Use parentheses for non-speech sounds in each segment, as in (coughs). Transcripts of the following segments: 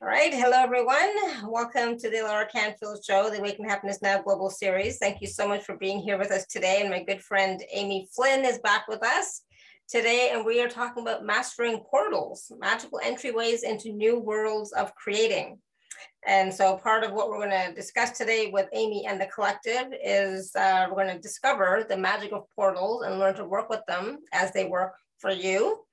All right, hello everyone. Welcome to the Alara Canfield Show, the Awaken Happiness Now Global Series. Thank you so much for being here with us today. And my good friend Amy Flynn is back with us today, and we are talking about mastering portals, magical entryways into new worlds of creating. And so part of what we're going to discuss today with Amy and the collective is uh, we're going to discover the magic of portals and learn to work with them as they work for you.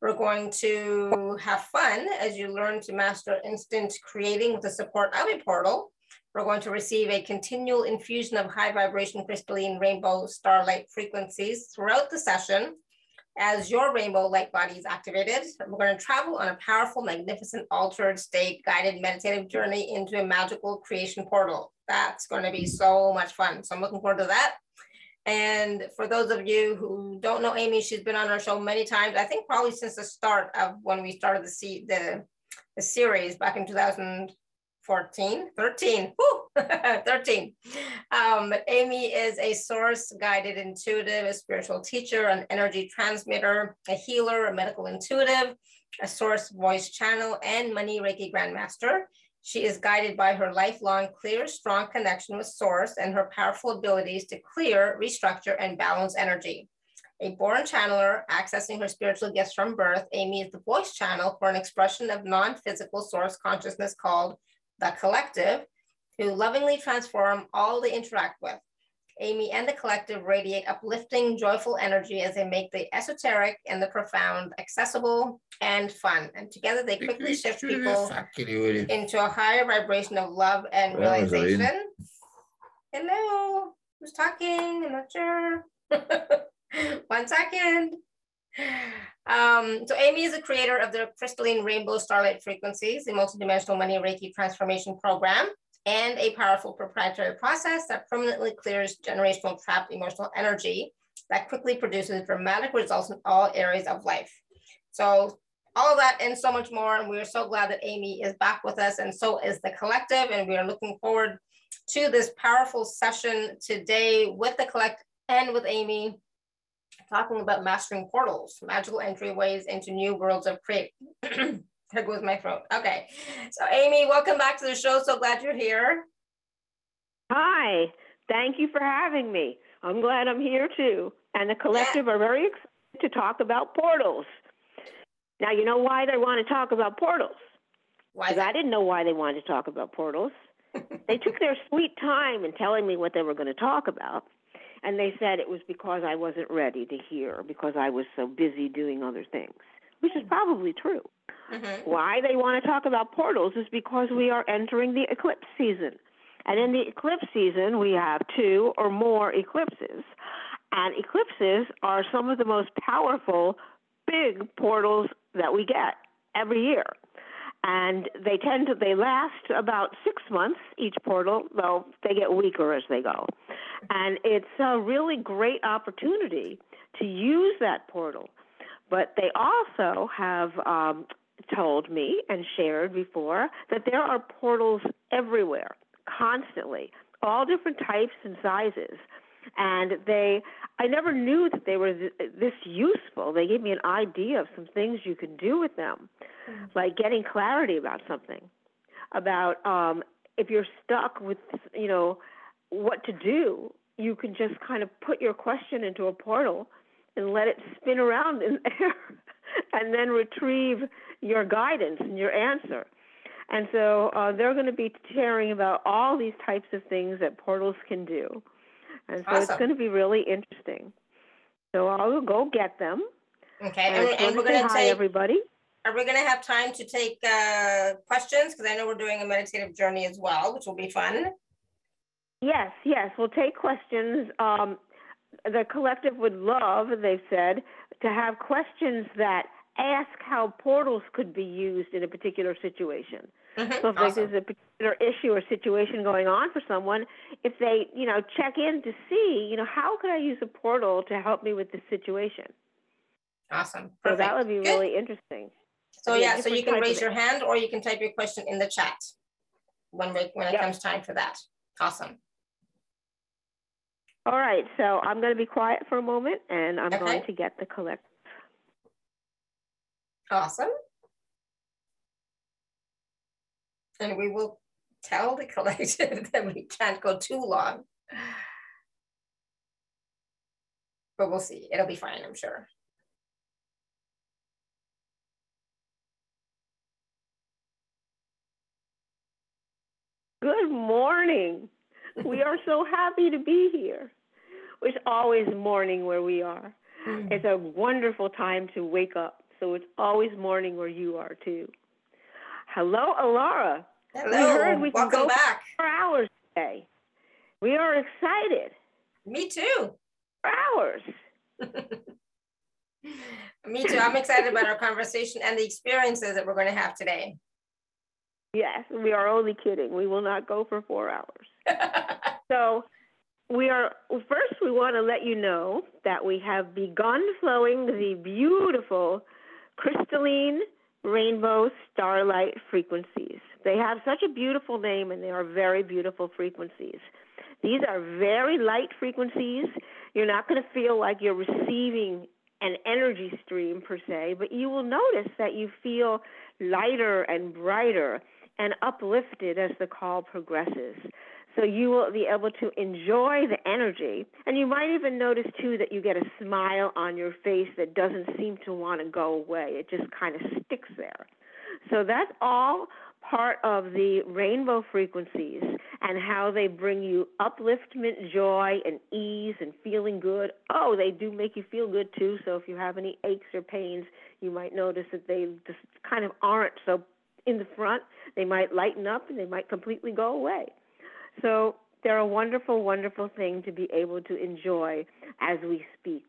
We're going to have fun as you learn to master instant creating with the support of a portal. We're going to receive a continual infusion of high vibration crystalline rainbow starlight frequencies throughout the session as your rainbow light body is activated, we're going to travel on a powerful, magnificent, altered state guided meditative journey into a magical creation portal. That's going to be so much fun. So I'm looking forward to that. And for those of you who don't know Amy, she's been on our show many times. I think probably since the start of when we started the the, the series back in 2000, 14, 13, whoo, (laughs) 13. Um, Amy is a source guided intuitive, a spiritual teacher, an energy transmitter, a healer, a medical intuitive, a source voice channel, and money Reiki grandmaster. She is guided by her lifelong clear, strong connection with source and her powerful abilities to clear, restructure, and balance energy. A born channeler accessing her spiritual gifts from birth, Amy is the voice channel for an expression of non-physical source consciousness called the collective, who lovingly transform all they interact with. Amy and the collective radiate uplifting, joyful energy as they make the esoteric and the profound accessible and fun. And together they quickly shift people into a higher vibration of love and realization. Hello, who's talking? I'm not sure. (laughs) One second. Um, so Amy is the creator of the Crystalline Rainbow Starlight Frequencies, the multidimensional money Reiki transformation program, and a powerful proprietary process that permanently clears generational trapped emotional energy that quickly produces dramatic results in all areas of life. So all of that and so much more. And we are so glad that Amy is back with us and so is the collective. And we are looking forward to this powerful session today with the collect and with Amy talking about mastering portals, magical entryways into new worlds of create. (clears throat) there goes my throat. Okay. So Amy, welcome back to the show. So glad you're here. Hi. Thank you for having me. I'm glad I'm here too. And the collective yeah. are very excited to talk about portals. Now, you know why they want to talk about portals? Why? Because I didn't know why they wanted to talk about portals. (laughs) they took their sweet time in telling me what they were going to talk about. And they said it was because I wasn't ready to hear, because I was so busy doing other things, which is probably true. Mm-hmm. Why they want to talk about portals is because we are entering the eclipse season. And in the eclipse season, we have two or more eclipses. And eclipses are some of the most powerful big portals that we get every year and they tend to they last about six months each portal though they get weaker as they go and it's a really great opportunity to use that portal but they also have um, told me and shared before that there are portals everywhere constantly all different types and sizes and they i never knew that they were this useful they gave me an idea of some things you can do with them mm-hmm. like getting clarity about something about um if you're stuck with you know what to do you can just kind of put your question into a portal and let it spin around in there (laughs) and then retrieve your guidance and your answer and so uh, they're going to be sharing about all these types of things that portals can do and so awesome. it's going to be really interesting. So I'll go get them. Okay, and, and, and we're going to take everybody. Are we going to have time to take uh, questions? Because I know we're doing a meditative journey as well, which will be fun. Yes, yes, we'll take questions. Um, the collective would love, they've said, to have questions that ask how portals could be used in a particular situation. Mm-hmm. So if awesome. there's a particular issue or situation going on for someone, if they, you know, check in to see, you know, how could I use a portal to help me with this situation? Awesome. Perfect. So that would be Good. really interesting. So yeah, so you can raise your hand or you can type your question in the chat when we, when it yep. comes time for that. Awesome. All right, so I'm going to be quiet for a moment and I'm okay. going to get the collect. Awesome. And we will tell the collective (laughs) that we can't go too long. But we'll see. It'll be fine, I'm sure. Good morning. We are so happy to be here. It's always morning where we are. Mm. It's a wonderful time to wake up. So it's always morning where you are too. Hello, Alara. Hello. We heard we Welcome can go back. four hours today. We are excited. Me too. Four hours. (laughs) Me too. I'm excited about our conversation and the experiences that we're going to have today. Yes, we are only kidding. We will not go for four hours. (laughs) so we are first we want to let you know that we have begun flowing the beautiful crystalline rainbow starlight frequencies. They have such a beautiful name and they are very beautiful frequencies. These are very light frequencies. You're not going to feel like you're receiving an energy stream per se, but you will notice that you feel lighter and brighter and uplifted as the call progresses. So you will be able to enjoy the energy. And you might even notice, too, that you get a smile on your face that doesn't seem to want to go away. It just kind of sticks there. So that's all part of the rainbow frequencies and how they bring you upliftment, joy, and ease and feeling good. Oh, they do make you feel good too. So if you have any aches or pains, you might notice that they just kind of aren't so in the front. They might lighten up and they might completely go away. So they're a wonderful, wonderful thing to be able to enjoy as we speak.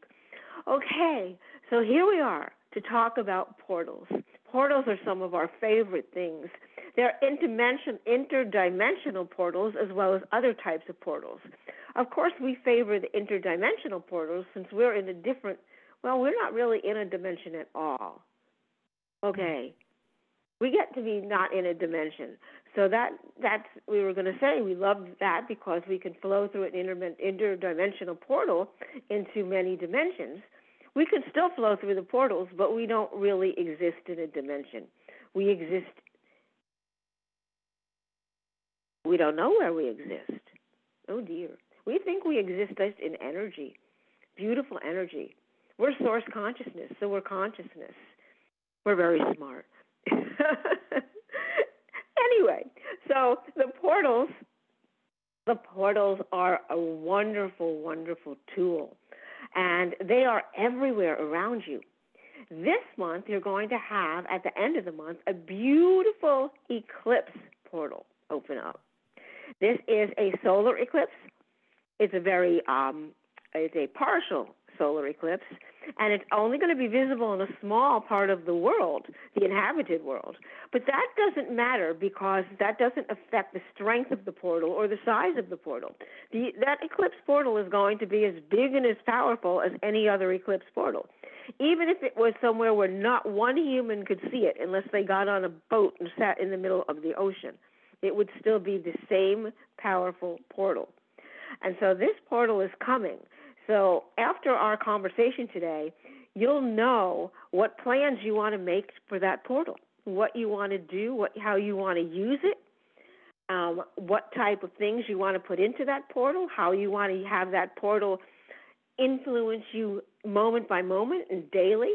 Okay, so here we are to talk about portals. Portals are some of our favorite things. They're interdimension, interdimensional portals as well as other types of portals. Of course, we favor the interdimensional portals since we're in a different, well, we're not really in a dimension at all. Okay. We get to be not in a dimension. So that that's we were going to say we love that because we can flow through an inter- interdimensional portal into many dimensions. We can still flow through the portals, but we don't really exist in a dimension. We exist. We don't know where we exist. Oh dear. We think we exist in energy, beautiful energy. We're source consciousness, so we're consciousness. We're very smart. (laughs) anyway, so the portals, the portals are a wonderful, wonderful tool, and they are everywhere around you. This month, you're going to have, at the end of the month, a beautiful eclipse portal open up. This is a solar eclipse. It's a very, um, it's a partial solar eclipse, and it's only going to be visible in a small part of the world, the inhabited world. But that doesn't matter because that doesn't affect the strength of the portal or the size of the portal. The, that eclipse portal is going to be as big and as powerful as any other eclipse portal. Even if it was somewhere where not one human could see it unless they got on a boat and sat in the middle of the ocean, it would still be the same powerful portal. And so this portal is coming. So after our conversation today, you'll know what plans you want to make for that portal, what you want to do, what how you want to use it, um, what type of things you want to put into that portal, how you want to have that portal influence you moment by moment and daily.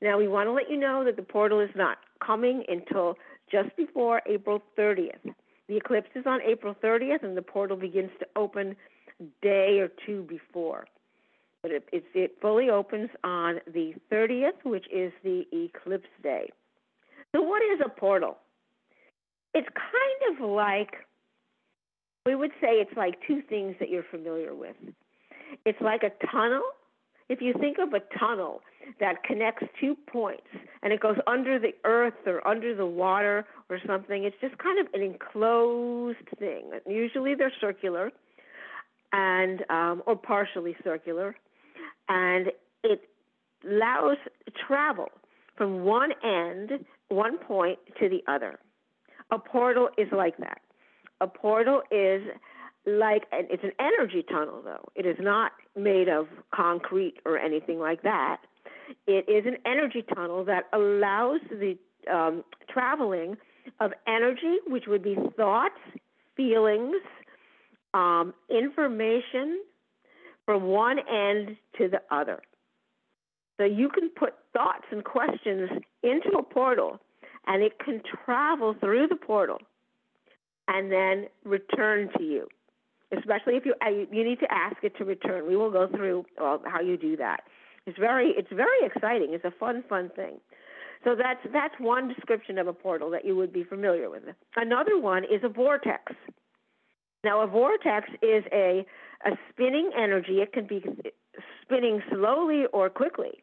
Now, we want to let you know that the portal is not coming until just before April 30th. The eclipse is on April 30th, and the portal begins to open day or two before but it, it, fully opens on the 30th, which is the eclipse day. So, what is a portal? It's kind of like, we would say it's like two things that you're familiar with. It's like a tunnel. If you think of a tunnel that connects two points and it goes under the earth or under the water or something, it's just kind of an enclosed thing. Usually they're circular and um, or partially circular and it allows travel from one end, one point to the other. A portal is like that. A portal is like it's an energy tunnel though. It is not made of concrete or anything like that. It is an energy tunnel that allows the um, traveling of energy, which would be thoughts, feelings, um, information from one end to the other. So you can put thoughts and questions into a portal, and it can travel through the portal and then return to you. Especially if you uh, you need to ask it to return. We will go through how you do that. It's very it's very exciting. It's a fun fun thing. So that's that's one description of a portal that you would be familiar with. Another one is a vortex. Now a vortex is a a spinning energy. It can be spinning slowly or quickly,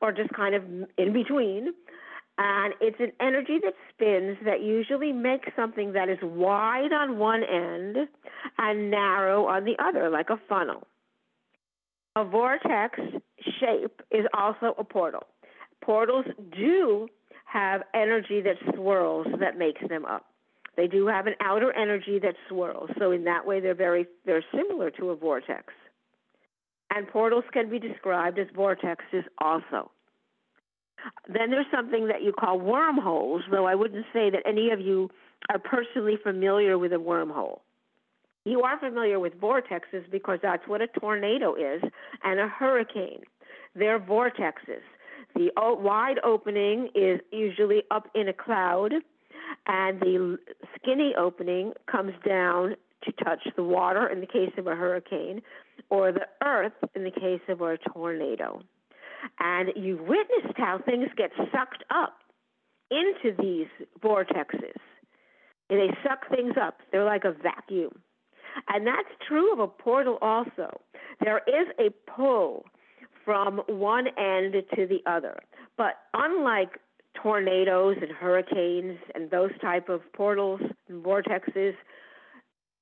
or just kind of in between. And it's an energy that spins that usually makes something that is wide on one end and narrow on the other, like a funnel. A vortex shape is also a portal. Portals do have energy that swirls that makes them up. They do have an outer energy that swirls, so in that way they're very they're similar to a vortex. And portals can be described as vortexes also. Then there's something that you call wormholes, though I wouldn't say that any of you are personally familiar with a wormhole. You are familiar with vortexes because that's what a tornado is and a hurricane. They're vortexes. The wide opening is usually up in a cloud, and the skinny opening comes down to touch the water in the case of a hurricane, or the earth in the case of a tornado. And you've witnessed how things get sucked up into these vortexes. And they suck things up. They're like a vacuum. And that's true of a portal also. There is a pull from one end to the other. But unlike tornadoes and hurricanes and those type of portals and vortexes,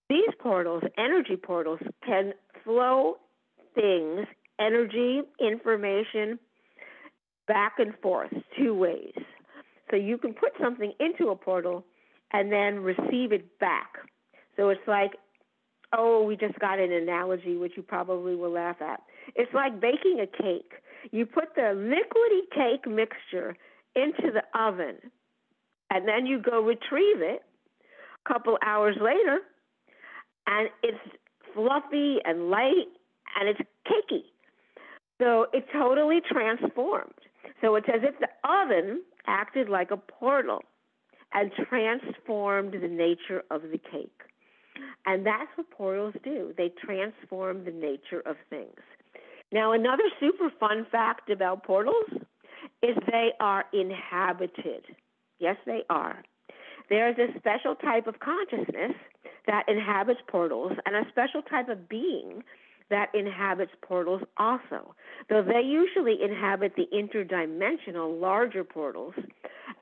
these portals, energy portals, can flow things, energy, information, back and forth two ways. So you can put something into a portal and then receive it back. So it's like, oh, we just got an analogy which you probably will laugh at. It's like baking a cake. You put the liquidy cake mixture into the oven, and then you go retrieve it a couple hours later, and it's fluffy and light and it's cakey. So it totally transformed. So it's as if the oven acted like a portal and transformed the nature of the cake. And that's what portals do. They transform the nature of things. Now, another super fun fact about portals is they are inhabited. Yes, they are. There is a special type of consciousness that inhabits portals and a special type of being that inhabits portals also. Though they usually inhabit the interdimensional larger portals,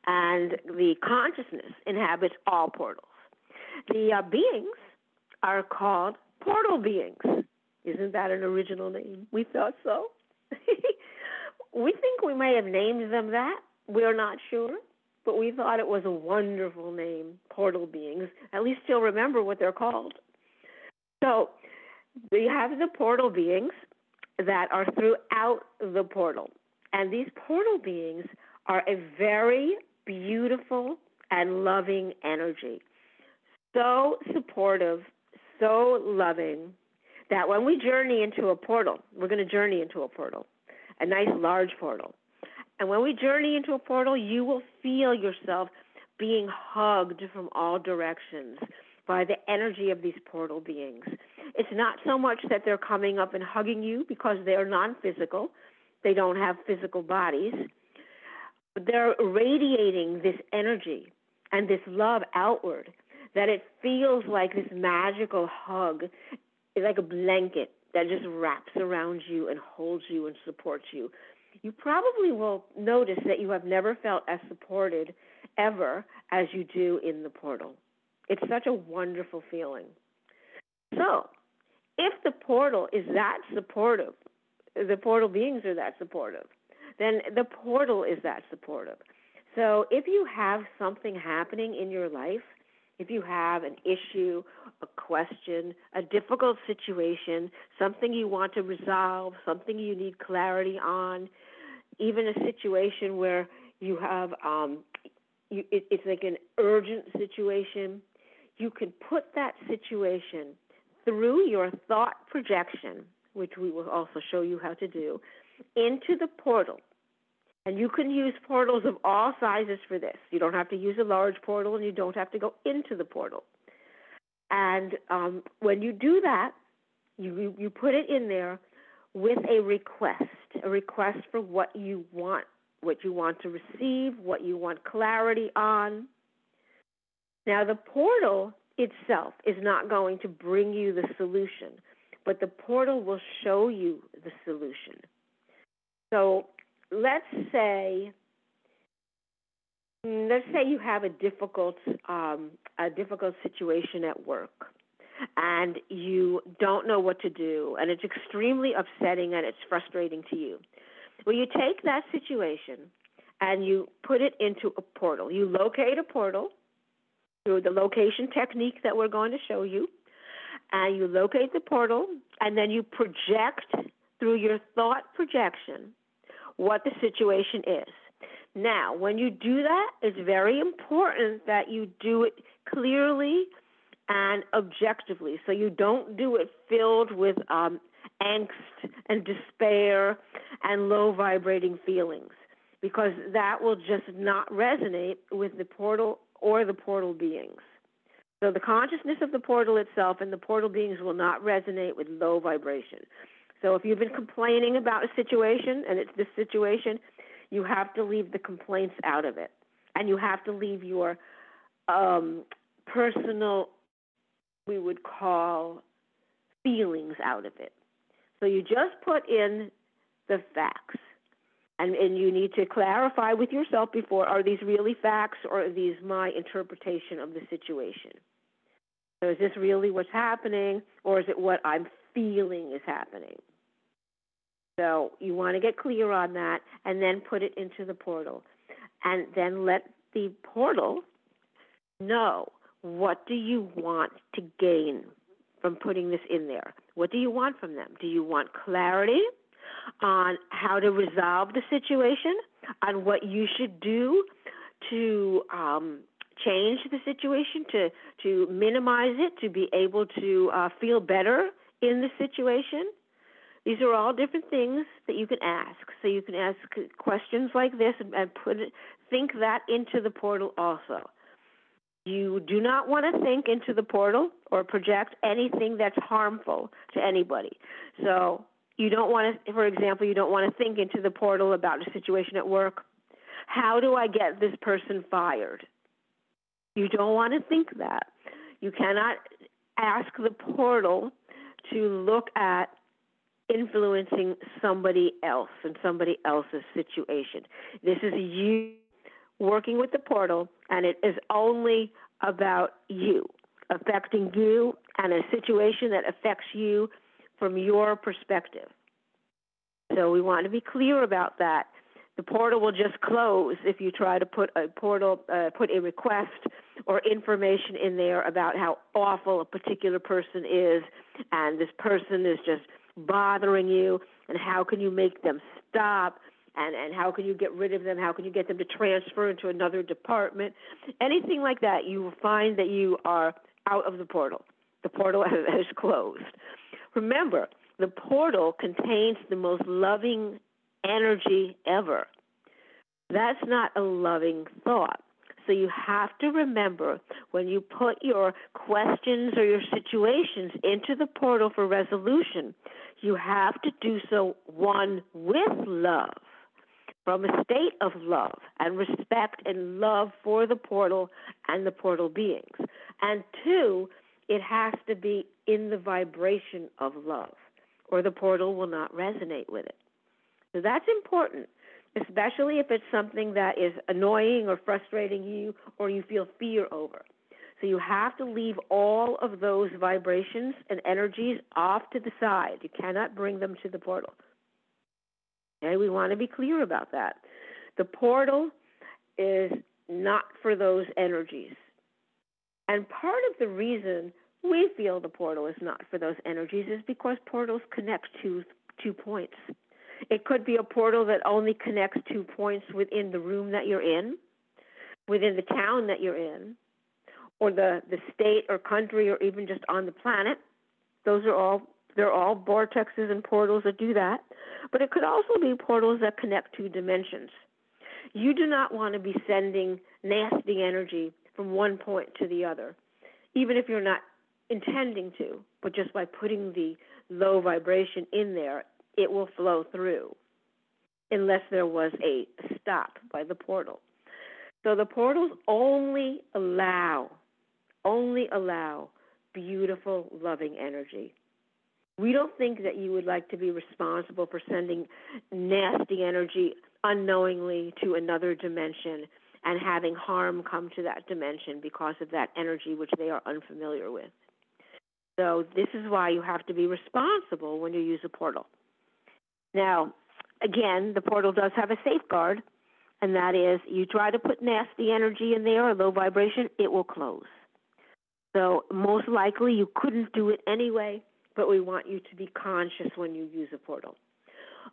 and the consciousness inhabits all portals. The uh, beings are called portal beings. Isn't that an original name? We thought so. (laughs) we think we may have named them that. We're not sure, but we thought it was a wonderful name, portal beings. At least you'll remember what they're called. So we have the portal beings that are throughout the portal. And these portal beings are a very beautiful and loving energy. So supportive, so loving, that when we journey into a portal, we're going to journey into a portal, a nice large portal. And when we journey into a portal, you will feel yourself being hugged from all directions by the energy of these portal beings. It's not so much that they're coming up and hugging you because they're non physical, they don't have physical bodies. But they're radiating this energy and this love outward that it feels like this magical hug like a blanket that just wraps around you and holds you and supports you. You probably will notice that you have never felt as supported ever as you do in the portal. It's such a wonderful feeling. So, if the portal is that supportive, the portal beings are that supportive, then the portal is that supportive. So, if you have something happening in your life if you have an issue, a question, a difficult situation, something you want to resolve, something you need clarity on, even a situation where you have um, you, it, it's like an urgent situation, you can put that situation through your thought projection, which we will also show you how to do, into the portal. And you can use portals of all sizes for this. You don't have to use a large portal and you don't have to go into the portal. And um, when you do that, you, you put it in there with a request, a request for what you want, what you want to receive, what you want clarity on. Now, the portal itself is not going to bring you the solution, but the portal will show you the solution. So let's say let's say you have a difficult um, a difficult situation at work and you don't know what to do and it's extremely upsetting and it's frustrating to you. Well you take that situation and you put it into a portal. You locate a portal through the location technique that we're going to show you and you locate the portal and then you project through your thought projection what the situation is. Now, when you do that, it's very important that you do it clearly and objectively. So you don't do it filled with um, angst and despair and low vibrating feelings, because that will just not resonate with the portal or the portal beings. So the consciousness of the portal itself and the portal beings will not resonate with low vibration. So if you've been complaining about a situation and it's this situation, you have to leave the complaints out of it. And you have to leave your um, personal, we would call, feelings out of it. So you just put in the facts. And, and you need to clarify with yourself before are these really facts or are these my interpretation of the situation? So is this really what's happening or is it what I'm feeling is happening? So you want to get clear on that and then put it into the portal. And then let the portal know what do you want to gain from putting this in there? What do you want from them? Do you want clarity on how to resolve the situation, on what you should do to um, change the situation, to to minimize it, to be able to uh, feel better in the situation? These are all different things that you can ask. So you can ask questions like this and put it, think that into the portal also. You do not want to think into the portal or project anything that's harmful to anybody. So you don't want to, for example, you don't want to think into the portal about a situation at work. How do I get this person fired? You don't want to think that. You cannot ask the portal to look at influencing somebody else and somebody else's situation. This is you working with the portal, and it is only about you, affecting you and a situation that affects you from your perspective. So we want to be clear about that. The portal will just close if you try to put a portal, uh, put a request or information in there about how awful a particular person is, and this person is just bothering you and how can you make them stop? And and how can you get rid of them? How can you get them to transfer into another department? Anything like that you will find that you are out of the portal. The portal (laughs) has closed. Remember the portal contains the most loving energy ever. That's not a loving thought so you have to remember when you put your questions or your situations into the portal for resolution, you have to do so one with love, from a state of love and respect and love for the portal and the portal beings. And two, it has to be in the vibration of love, or the portal will not resonate with it. So that's important especially if it's something that is annoying or frustrating you or you feel fear over. So you have to leave all of those vibrations and energies off to the side. You cannot bring them to the portal. Okay, we want to be clear about that. The portal is not for those energies. And part of the reason we feel the portal is not for those energies is because portals connect to two points. It could be a portal that only connects two points within the room that you're in. within the town that you're in, or the, the state or country, or even just on the planet. Those are all they're all vortexes and portals that do that. But it could also be portals that connect two dimensions. You do not want to be sending nasty energy from one point to the other, even if you're not intending to, but just by putting the low vibration in there, it will flow through unless there was a stop by the portal. So the portals only allow, only allow beautiful, loving energy. We don't think that you would like to be responsible for sending nasty energy unknowingly to another dimension and having harm come to that dimension because of that energy which they are unfamiliar with. So, this is why you have to be responsible when you use a portal. Now, again, the portal does have a safeguard, and that is you try to put nasty energy in there or low vibration, it will close. So, most likely you couldn't do it anyway, but we want you to be conscious when you use a portal.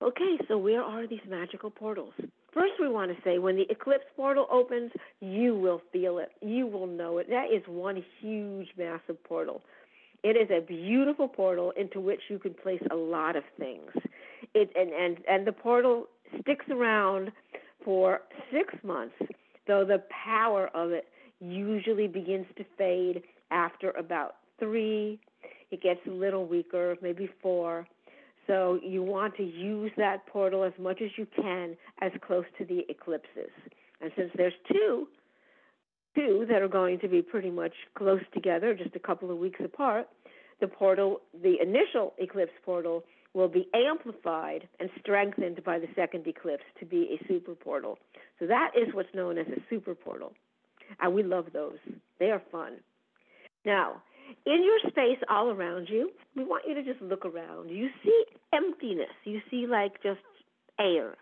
Okay, so where are these magical portals? First, we want to say when the eclipse portal opens, you will feel it. You will know it. That is one huge, massive portal. It is a beautiful portal into which you can place a lot of things. It and and and the portal sticks around for six months, though the power of it usually begins to fade after about three. It gets a little weaker, maybe four. So you want to use that portal as much as you can as close to the eclipses. And since there's two, two that are going to be pretty much close together, just a couple of weeks apart, the portal, the initial eclipse portal, will be amplified and strengthened by the second eclipse to be a super portal. So that is what's known as a super portal. And we love those. They are fun. Now, in your space all around you, we want you to just look around. You see emptiness. You see like just air.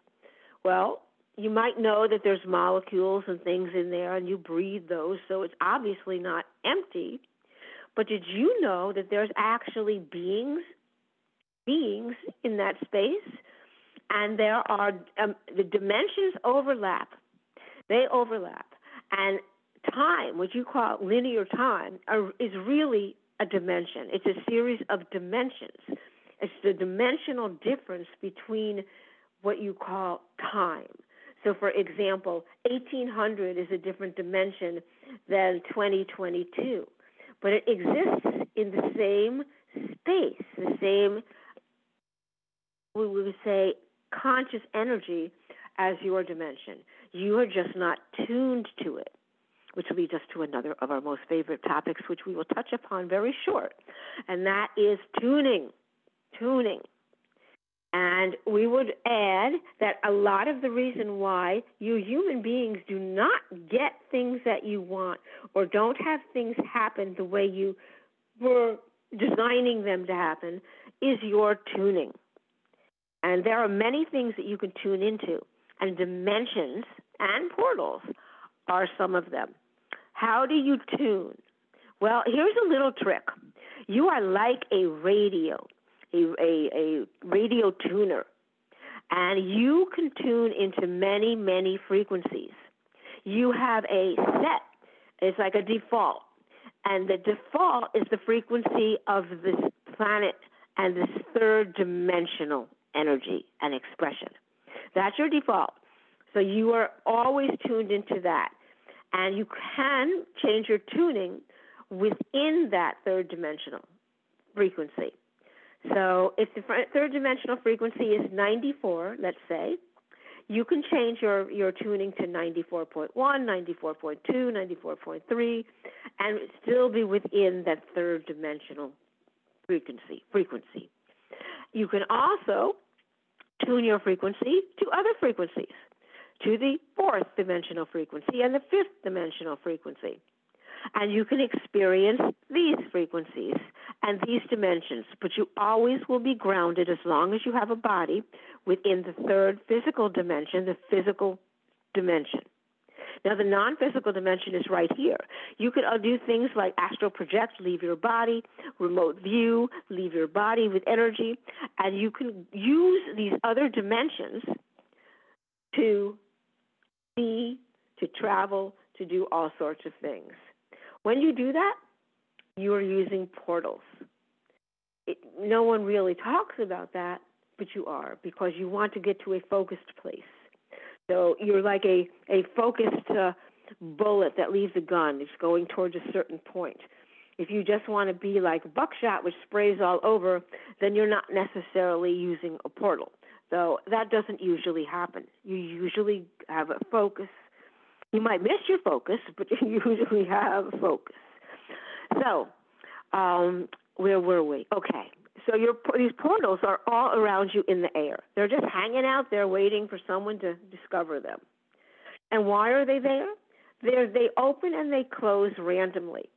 Well, you might know that there's molecules and things in there and you breathe those, so it's obviously not empty. But did you know that there's actually beings beings in that space and there are um, the dimensions overlap. They overlap. And time, what you call linear time, are, is really a dimension. It's a series of dimensions. It's the dimensional difference between what you call time. So, for example, 1800 is a different dimension than 2022, but it exists in the same space, the same, we would say, conscious energy as your dimension. You are just not tuned to it which leads us to another of our most favorite topics, which we will touch upon very short, and that is tuning. Tuning. And we would add that a lot of the reason why you human beings do not get things that you want or don't have things happen the way you were designing them to happen is your tuning. And there are many things that you can tune into, and dimensions and portals are some of them. How do you tune? Well, here's a little trick. You are like a radio, a, a, a radio tuner, and you can tune into many, many frequencies. You have a set, it's like a default, and the default is the frequency of this planet and this third dimensional energy and expression. That's your default. So you are always tuned into that. And you can change your tuning within that third dimensional frequency. So if the third dimensional frequency is 94, let's say, you can change your, your tuning to 94.1, 94.2, 94.3, and still be within that third dimensional frequency. frequency. You can also tune your frequency to other frequencies to the fourth dimensional frequency and the fifth dimensional frequency. And you can experience these frequencies and these dimensions, but you always will be grounded as long as you have a body within the third physical dimension, the physical dimension. Now, the non physical dimension is right here. You can uh, do things like astral project, leave your body, remote view, leave your body with energy, and you can use these other dimensions to see, to travel, to do all sorts of things. When you do that, you are using portals. It, no one really talks about that, but you are because you want to get to a focused place. So you're like a, a focused uh, bullet that leaves a gun. It's going towards a certain point. If you just want to be like buckshot, which sprays all over, then you're not necessarily using a portal. Though that doesn't usually happen. You usually have a focus. You might miss your focus, but (laughs) you usually have a focus. So, um, where were we? Okay. So your these portals are all around you in the air. They're just hanging out there waiting for someone to discover them. And why are they there? They're, they open and they close randomly.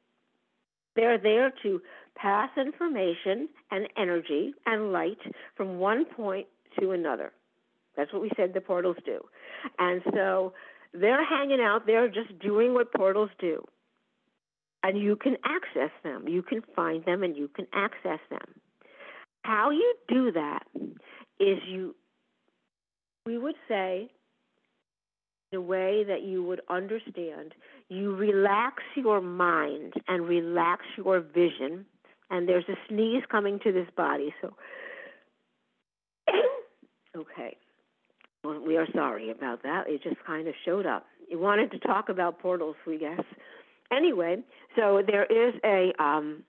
They're there to pass information and energy and light from one point to another. That's what we said the portals do. And so they're hanging out there just doing what portals do. And you can access them. You can find them and you can access them. How you do that is you, we would say, the way that you would understand, you relax your mind and relax your vision. And there's a sneeze coming to this body, so (coughs) okay. Well, we are sorry about that. It just kind of showed up. You wanted to talk about portals, we guess. Anyway, so there is a um,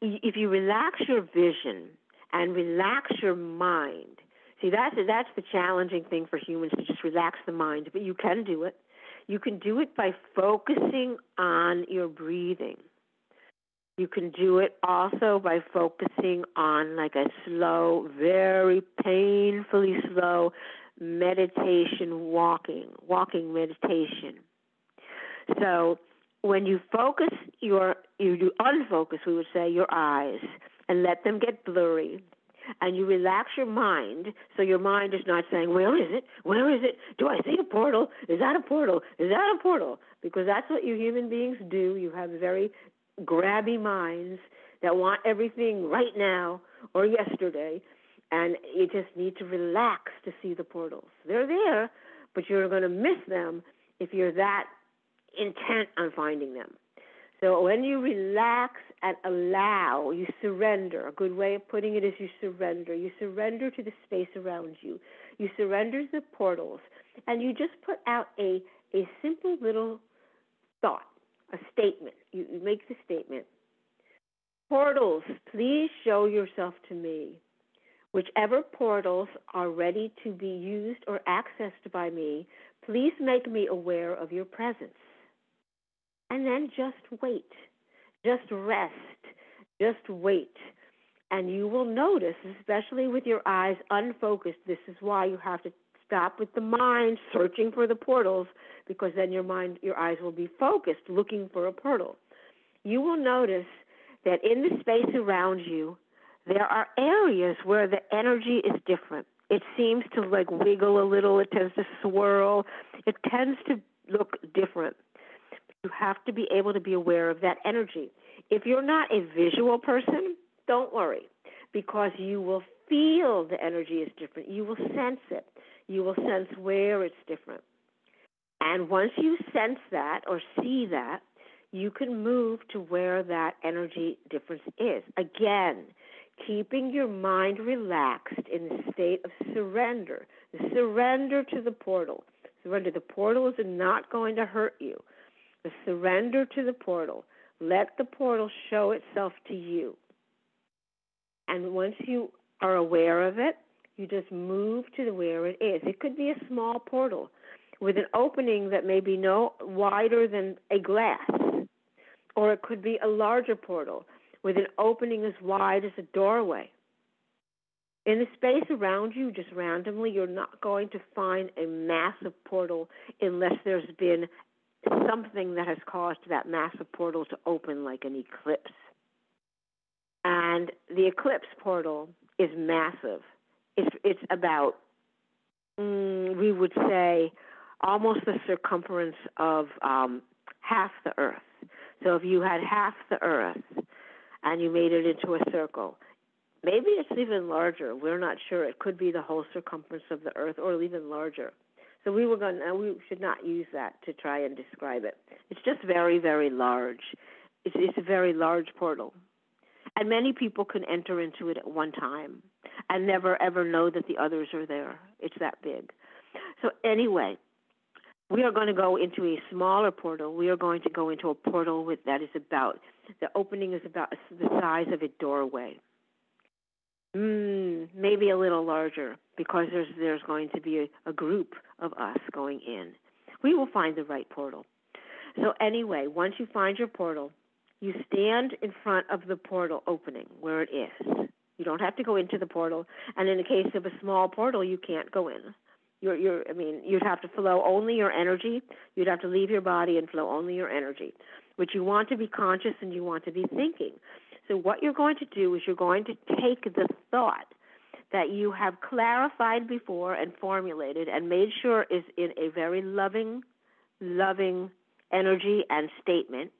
if you relax your vision and relax your mind. See, that's that's the challenging thing for humans to just relax the mind, but you can do it. You can do it by focusing on your breathing. You can do it also by focusing on like a slow, very painfully slow meditation walking, walking meditation. So when you focus your, you unfocus, we would say, your eyes and let them get blurry. And you relax your mind so your mind is not saying, Where is it? Where is it? Do I see a portal? Is that a portal? Is that a portal? Because that's what you human beings do. You have very grabby minds that want everything right now or yesterday, and you just need to relax to see the portals. They're there, but you're going to miss them if you're that intent on finding them. So when you relax and allow, you surrender. A good way of putting it is you surrender. You surrender to the space around you. You surrender the portals, and you just put out a a simple little thought a statement. You, you make the statement. Portals, please show yourself to me. Whichever portals are ready to be used or accessed by me, please make me aware of your presence. And then just wait. Just rest. Just wait. And you will notice, especially with your eyes unfocused, this is why you have to stop with the mind searching for the portals because then your mind your eyes will be focused looking for a portal you will notice that in the space around you there are areas where the energy is different it seems to like wiggle a little it tends to swirl it tends to look different you have to be able to be aware of that energy if you're not a visual person don't worry because you will feel the energy is different you will sense it you will sense where it's different. And once you sense that or see that, you can move to where that energy difference is. Again, keeping your mind relaxed in the state of surrender. Surrender to the portal. Surrender. The portal is not going to hurt you. The surrender to the portal. Let the portal show itself to you. And once you are aware of it, you just move to where it is. It could be a small portal with an opening that may be no wider than a glass, or it could be a larger portal with an opening as wide as a doorway. In the space around you, just randomly, you're not going to find a massive portal unless there's been something that has caused that massive portal to open, like an eclipse. And the eclipse portal is massive it's it's about mm, we would say almost the circumference of um, half the Earth. So if you had half the Earth and you made it into a circle, maybe it's even larger. We're not sure. It could be the whole circumference of the Earth or even larger. So we were going we should not use that to try and describe it. It's just very, very large. It's, it's a very large portal. And many people can enter into it at one time and never ever know that the others are there. It's that big. So, anyway, we are going to go into a smaller portal. We are going to go into a portal with that is about the opening is about the size of a doorway. Mm, maybe a little larger because there's there's going to be a, a group of us going in. We will find the right portal. So anyway, once you find your portal, you stand in front of the portal opening where it is. You don't have to go into the portal, and in the case of a small portal, you can't go in. You're, you're, I mean, you'd have to flow only your energy. You'd have to leave your body and flow only your energy, which you want to be conscious and you want to be thinking. So what you're going to do is you're going to take the thought that you have clarified before and formulated and made sure is in a very loving, loving energy and statement,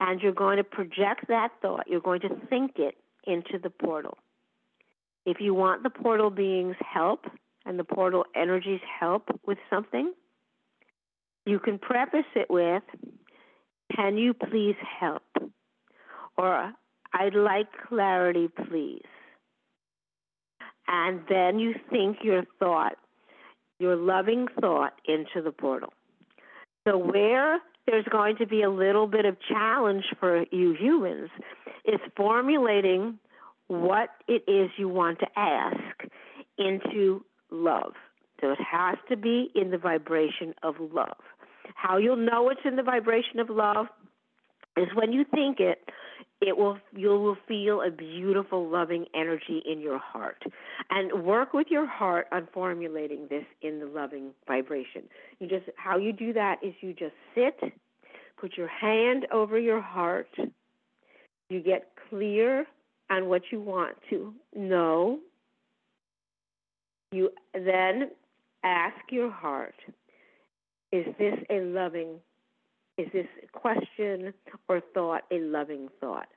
and you're going to project that thought. You're going to think it into the portal. If you want the portal beings help and the portal energies help with something, you can preface it with, Can you please help? Or I'd like clarity, please. And then you think your thought, your loving thought, into the portal. So, where there's going to be a little bit of challenge for you humans is formulating what it is you want to ask into love. So it has to be in the vibration of love. How you'll know it's in the vibration of love is when you think it, it will you will feel a beautiful loving energy in your heart. And work with your heart on formulating this in the loving vibration. You just how you do that is you just sit put your hand over your heart. You get clear on what you want to know. You then ask your heart is this a loving is this question or thought a loving thought?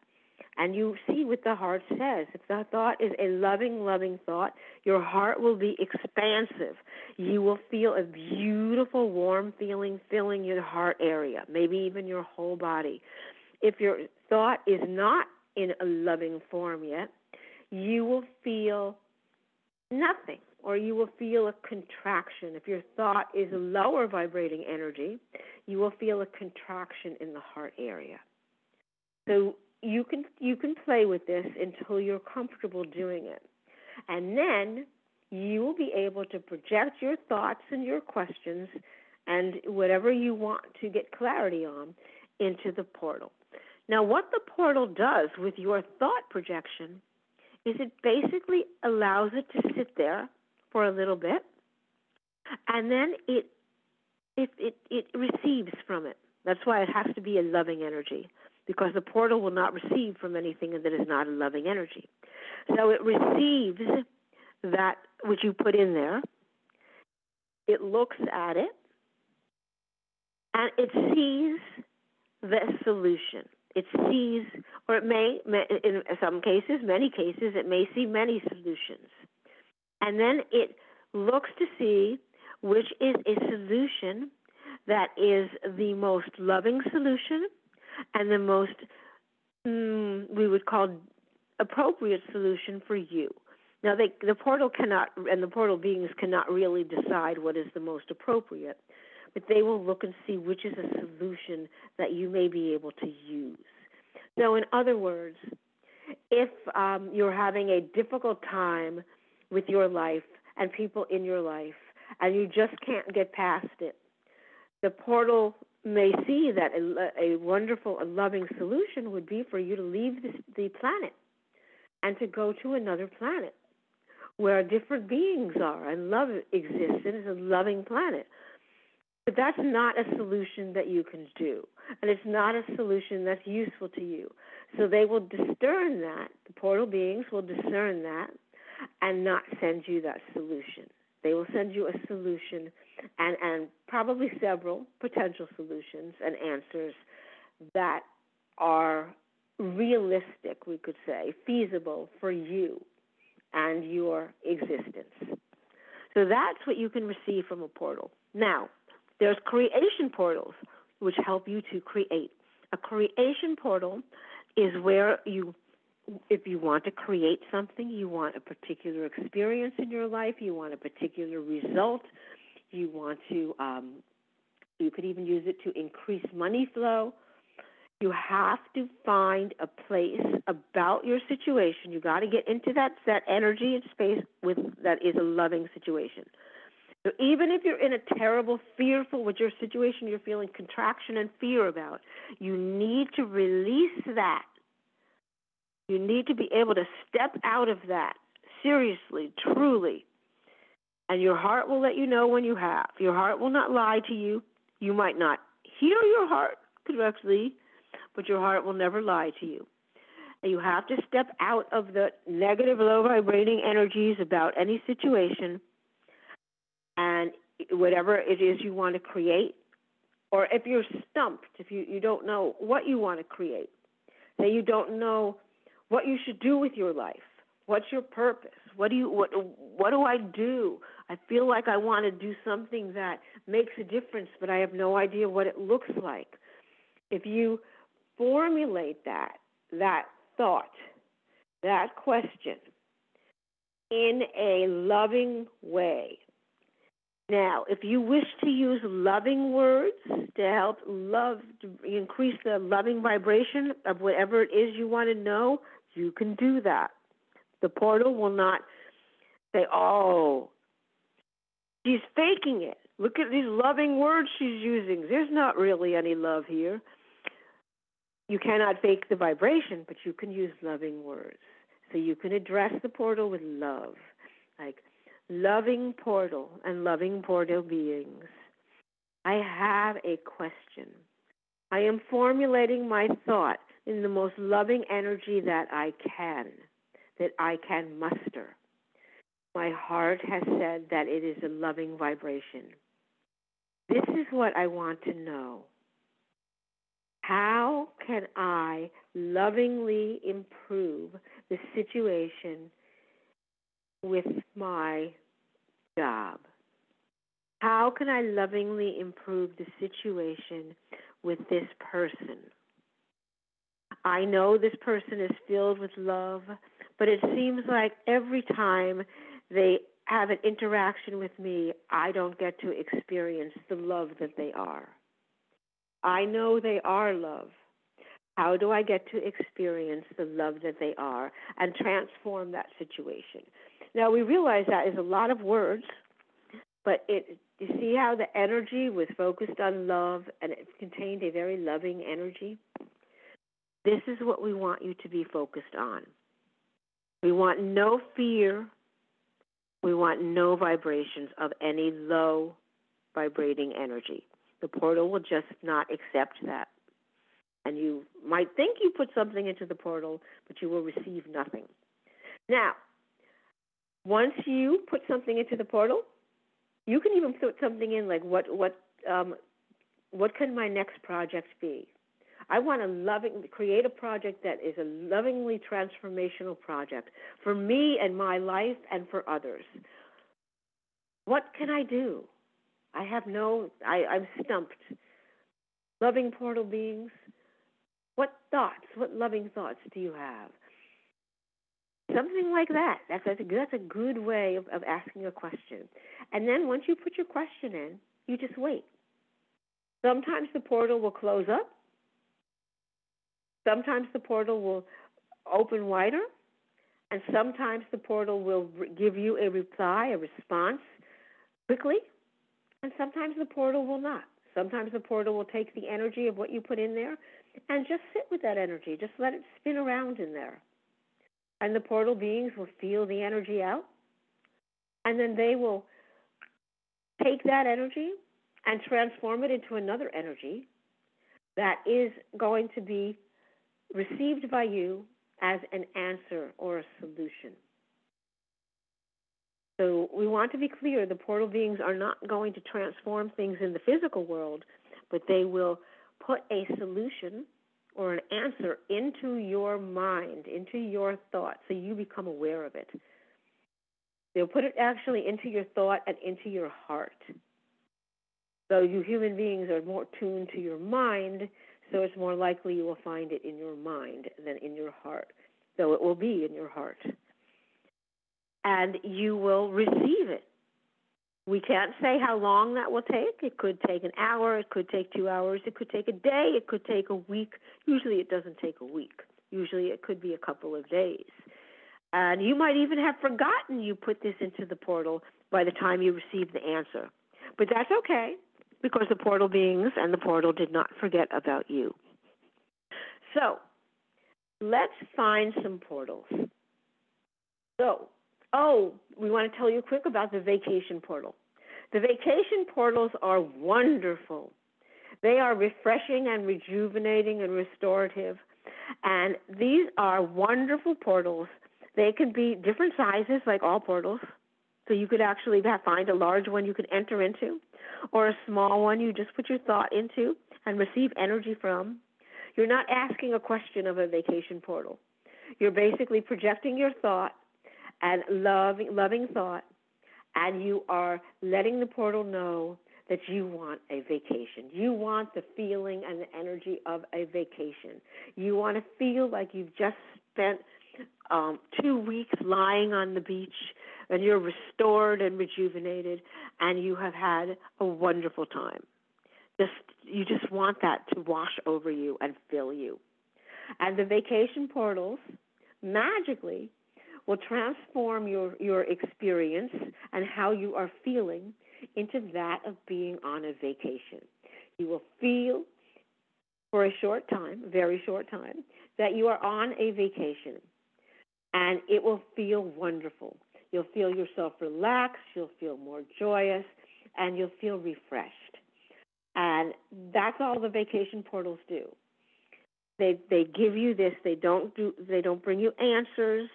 And you see what the heart says. If the thought is a loving, loving thought, your heart will be expansive. You will feel a beautiful, warm feeling filling your heart area, maybe even your whole body. If your thought is not in a loving form yet, you will feel nothing or you will feel a contraction. If your thought is lower vibrating energy, you will feel a contraction in the heart area. So you can you can play with this until you're comfortable doing it. And then you will be able to project your thoughts and your questions and whatever you want to get clarity on into the portal. Now, what the portal does with your thought projection is it basically allows it to sit there for a little bit, and then it it it, it receives from it. That's why it has to be a loving energy, because the portal will not receive from anything that is not a loving energy. So it receives that which you put in there. It looks at it, and it sees the solution. It sees, or it may, in some cases, many cases, it may see many solutions. And then it looks to see which is a solution that is the most loving solution and the most, mm, we would call, appropriate solution for you. Now, they, the portal cannot, and the portal beings cannot really decide what is the most appropriate, but they will look and see which is a solution that you may be able to use. So, in other words, if um, you're having a difficult time with your life and people in your life, and you just can't get past it. The portal may see that a, a wonderful, a loving solution would be for you to leave this, the planet and to go to another planet where different beings are and love exists and is a loving planet. But that's not a solution that you can do, and it's not a solution that's useful to you. So they will discern that, the portal beings will discern that, and not send you that solution. They will send you a solution and, and probably several potential solutions and answers that are realistic, we could say, feasible for you and your existence. So that's what you can receive from a portal. Now, there's creation portals, which help you to create. A creation portal is where you, if you want to create something, you want a particular experience in your life, you want a particular result, you want to, um, you could even use it to increase money flow. You have to find a place about your situation. You got to get into that that energy and space with that is a loving situation. So even if you're in a terrible, fearful with your situation, you're feeling contraction and fear about, you need to release that. You need to be able to step out of that seriously, truly. And your heart will let you know when you have. Your heart will not lie to you. You might not hear your heart correctly, but your heart will never lie to you. And you have to step out of the negative, low vibrating energies about any situation and whatever it is you want to create, or if you're stumped, if you, you don't know what you want to create, that you don't know what you should do with your life, what's your purpose, what do you what what do I do? I feel like I want to do something that makes a difference, but I have no idea what it looks like. If you formulate that that thought, that question in a loving way, now, if you wish to use loving words to help love, to increase the loving vibration of whatever it is you want to know, you can do that. The portal will not say, oh, she's faking it. Look at these loving words she's using. There's not really any love here. You cannot fake the vibration, but you can use loving words. So you can address the portal with love. Like, loving portal and loving portal beings, I have a question. I am formulating my thought in the most loving energy that I can, that I can muster. My heart has said that it is a loving vibration. This is what I want to know. How can I lovingly improve the situation with my job? How can I lovingly improve the situation with this person? I know this person is filled with love, but it seems like every time they have an interaction with me, I don't get to experience the love that they are. I know they are love. How do I get to experience the love that they are and transform that situation? Now we realize that is a lot of words, but it you see how the energy was focused on love and it contained a very loving energy. This is what we want you to be focused on. We want no fear. We want no vibrations of any low vibrating energy. The portal will just not accept that. And you might think you put something into the portal, but you will receive nothing. Now, once you put something into the portal, you can even put something in like what what um, what can my next project be? I want to loving create a project that is a lovingly transformational project for me and my life and for others. What can I do? I have no I, I'm stumped. Loving portal beings, what thoughts, what loving thoughts do you have? Something like that. That's, that's, a, that's a good way of, of asking a question. And then once you put your question in, you just wait. Sometimes the portal will close up. Sometimes the portal will open wider. And sometimes the portal will give you a reply, a response quickly. And sometimes the portal will not. Sometimes the portal will take the energy of what you put in there and just sit with that energy. Just let it spin around in there and the portal beings will feel the energy out, and then they will take that energy and transform it into another energy that is going to be received by you as an answer or a solution. So we want to be clear the portal beings are not going to transform things in the physical world, but they will put a solution or an answer into your mind, into your thoughts, so you become aware of it. They'll put it actually into your thought and into your heart. So you human beings are more tuned to your mind, so it's more likely you will find it in your mind than in your heart, though it will be in your heart. And you will receive it. We can't say how long that will take. It could take an hour, it could take two hours, it could take a day, it could take a week. Usually it doesn't take a week. Usually it could be a couple of days. And you might even have forgotten you put this into the portal by the time you receive the answer. But that's okay because the portal beings and the portal did not forget about you. So, let's find some portals. So, oh, we want to tell you quick about the vacation portal. The vacation portals are wonderful. They are refreshing and rejuvenating and restorative. And these are wonderful portals. They can be different sizes, like all portals. So you could actually find a large one you could enter into, or a small one you just put your thought into and receive energy from. You're not asking a question of a vacation portal. You're basically projecting your thought and loving, loving thought, and you are letting the portal know that you want a vacation. You want the feeling and the energy of a vacation. You want to feel like you've just spent um, two weeks lying on the beach and you're restored and rejuvenated and you have had a wonderful time. Just you just want that to wash over you and fill you. And the vacation portals magically will transform your, your experience and how you are feeling into that of being on a vacation. You will feel for a short time, very short time, that you are on a vacation and it will feel wonderful. You'll feel yourself relaxed, you'll feel more joyous, and you'll feel refreshed. And that's all the vacation portals do. They they give you this. They don't do. They don't bring you answers.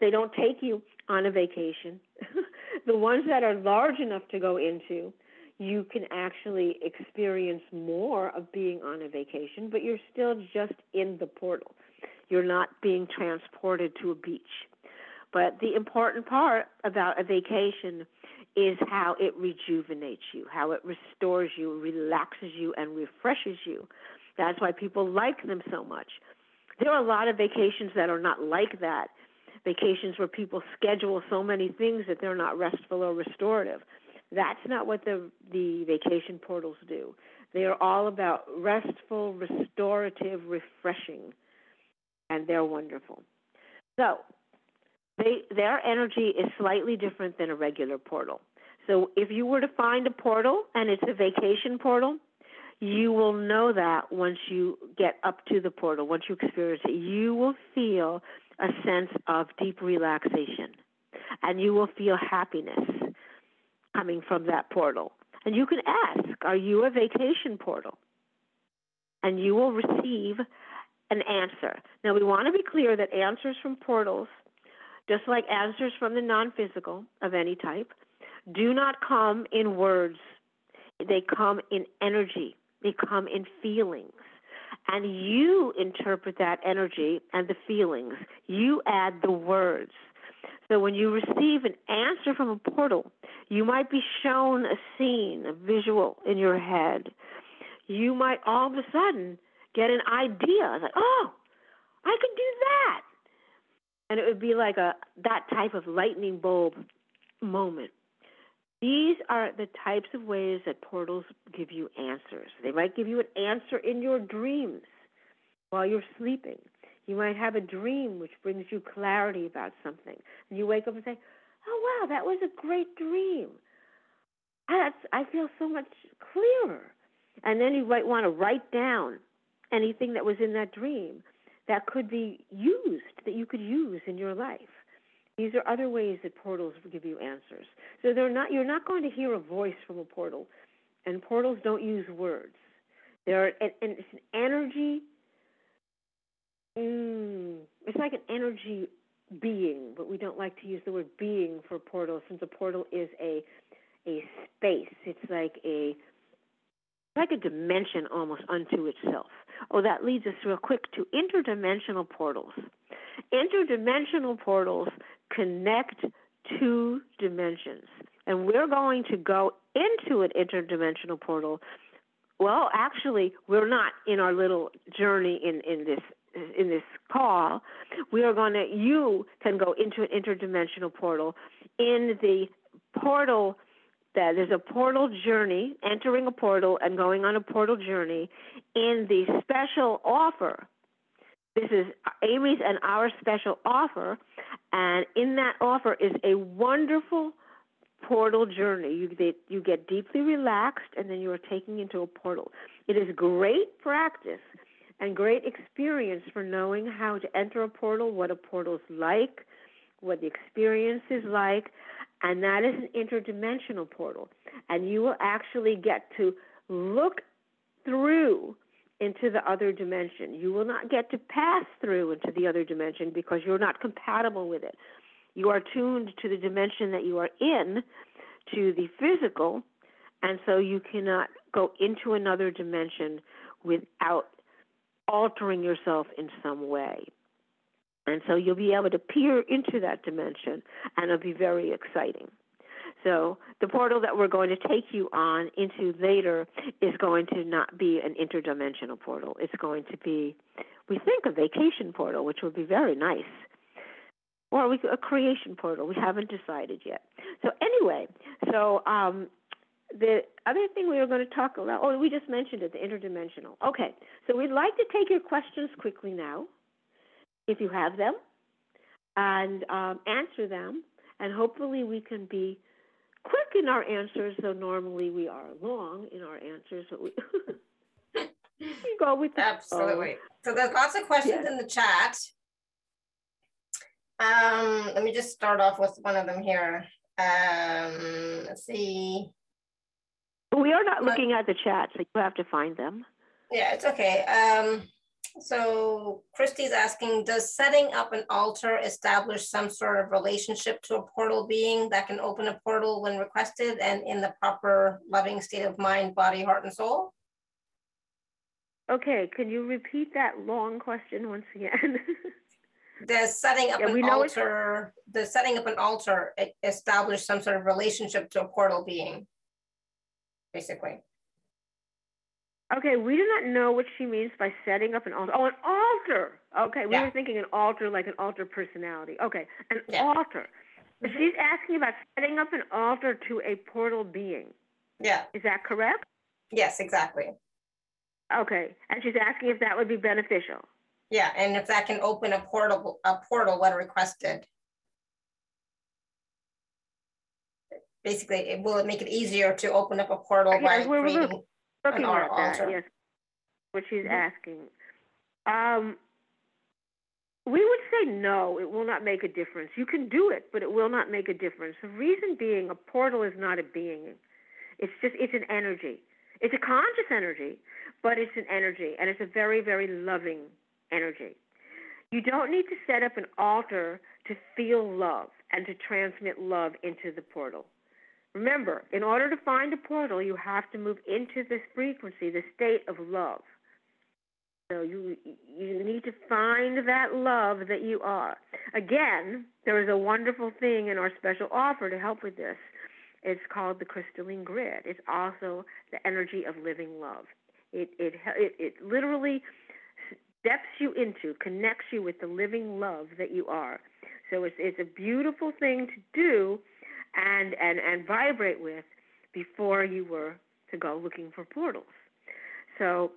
They don't take you on a vacation. (laughs) the ones that are large enough to go into, you can actually experience more of being on a vacation, but you're still just in the portal. You're not being transported to a beach. But the important part about a vacation is how it rejuvenates you, how it restores you, relaxes you, and refreshes you. That's why people like them so much. There are a lot of vacations that are not like that. Vacations where people schedule so many things that they're not restful or restorative. That's not what the the vacation portals do. They are all about restful, restorative, refreshing and they're wonderful. So, they, their energy is slightly different than a regular portal. So, if you were to find a portal and it's a vacation portal, you will know that once you get up to the portal, once you experience it, you will feel a sense of deep relaxation and you will feel happiness coming from that portal. And you can ask, Are you a vacation portal? And you will receive an answer. Now, we want to be clear that answers from portals, just like answers from the non physical of any type, do not come in words. They come in energy, they come in feelings. And you interpret that energy and the feelings. You add the words. So when you receive an answer from a portal, you might be shown a scene, a visual in your head. You might all of a sudden get an idea. like, oh, I could do that. And it would be like a that type of lightning bulb moment. These are the types of ways that portals give you answers. They might give you an answer in your dreams while you're sleeping. You might have a dream which brings you clarity about something. And you wake up and say, Oh, wow, that was a great dream. That's, I feel so much clearer. And then you might want to write down anything that was in that dream that could be used, that you could use in your life. These are other ways that portals give you answers. So they're not you're not going to hear a voice from a portal, and portals don't use words. They're and, and it's an energy. Mm, it's like an energy being, but we don't like to use the word being for portal since a portal is a a space. It's like a like a dimension almost unto itself. Oh, that leads us real quick to interdimensional portals. Interdimensional portals connect two dimensions. And we're going to go into an interdimensional portal. Well, actually, we're not in our little journey in, in this in this call. We are going to you can go into an interdimensional portal in the portal that there's a portal journey, entering a portal and going on a portal journey in the special offer. This is Amy's and our special offer, and in that offer is a wonderful portal journey. You get, you get deeply relaxed, and then you are taken into a portal. It is great practice and great experience for knowing how to enter a portal, what a portal is like, what the experience is like, and that is an interdimensional portal. And you will actually get to look through into the other dimension. You will not get to pass through into the other dimension because you're not compatible with it. You are tuned to the dimension that you are in, to the physical, and so you cannot go into another dimension without altering yourself in some way. And so you'll be able to peer into that dimension, and it'll be very exciting. So the portal that we're going to take you on into later is going to not be an interdimensional portal. It's going to be, we think, a vacation portal, which would be very nice, or we, a creation portal. We haven't decided yet. So anyway, so um, the other thing we were going to talk about, oh, we just mentioned it, the interdimensional. Okay, so we'd like to take your questions quickly now if you have them, and um, answer them. And hopefully, we can be quick in our answers, though normally we are long in our answers. But we, (laughs) we go with absolutely. So there's lots of questions yes. in the chat. Um, let me just start off with one of them here. Um, let's see. We are not looking at the chat, so you have to find them. Yeah, it's okay. Um, so Christy's asking, does setting up an altar establish some sort of relationship to a portal being that can open a portal when requested and in the proper loving state of mind, body, heart, and soul? Okay, can you repeat that long question once again? (laughs) does setting up yeah, an altar, does setting up an altar establish some sort of relationship to a portal being, basically? Okay, we do not know what she means by setting up an altar. Oh, an altar. Okay, we yeah. were thinking an alter like an alter personality. Okay, an yeah. altar. Mm-hmm. She's asking about setting up an altar to a portal being. Yeah. Is that correct? Yes, exactly. Okay, and she's asking if that would be beneficial. Yeah, and if that can open a portal a portal when requested. Basically, it will it make it easier to open up a portal okay, by creating looking at that, yes. What she's mm-hmm. asking. Um, we would say no, it will not make a difference. You can do it, but it will not make a difference. The reason being a portal is not a being. It's just it's an energy. It's a conscious energy, but it's an energy and it's a very, very loving energy. You don't need to set up an altar to feel love and to transmit love into the portal. Remember, in order to find a portal, you have to move into this frequency, the state of love. So you you need to find that love that you are. Again, there is a wonderful thing in our special offer to help with this. It's called the crystalline grid. It's also the energy of living love. It it it, it literally steps you into, connects you with the living love that you are. So it's it's a beautiful thing to do and, and, and vibrate with before you were to go looking for portals. So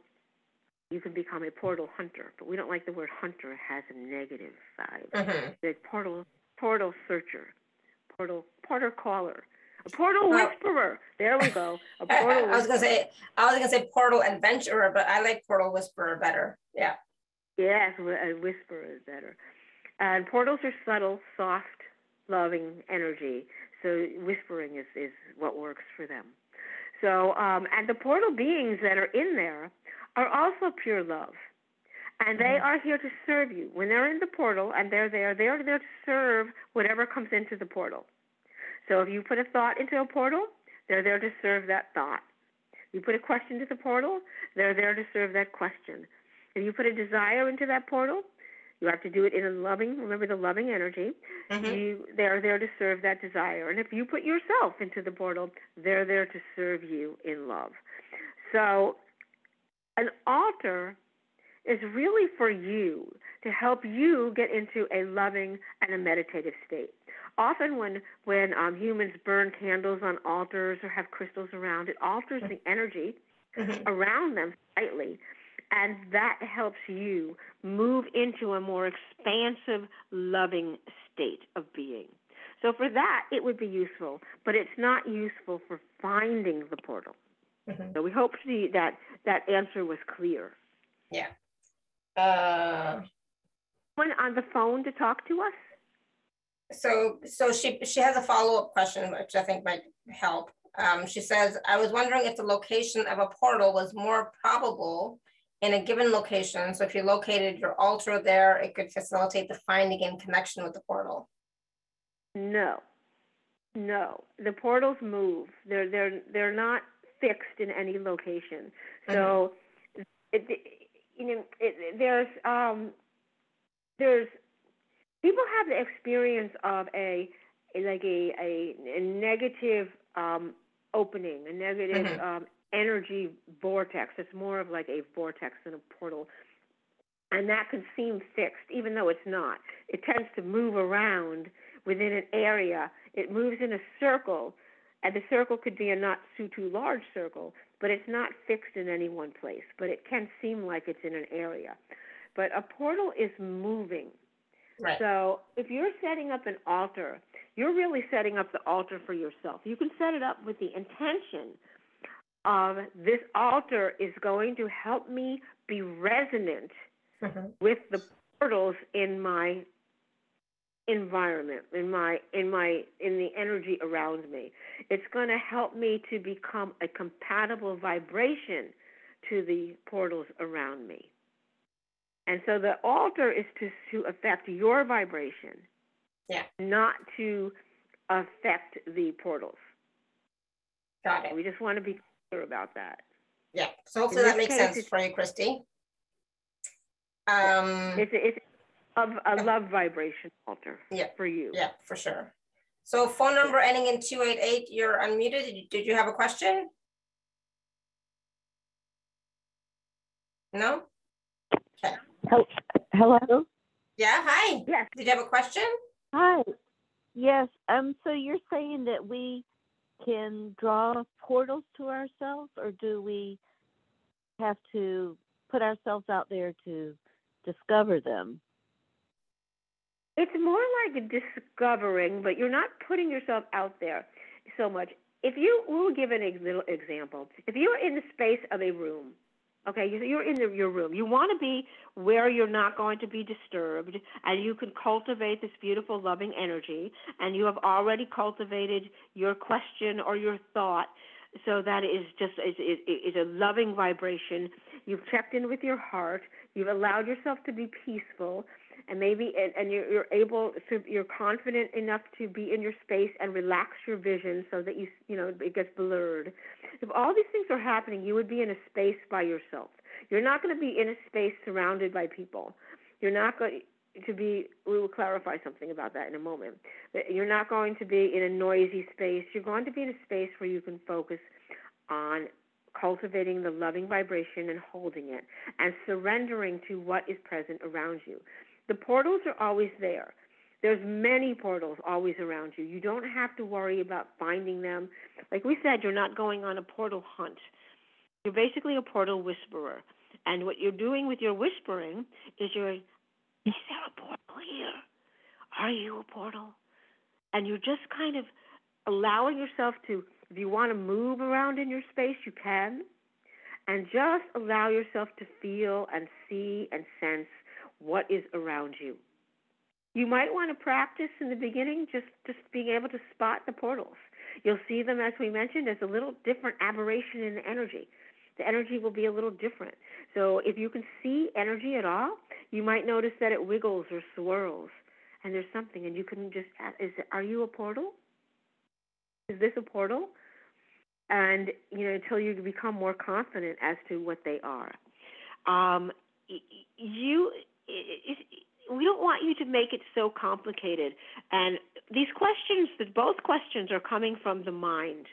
you can become a portal hunter, but we don't like the word hunter. It has a negative vibe. Mm-hmm. The portal portal searcher, portal portal caller, a portal whisperer. There we go. A (laughs) portal. I was gonna say I was gonna say portal adventurer, but I like portal whisperer better. Yeah. Yes, a whisperer is better. And portals are subtle, soft, loving energy. So whispering is, is what works for them. So, um, and the portal beings that are in there are also pure love. And they mm-hmm. are here to serve you. When they're in the portal and they're there, they're there to serve whatever comes into the portal. So if you put a thought into a portal, they're there to serve that thought. You put a question into the portal, they're there to serve that question. You put a question into the portal, they're there to serve that question you put a desire into that portal, they're there to serve that desire you put a desire into the portal, they're there to serve that portal you put a question into the portal, they're there to serve that portal you put a question into the portal, they're there to serve that portal you put a desire into that portal, they're there to serve that question. You have to do it in a loving, remember the loving energy. Mm-hmm. You, they're there to serve that desire. And if you put yourself into the portal, they're there to serve you in love. So, an altar is really for you to help you get into a loving and a meditative state. Often, when when um, humans burn candles on altars or have crystals around, it alters the energy Mm-hmm. around them slightly, and that helps you move into a more expansive, loving state of being. So for that, it would be useful, but it's not useful for finding the portal. Mhm. So we hope the, that that answer was clear. Yeah. Uh, Someone on the phone to talk to us? so so she she has a follow-up question, which I think might help. Um, she says, I was wondering if the location of a portal was more probable in a given location. So if you located your altar there, it could facilitate the finding and connection with the portal. No, no. The portals move. They're they're they're not fixed in any location. So, it, you know, it, there's um, there's people have the experience of a, like a, a, a negative um, opening, a negative Mhm. um, energy vortex. It's more of like a vortex than a portal. And that can seem fixed, even though it's not. It tends to move around within an area. It moves in a circle, and the circle could be a not too too large circle, but it's not fixed in any one place. But it can seem like it's in an area. But a portal is moving. Right. So if you're setting up an altar, you're really setting up the altar for yourself. You can set it up with the intention of this altar is going to help me be resonant Mhm. with the portals in my environment in my in my in the energy around me it's going to help me to become a compatible vibration to the portals around me and so the altar is to to affect your vibration Yeah. not to affect the portals Got it. we just want to be clear about that Yeah. So hopefully that makes sense for you, Christy. Um, it's it's of a love vibration altar Yeah. for you yeah, for sure. So phone number ending in two eight eight, you're unmuted. Did you, did you have a question? No? Okay. Hello. Yeah, hi. yes Did you have a question? Hi. Yes. Um. So you're saying that we can draw portals to ourselves, or do we have to put ourselves out there to discover them? It's more like discovering, but you're not putting yourself out there so much. If you, we'll give an little example. If you're in the space of a room, okay, you- you're in the, your room, you want to be where you're not going to be disturbed, and you can cultivate this beautiful, loving energy, and you have already cultivated your question or your thought so that is just is, is a loving vibration. You've checked in with your heart. You've allowed yourself to be peaceful, and maybe and, and you're, you're able to you're confident enough to be in your space and relax your vision so that you you know it gets blurred. If all these things are happening, you would be in a space by yourself. You're not going to be in a space surrounded by people. You're not going to be. We will clarify something about that in a moment. You're not going to be in a noisy space. You're going to be in a space where you can focus on cultivating the loving vibration and holding it and surrendering to what is present around you. The portals are always there. There's many portals always around you. You don't have to worry about finding them. Like we said, you're not going on a portal hunt. You're basically a portal whisperer. And what you're doing with your whispering is you're, is there a portal here? Are you a portal? And you're just kind of allowing yourself to, if you want to move around in your space, you can. And just allow yourself to feel and see and sense what is around you. You might want to practice in the beginning just just being able to spot the portals. You'll see them as we mentioned as a little different aberration in the energy. The energy will be a little different. So if you can see energy at all, you might notice that it wiggles or swirls, and there's something, and you can just ask, is are you a portal? Is this a portal? And you know until you become more confident as to what they are. Um, y- y- you, i- i- want you to make it so complicated. And these questions, both questions are coming from the mind.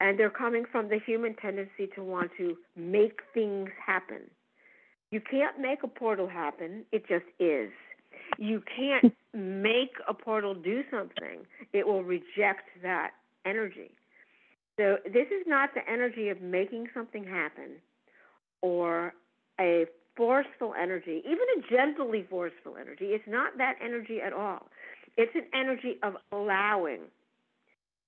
And they're coming from the human tendency to want to make things happen. You can't make a portal happen, it just is. You can't (laughs) make a portal do something, it will reject that energy. So, this is not the energy of making something happen or a forceful energy, even a gently forceful energy. It's not that energy at all. It's an energy of allowing.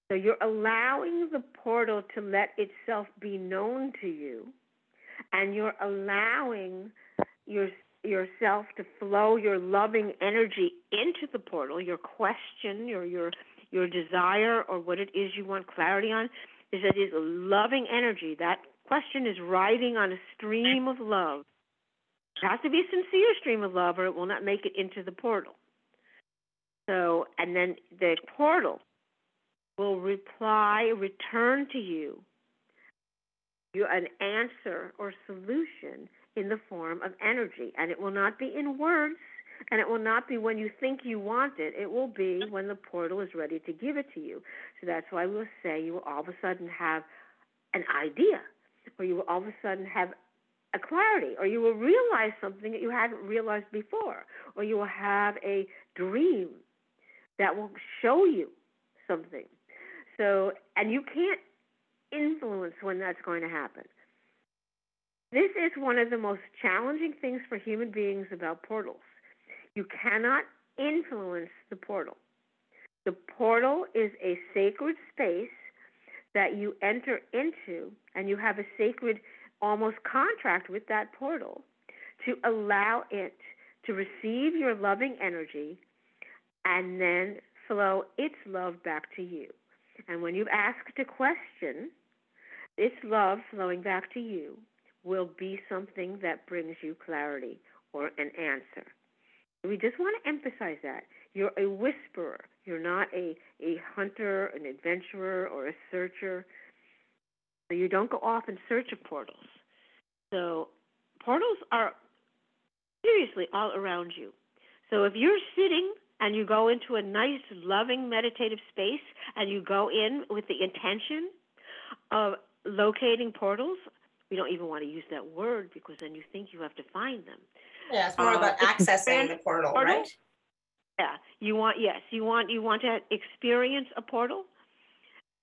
So you're allowing the portal to let itself be known to you, and you're allowing your yourself to flow your loving energy into the portal. Your question, your your your desire, or what it is you want clarity on, is that it is a loving energy. That question is riding on a stream of love it has to be a sincere stream of love, or it will not make it into the portal. So, and then the portal will reply, return to you, you an answer or solution in the form of energy, and it will not be in words, and it will not be when you think you want it. It will be when the portal is ready to give it to you. So that's why we'll say you will all of a sudden have an idea, or you will all of a sudden have a clarity, or you will realize something that you hadn't realized before, or you will have a dream that will show you something. So, and you can't influence when that's going to happen. This is one of the most challenging things for human beings about portals. You cannot influence the portal. The portal is a sacred space that you enter into, and you have a sacred almost contract with that portal to allow it to receive your loving energy and then flow its love back to you. And when you've asked a question, its love flowing back to you will be something that brings you clarity or an answer. We just want to emphasize that. You're a whisperer. You're not a, a hunter, an adventurer, or a searcher. You don't go off in search of portals. So portals are seriously all around you. So if you're sitting and you go into a nice, loving, meditative space and you go in with the intention of locating portals, we don't even want to use that word because then you think you have to find them. Yeah, it's more uh, about accessing the portal, portal, right? Yeah, you want yes, you want you want to experience a portal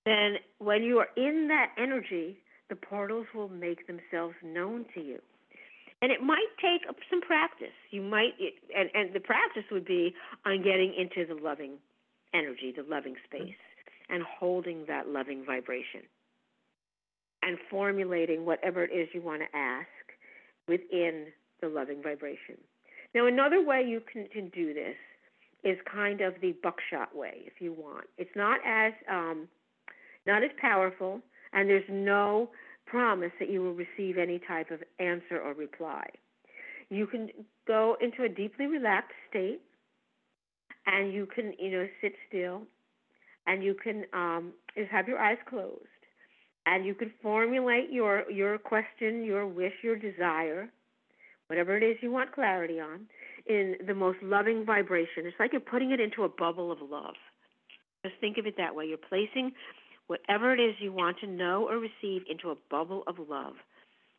then when you are in that energy, the portals will make themselves known to you. And it might take some practice. You might, and, and the practice would be on getting into the loving energy, the loving space, and holding that loving vibration and formulating whatever it is you want to ask within the loving vibration. Now, another way you can, can do this is kind of the buckshot way, if you want. It's not as um, not as powerful, and there's no promise that you will receive any type of answer or reply. You can go into a deeply relaxed state, and you can, you know, sit still, and you can um, just have your eyes closed, and you can formulate your your question, your wish, your desire, whatever it is you want clarity on, in the most loving vibration. It's like you're putting it into a bubble of love. Just think of it that way. You're placing whatever it is you want to know or receive into a bubble of love.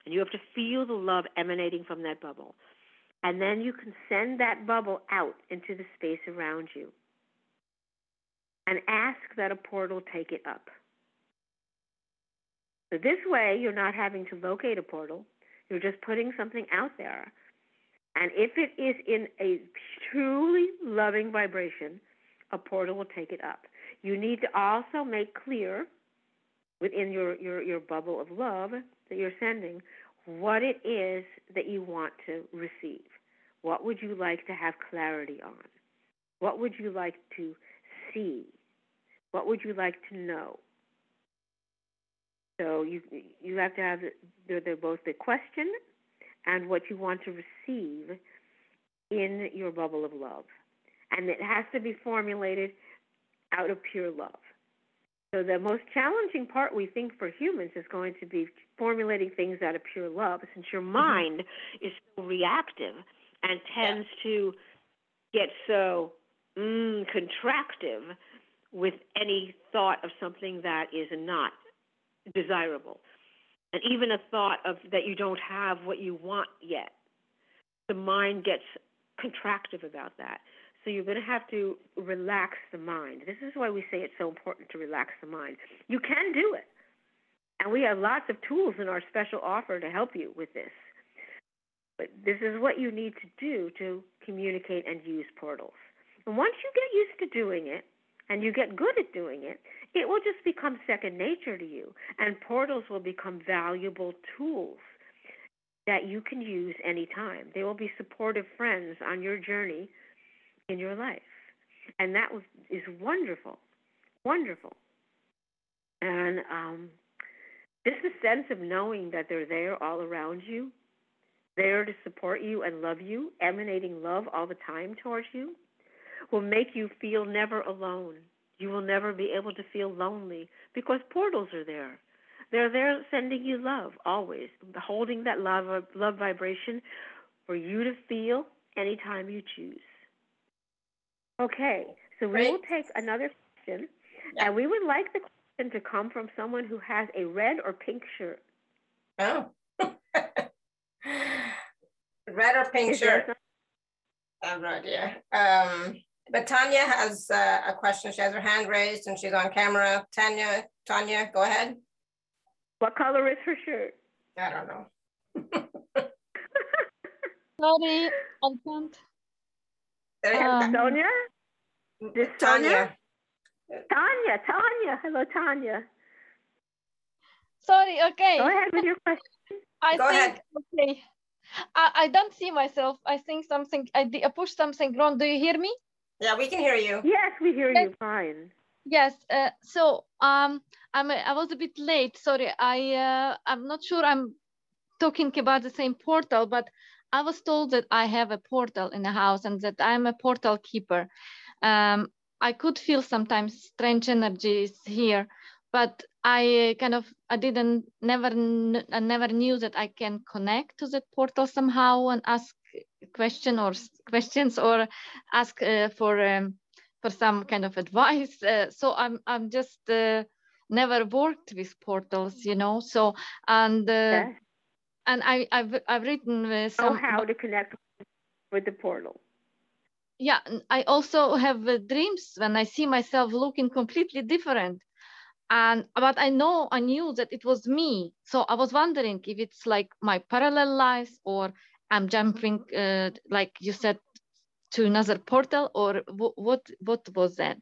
And you have to feel the love emanating from that bubble. And then you can send that bubble out into the space around you and ask that a portal take it up. So this way, you're not having to locate a portal, you're just putting something out there. And if it is in a truly loving vibration, a portal will take it up. You need to also make clear within your, your, your bubble of love that you're sending what it is that you want to receive. What would you like to have clarity on? What would you like to see? What would you like to know? So you you have to have the, the, both the question and what you want to receive in your bubble of love, and it has to be formulated out of pure love. So the most challenging part we think for humans is going to be formulating things out of pure love, since your mm-hmm. mind mm-hmm. is so reactive and tends yeah. to get so mm, contractive with any thought of something that is not desirable. And even a thought of that you don't have what you want yet. The mind gets contractive about that. So you're going to have to relax the mind. This is why we say it's so important to relax the mind. You can do it. And we have lots of tools in our special offer to help you with this. But this is what you need to do to communicate and use portals. And once you get used to doing it and you get good at doing it, it will just become second nature to you. And portals will become valuable tools that you can use anytime. They will be supportive friends on your journey in your life. And that was, is wonderful, wonderful. And um, just the sense of knowing that they're there all around you, there to support you and love you, emanating love all the time towards you, will make you feel never alone. You will never be able to feel lonely because portals are there. They're there sending you love always, holding that love love vibration for you to feel anytime you choose. Okay, so we will take another question, yeah. and we would like the question to come from someone who has a red or pink shirt. Oh. (laughs) red or pink Is shirt. I have no idea. Um, but Tanya has uh, a question. She has her hand raised and she's on camera. Tanya, Tanya, go ahead. What color is her shirt? I don't know. (laughs) Sorry, I can't. Um, Sonia? This Tanya? Tanya, Tanya. Hello, Tanya. Sorry, okay. Go ahead with your question. I Go think, ahead. okay. I, I don't see myself. I think something, I, I pushed something wrong. Do you hear me? Yeah, we can hear you. Yes, we hear yes. you fine. Yes. Uh, so um, I'm. I was a bit late. Sorry. I. Uh, I'm not sure. I'm talking about the same portal, but I was told that I have a portal in the house and that I'm a portal keeper. Um, I could feel sometimes strange energies here, but I kind of I didn't never I never knew that I can connect to that portal somehow and ask question or questions or ask uh, for um, for some kind of advice. Uh, so I'm I'm just uh, never worked with portals, you know. So and uh, and I, I've I've written some. Know how to connect with the portal. Yeah, I also have uh, dreams when I see myself looking completely different, and but I know I knew that it was me. So I was wondering if it's like my parallel lives or I'm jumping, uh, like you said, to another portal, or what? What was that?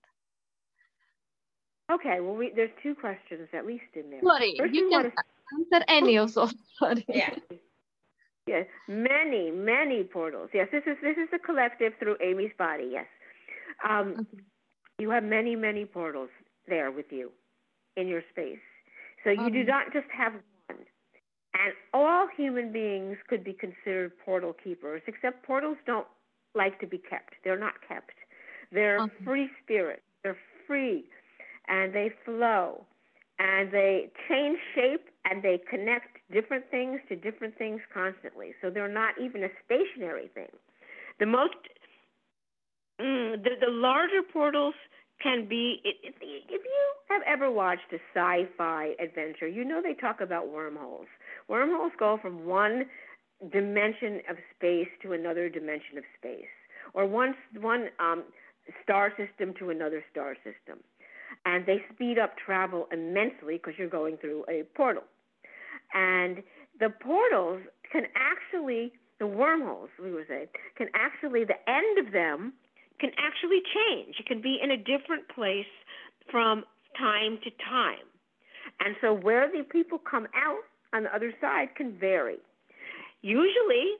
Okay, well, we, there's two questions at least in there. Sorry, First you can answer any of those. (laughs) Sorry. Yeah. Yes, many, many portals. Yes, this is this is the collective through Amy's body. Yes, um, okay. you have many, many portals there with you in your space. So you um, do not just have one. And all human beings could be considered portal keepers, except portals don't like to be kept. They're not kept. They're okay. free spirits. They're free and they flow and they change shape and they connect different things to different things constantly. So they're not even a stationary thing. The most, mm, the, the larger portals can be, if, if you have ever watched a sci fi adventure, you know they talk about wormholes. Wormholes go from one dimension of space to another dimension of space, or one, one um, star system to another star system and they speed up travel immensely because you're going through a portal. And the portals can actually, the wormholes, we would say, can actually, the end of them can actually change. It can be in a different place from time to time. And so where the people come out on the other side can vary. Usually,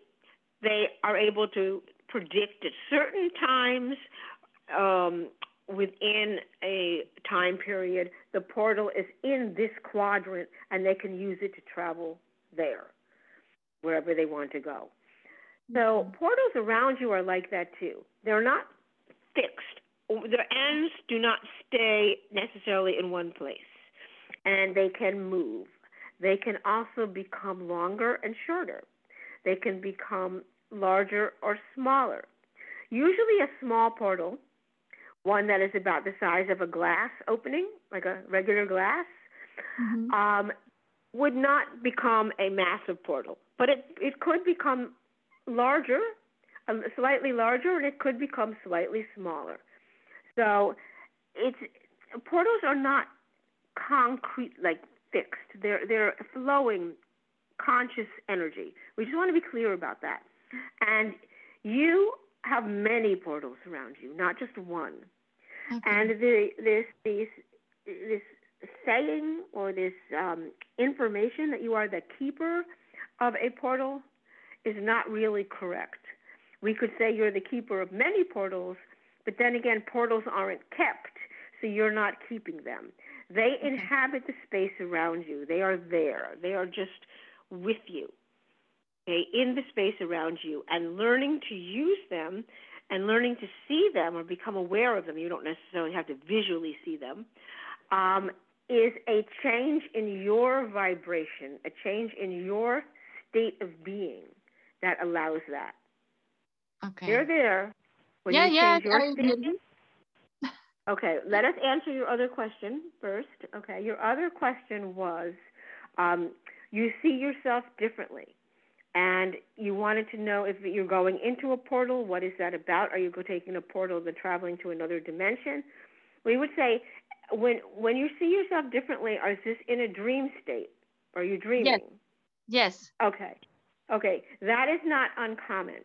they are able to predict at certain times um, within a time period, the portal is in this quadrant and they can use it to travel there, wherever they want to go. So mm-hmm. portals around you are like that too. They're not fixed. Their ends do not stay necessarily in one place, and they can move. They can also become longer and shorter. They can become larger or smaller usually a small portal, one that is about the size of a glass opening, like a regular glass, mm-hmm. um, would not become a massive portal, but it it could become larger, um, slightly larger, and it could become slightly smaller. So, it's portals are not concrete like fixed. They're they're flowing conscious energy. We just want to be clear about that. And you have many portals around you, not just one. Okay. And the, this this this saying or this um, information that you are the keeper of a portal is not really correct. We could say you're the keeper of many portals, but then again, portals aren't kept, so you're not keeping them. They inhabit the space around you. They are there. They are just with you, okay, in the space around you, and learning to use them and learning to see them or become aware of them. You don't necessarily have to visually see them. Um, is a change in your vibration, a change in your state of being that allows that. Okay. They're there. When yeah, you yeah. Your state, okay, let us answer your other question first. Okay, your other question was um, you see yourself differently. And you wanted to know if you're going into a portal, what is that about? Are you taking a portal and traveling to another dimension? We would say when when you see yourself differently, is this in a dream state? Are you dreaming? Yes. Yes. Okay. Okay. That is not uncommon.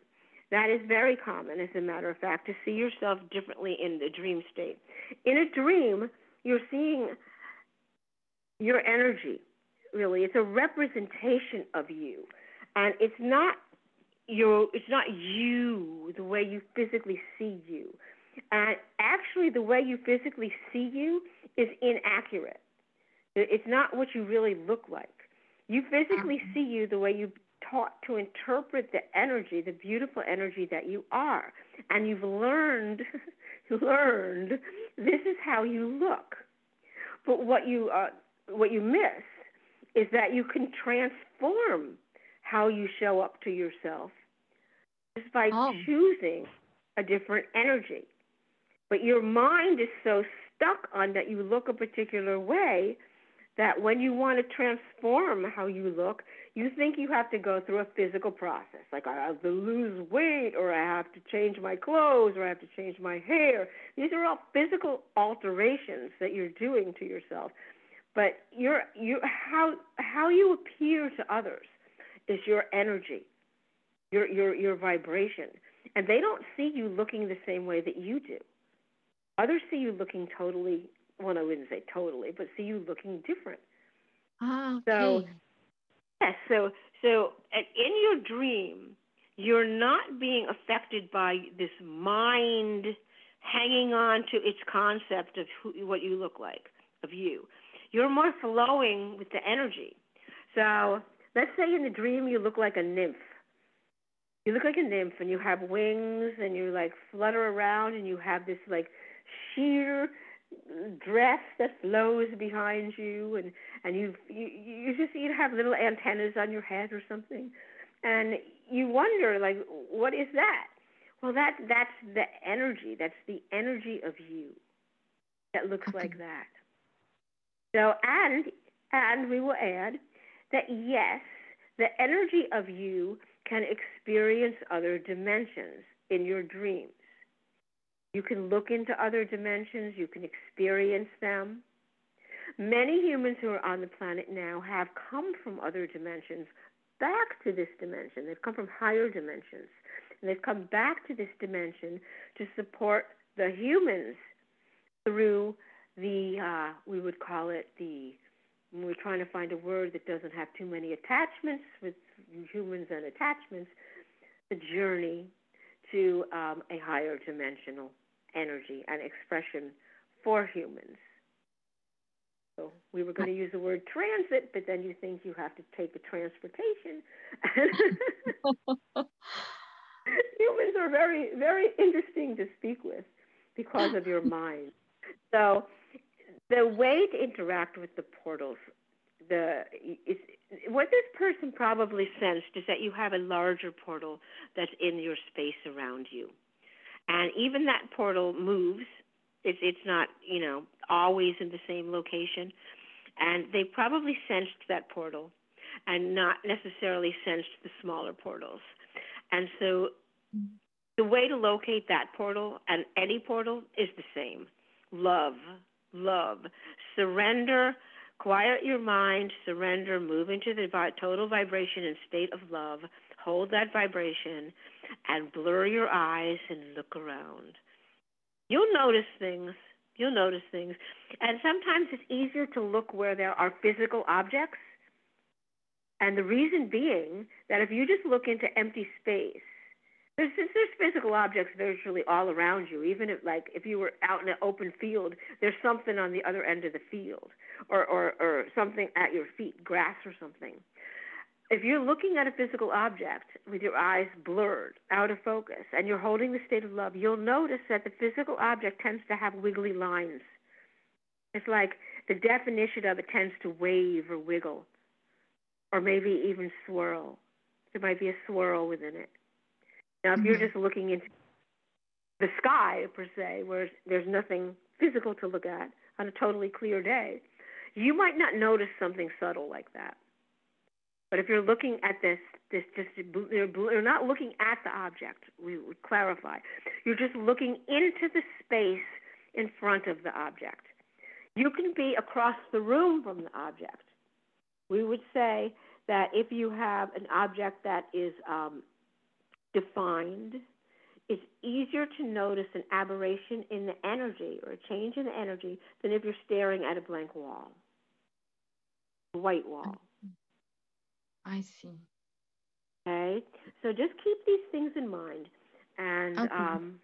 That is very common, as a matter of fact, to see yourself differently in the dream state. In a dream, you're seeing your energy, really. It's a representation of you. And it's not your it's not you the way you physically see you. And actually, the way you physically see you is inaccurate. It's not what you really look like. You physically mm-hmm. see you the way you taught to interpret the energy, the beautiful energy that you are. And you've learned, (laughs) learned this is how you look. But what you uh, what you miss is that you can transform how you show up to yourself just by oh. choosing a different energy. But your mind is so stuck on that you look a particular way that when you want to transform how you look, you think you have to go through a physical process. Like I have to lose weight, or I have to change my clothes, or I have to change my hair. These are all physical alterations that you're doing to yourself. But your you how how you appear to others is your energy, your your your vibration, and they don't see you looking the same way that you do. Others see you looking totally, well, I wouldn't say totally, but see you looking different. Ah, okay. So, yes, so, so in your dream, you're not being affected by this mind hanging on to its concept of who, what you look like, of you. You're more flowing with the energy. So let's say in the dream you look like a nymph. You look like a nymph and you have wings and you like flutter around and you have this like sheer dress that flows behind you and and you you you just you have little antennas on your head or something and you wonder like what is that well that that's the energy that's the energy of you that looks okay. like that so and and we will add that yes the energy of you can experience other dimensions in your dreams you can look into other dimensions, you can experience them. Many humans who are on the planet now have come from other dimensions back to this dimension. They've come from higher dimensions. And they've come back to this dimension to support the humans through the, uh, we would call it the, we're trying to find a word that doesn't have too many attachments with humans and attachments, the journey to um, a higher dimensional energy and expression for humans. So we were going to use the word transit, but then you think you have to take a transportation. (laughs) humans are very, very interesting to speak with because of your mind. So the way to interact with the portals, the is, what this person probably sensed is that you have a larger portal that's in your space around you And even that portal moves. It's it's not, you know, always in the same location. And they probably sensed that portal and not necessarily sensed the smaller portals. And so the way to locate that portal and any portal is the same love, love. Surrender, quiet your mind, surrender, move into the total vibration and state of love. Hold that vibration and blur your eyes and look around. You'll notice things. You'll notice things. And sometimes it's easier to look where there are physical objects. And the reason being that if you just look into empty space, there's, there's physical objects virtually all around you, even if like if you were out in an open field, there's something on the other end of the field, or or, or something at your feet, grass or something. If you're looking at a physical object with your eyes blurred, out of focus, and you're holding the state of love, you'll notice that the physical object tends to have wiggly lines. It's like the definition of it tends to wave or wiggle, or maybe even swirl. There might be a swirl within it. Now, if mm-hmm. you're just looking into the sky, per se, where there's nothing physical to look at on a totally clear day, you might not notice something subtle like that. But if you're looking at this, this just you're not looking at the object. We would clarify. You're just looking into the space in front of the object. You can be across the room from the object. We would say that if you have an object that is um, defined, it's easier to notice an aberration in the energy or a change in the energy than if you're staring at a blank wall, a white wall. I see. Okay, so just keep these things in mind, and okay. um,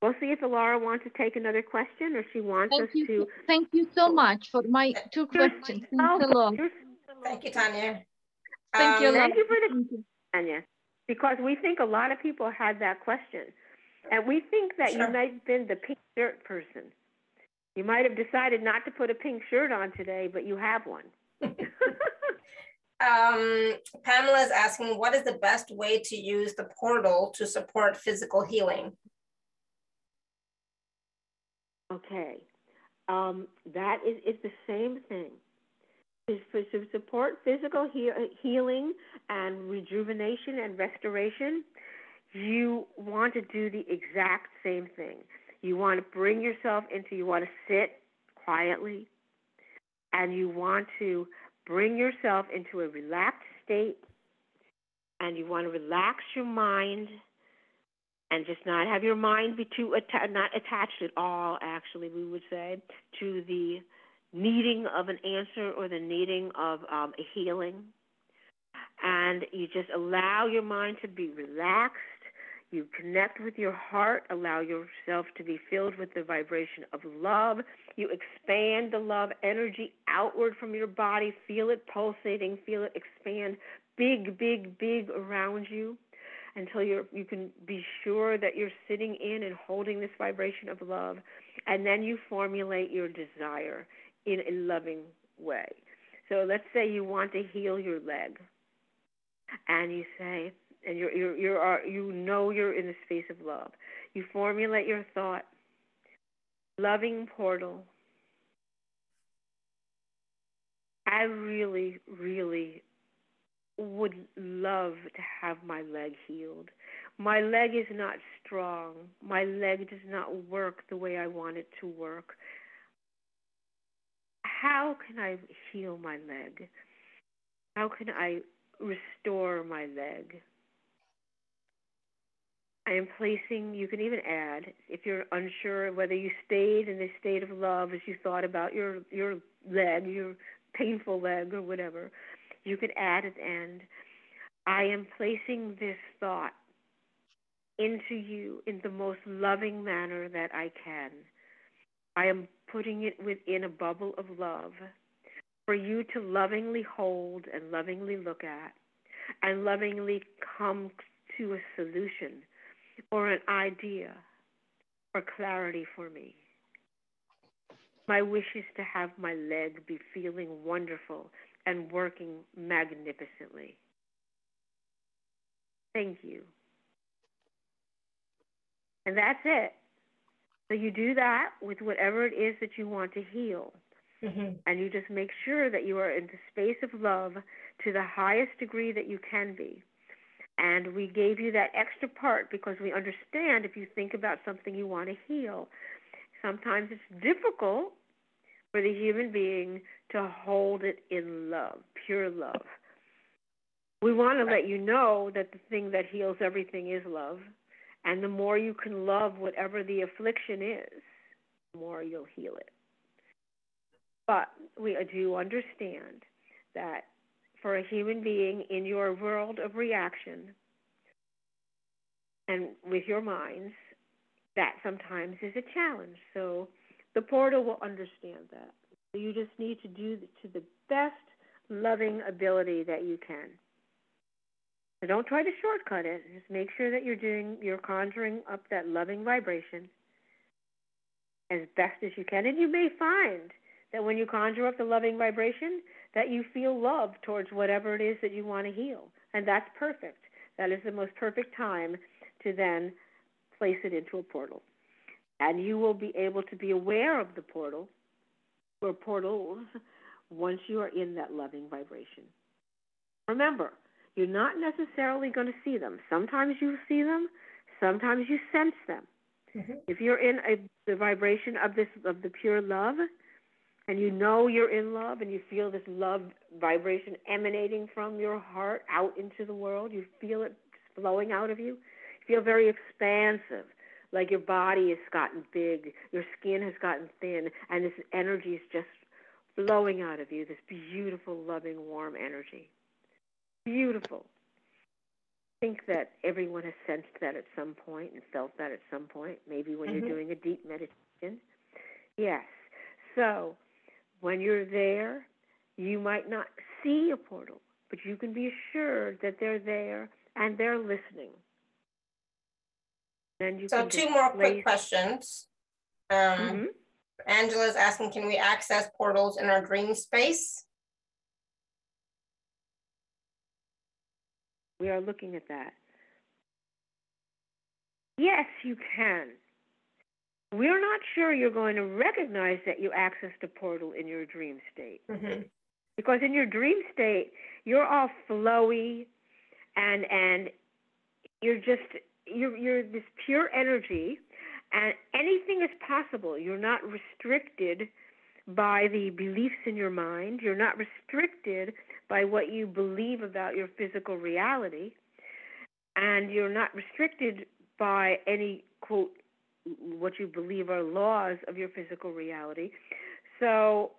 we'll see if Alara wants to take another question or she wants thank us you, to. Thank you so much for my two questions. Oh, thank you, Tanya. Thank um, you. Thank you for the Tanya because we think a lot of people had that question. And we think that sure. you might have been the pink shirt person. You might have decided not to put a pink shirt on today, but you have one. (laughs) um, Pamela is asking, what is the best way to use the portal to support physical healing? Okay. Um, that is, is the same thing to support physical he- uh, healing and rejuvenation and restoration, you want to do the exact same thing. You want to bring yourself into, you want to sit quietly, and you want to bring yourself into a relaxed state, and you want to relax your mind and just not have your mind be too atta- not attached at all actually we would say to the needing of an answer or the needing of um, a healing. And you just allow your mind to be relaxed. You connect with your heart, allow yourself to be filled with the vibration of love. You expand the love energy outward from your body. Feel it pulsating, feel it expand big, big, big around you until you're you can be sure that you're sitting in and holding this vibration of love and then you formulate your desire in a loving way. So let's say you want to heal your leg, and you say, and you're you're you are are, you know you're in the space of love. You formulate your thought, loving portal. I really, really would love to have my leg healed. My leg is not strong. My leg does not work the way I want it to work how can I heal my leg? How can I restore my leg? I am placing, you can even add, if you're unsure whether you stayed in a state of love as you thought about your, your leg, your painful leg, or whatever, you could add at the end, I am placing this thought into you in the most loving manner that I can. I am putting it within a bubble of love for you to lovingly hold and lovingly look at and lovingly come to a solution or an idea or clarity for me. My wish is to have my leg be feeling wonderful and working magnificently. Thank you. And that's it. So you do that with whatever it is that you want to heal. Mm-hmm. And you just make sure that you are in the space of love to the highest degree that you can be. And we gave you that extra part because we understand if you think about something you want to heal, sometimes it's difficult for the human being to hold it in love, pure love. We want to let you know that the thing that heals everything is love. And the more you can love whatever the affliction is, the more you'll heal it. But we do understand that for a human being in your world of reaction and with your minds, that sometimes is a challenge. So the portal will understand that. You just need to do to the best loving ability that you can. So don't try to shortcut it. Just make sure that you're doing you're conjuring up that loving vibration as best as you can. And you may find that when you conjure up the loving vibration, that you feel love towards whatever it is that you want to heal. And that's perfect. That is the most perfect time to then place it into a portal. And you will be able to be aware of the portal or portals once you are in that loving vibration. Remember, you're not necessarily going to see them. Sometimes you see them, sometimes you sense them. Mm-hmm. If you're in a, the vibration of this of the pure love, and you know you're in love and you feel this love vibration emanating from your heart out into the world, you feel it flowing out of you, you feel very expansive, like your body has gotten big, your skin has gotten thin, and this energy is just flowing out of you, this beautiful, loving, warm energy. Beautiful. I think that everyone has sensed that at some point and felt that at some point, maybe when mm-hmm. you're doing a deep meditation. Yes. So, when you're there, you might not see a portal, but you can be assured that they're there and they're listening. You so two more quick questions. Um, mm-hmm. Angela's asking, can we access portals in our dream space? We are looking at that. Yes, you can. We're not sure you're going to recognize that you accessed a portal in your dream state. Mm-hmm. Because in your dream state, you're all flowy and and you're just you're you're this pure energy and anything is possible. You're not restricted by the beliefs in your mind. You're not restricted by what you believe about your physical reality. And you're not restricted by any quote what you believe are laws of your physical reality. So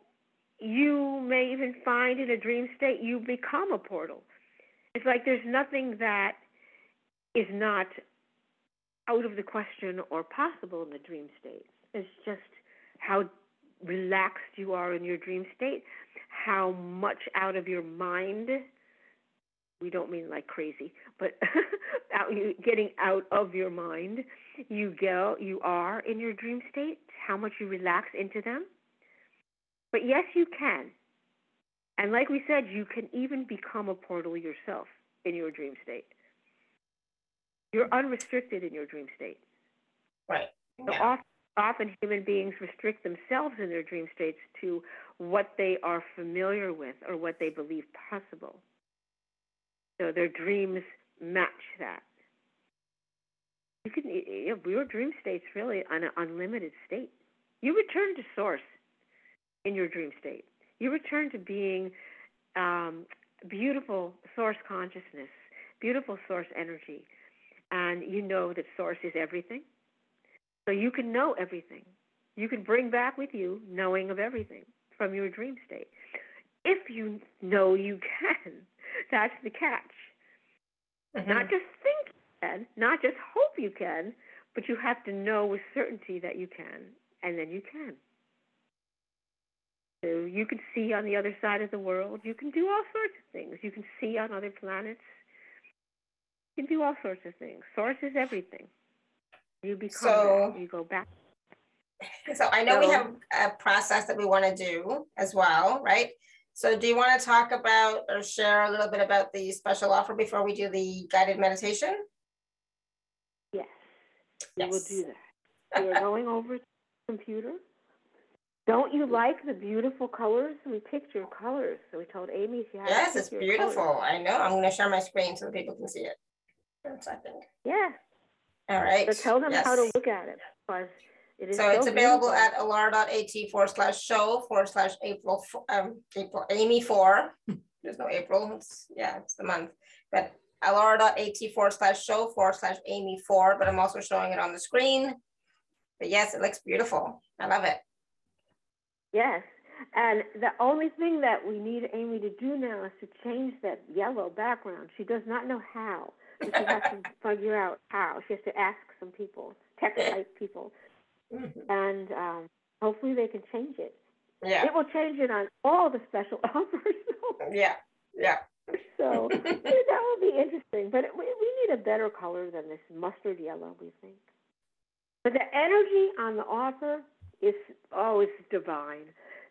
you may even find in a dream state you become a portal. It's like there's nothing that is not out of the question or possible in the dream state. It's just how relaxed you are in your dream state, how much out of your mind we don't mean like crazy, but (laughs) out you getting out of your mind. You go, you are in your dream state. How much you relax into them. But yes, you can. And like we said, you can even become a portal yourself in your dream state. You're unrestricted in your dream state. Right. So yeah. Often, human beings restrict themselves in their dream states to what they are familiar with or what they believe possible. So their dreams match that. You can your dream state's really an unlimited state. You return to source in your dream state. You return to being um, beautiful source consciousness, beautiful source energy, and you know that source is everything. So you can know everything. You can bring back with you knowing of everything from your dream state. If you know you can. (laughs) That's the catch. Mm-hmm. Not just think you can, not just hope you can, but you have to know with certainty that you can, and then you can. So you can see on the other side of the world. You can do all sorts of things. You can see on other planets. You can do all sorts of things. Source is everything. You become so, that. You go back. So I know so, we have a process that we want to do as well, right? So do you want to talk about or share a little bit about the special offer before we do the guided meditation? Yes. we'll do that. We are going (laughs) over to the computer. Don't you like the beautiful colors? We picked your colors. So we told Amy she had Yes, to it's your colors. beautiful. I know. I'm gonna share my screen so people can see it. One second. Yeah. All right. So tell them how to look at it because it is So it's available beautiful. at alara.at forward slash show forward slash April, f- um, April, Amy four. There's no April, it's, yeah, it's the month. But alara.at forward slash show forward slash Amy four, but I'm also showing it on the screen. But yes, it looks beautiful. I love it. Yes. And the only thing that we need Amy to do now is to change that yellow background. She does not know how. She has to figure out how. She has to ask some people, tech type people, Mhm. and um, hopefully they can change it. Yeah, It will change it on all the special (laughs) offers. yeah, yeah. so (laughs) that will be interesting. But we, we need a better color than this mustard yellow, we think. But the energy on the offer is, oh, it's divine.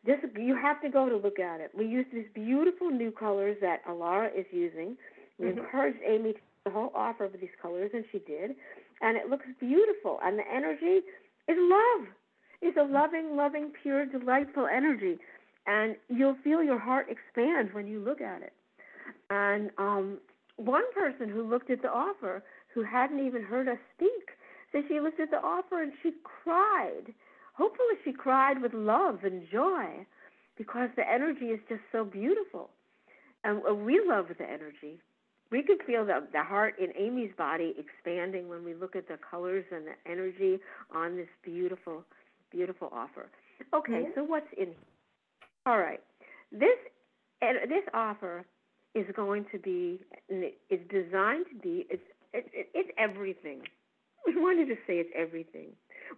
This, you have to go to look at it. We use these beautiful new colors that Alara is using. We Mhm. encouraged Amy to the whole offer of these colors, and she did. And it looks beautiful. And the energy is love. It's a loving, loving, pure, delightful energy. And you'll feel your heart expand when you look at it. And um, one person who looked at the offer, who hadn't even heard us speak, said she looked at the offer and she cried. Hopefully, she cried with love and joy because the energy is just so beautiful. And uh, we love the energy. We can feel the, the heart in Amy's body expanding when we look at the colors and the energy on this beautiful, beautiful offer. Okay, Mhm. so what's in here? All right. This and this offer is going to be is designed to be it's it, it, it's everything. (laughs) We wanted to say it's everything.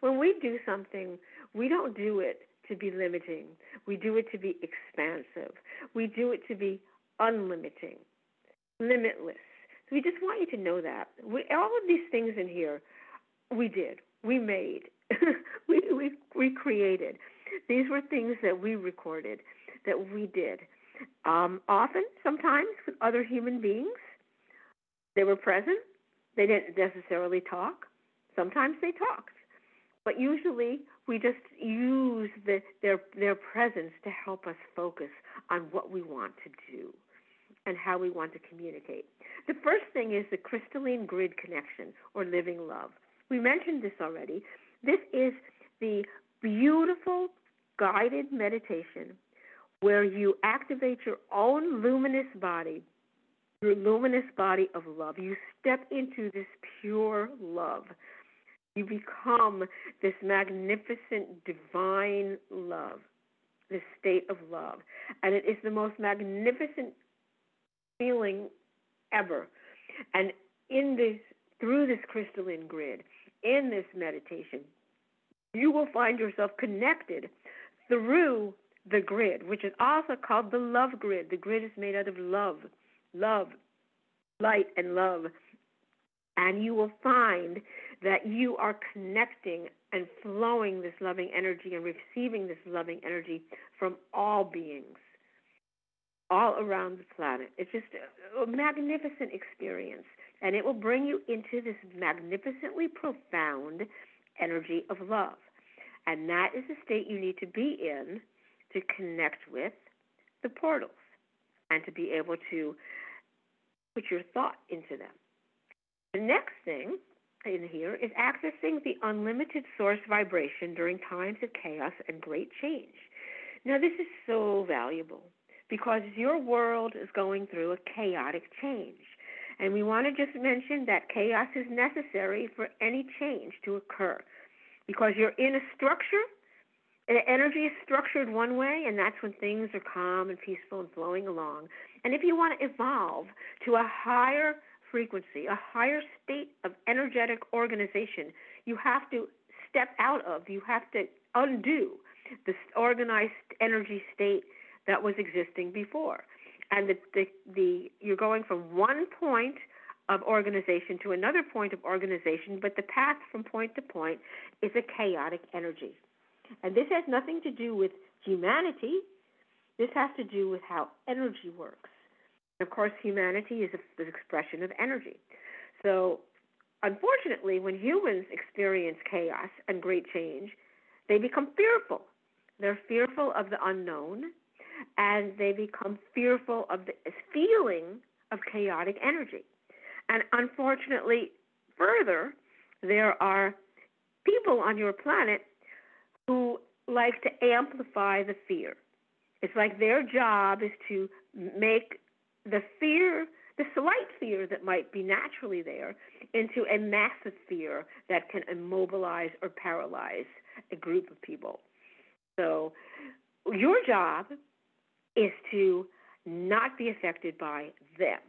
When we do something, we don't do it to be limiting. We do it to be expansive. We do it to be unlimiting, limitless. So we just want you to know that. We, all of these things in here, we did. We made. (laughs) we, we, we created. These were things that we recorded, that we did. Um, often, sometimes with other human beings, they were present. They didn't necessarily talk. Sometimes they talked, but usually we just use the, their their presence to help us focus on what we want to do and how we want to communicate. The first thing is the crystalline grid connection or living love. We mentioned this already. This is the beautiful guided meditation where you activate your own luminous body, your luminous body of love. You step into this pure love. You become this magnificent divine love, this state of love. And it is the most magnificent feeling ever. And in this through this crystalline grid, in this meditation, you will find yourself connected through the grid, which is also called the love grid. The grid is made out of love, love, light, and love. And you will find that you are connecting and flowing this loving energy and receiving this loving energy from all beings, all around the planet. It's just a, magnificent experience. And it will bring you into this magnificently profound energy of love. And that is the state you need to be in to connect with the portals and to be able to put your thought into them. The next thing in here is accessing the unlimited source vibration during times of chaos and great change. Now, this is so valuable because your world is going through a chaotic change. And we want to just mention that chaos is necessary for any change to occur because you're in a structure. The energy is structured one way, and that's when things are calm and peaceful and flowing along. And if you want to evolve to a higher frequency, a higher state of energetic organization, you have to step out of, you have to undo the organized energy state that was existing before. And the, the, the, you're going from one point of organization to another point of organization, but the path from point to point is a chaotic energy. And this has nothing to do with humanity. This has to do with how energy works. Of course, humanity is an expression of energy. So unfortunately, when humans experience chaos and great change, they become fearful. They're fearful of the unknown, and they become fearful of the feeling of chaotic energy. And unfortunately, further, there are people on your planet who like to amplify the fear. It's like their job is to make the fear, the slight fear that might be naturally there, into a massive fear that can immobilize or paralyze a group of people. So, your job is to not be affected by them.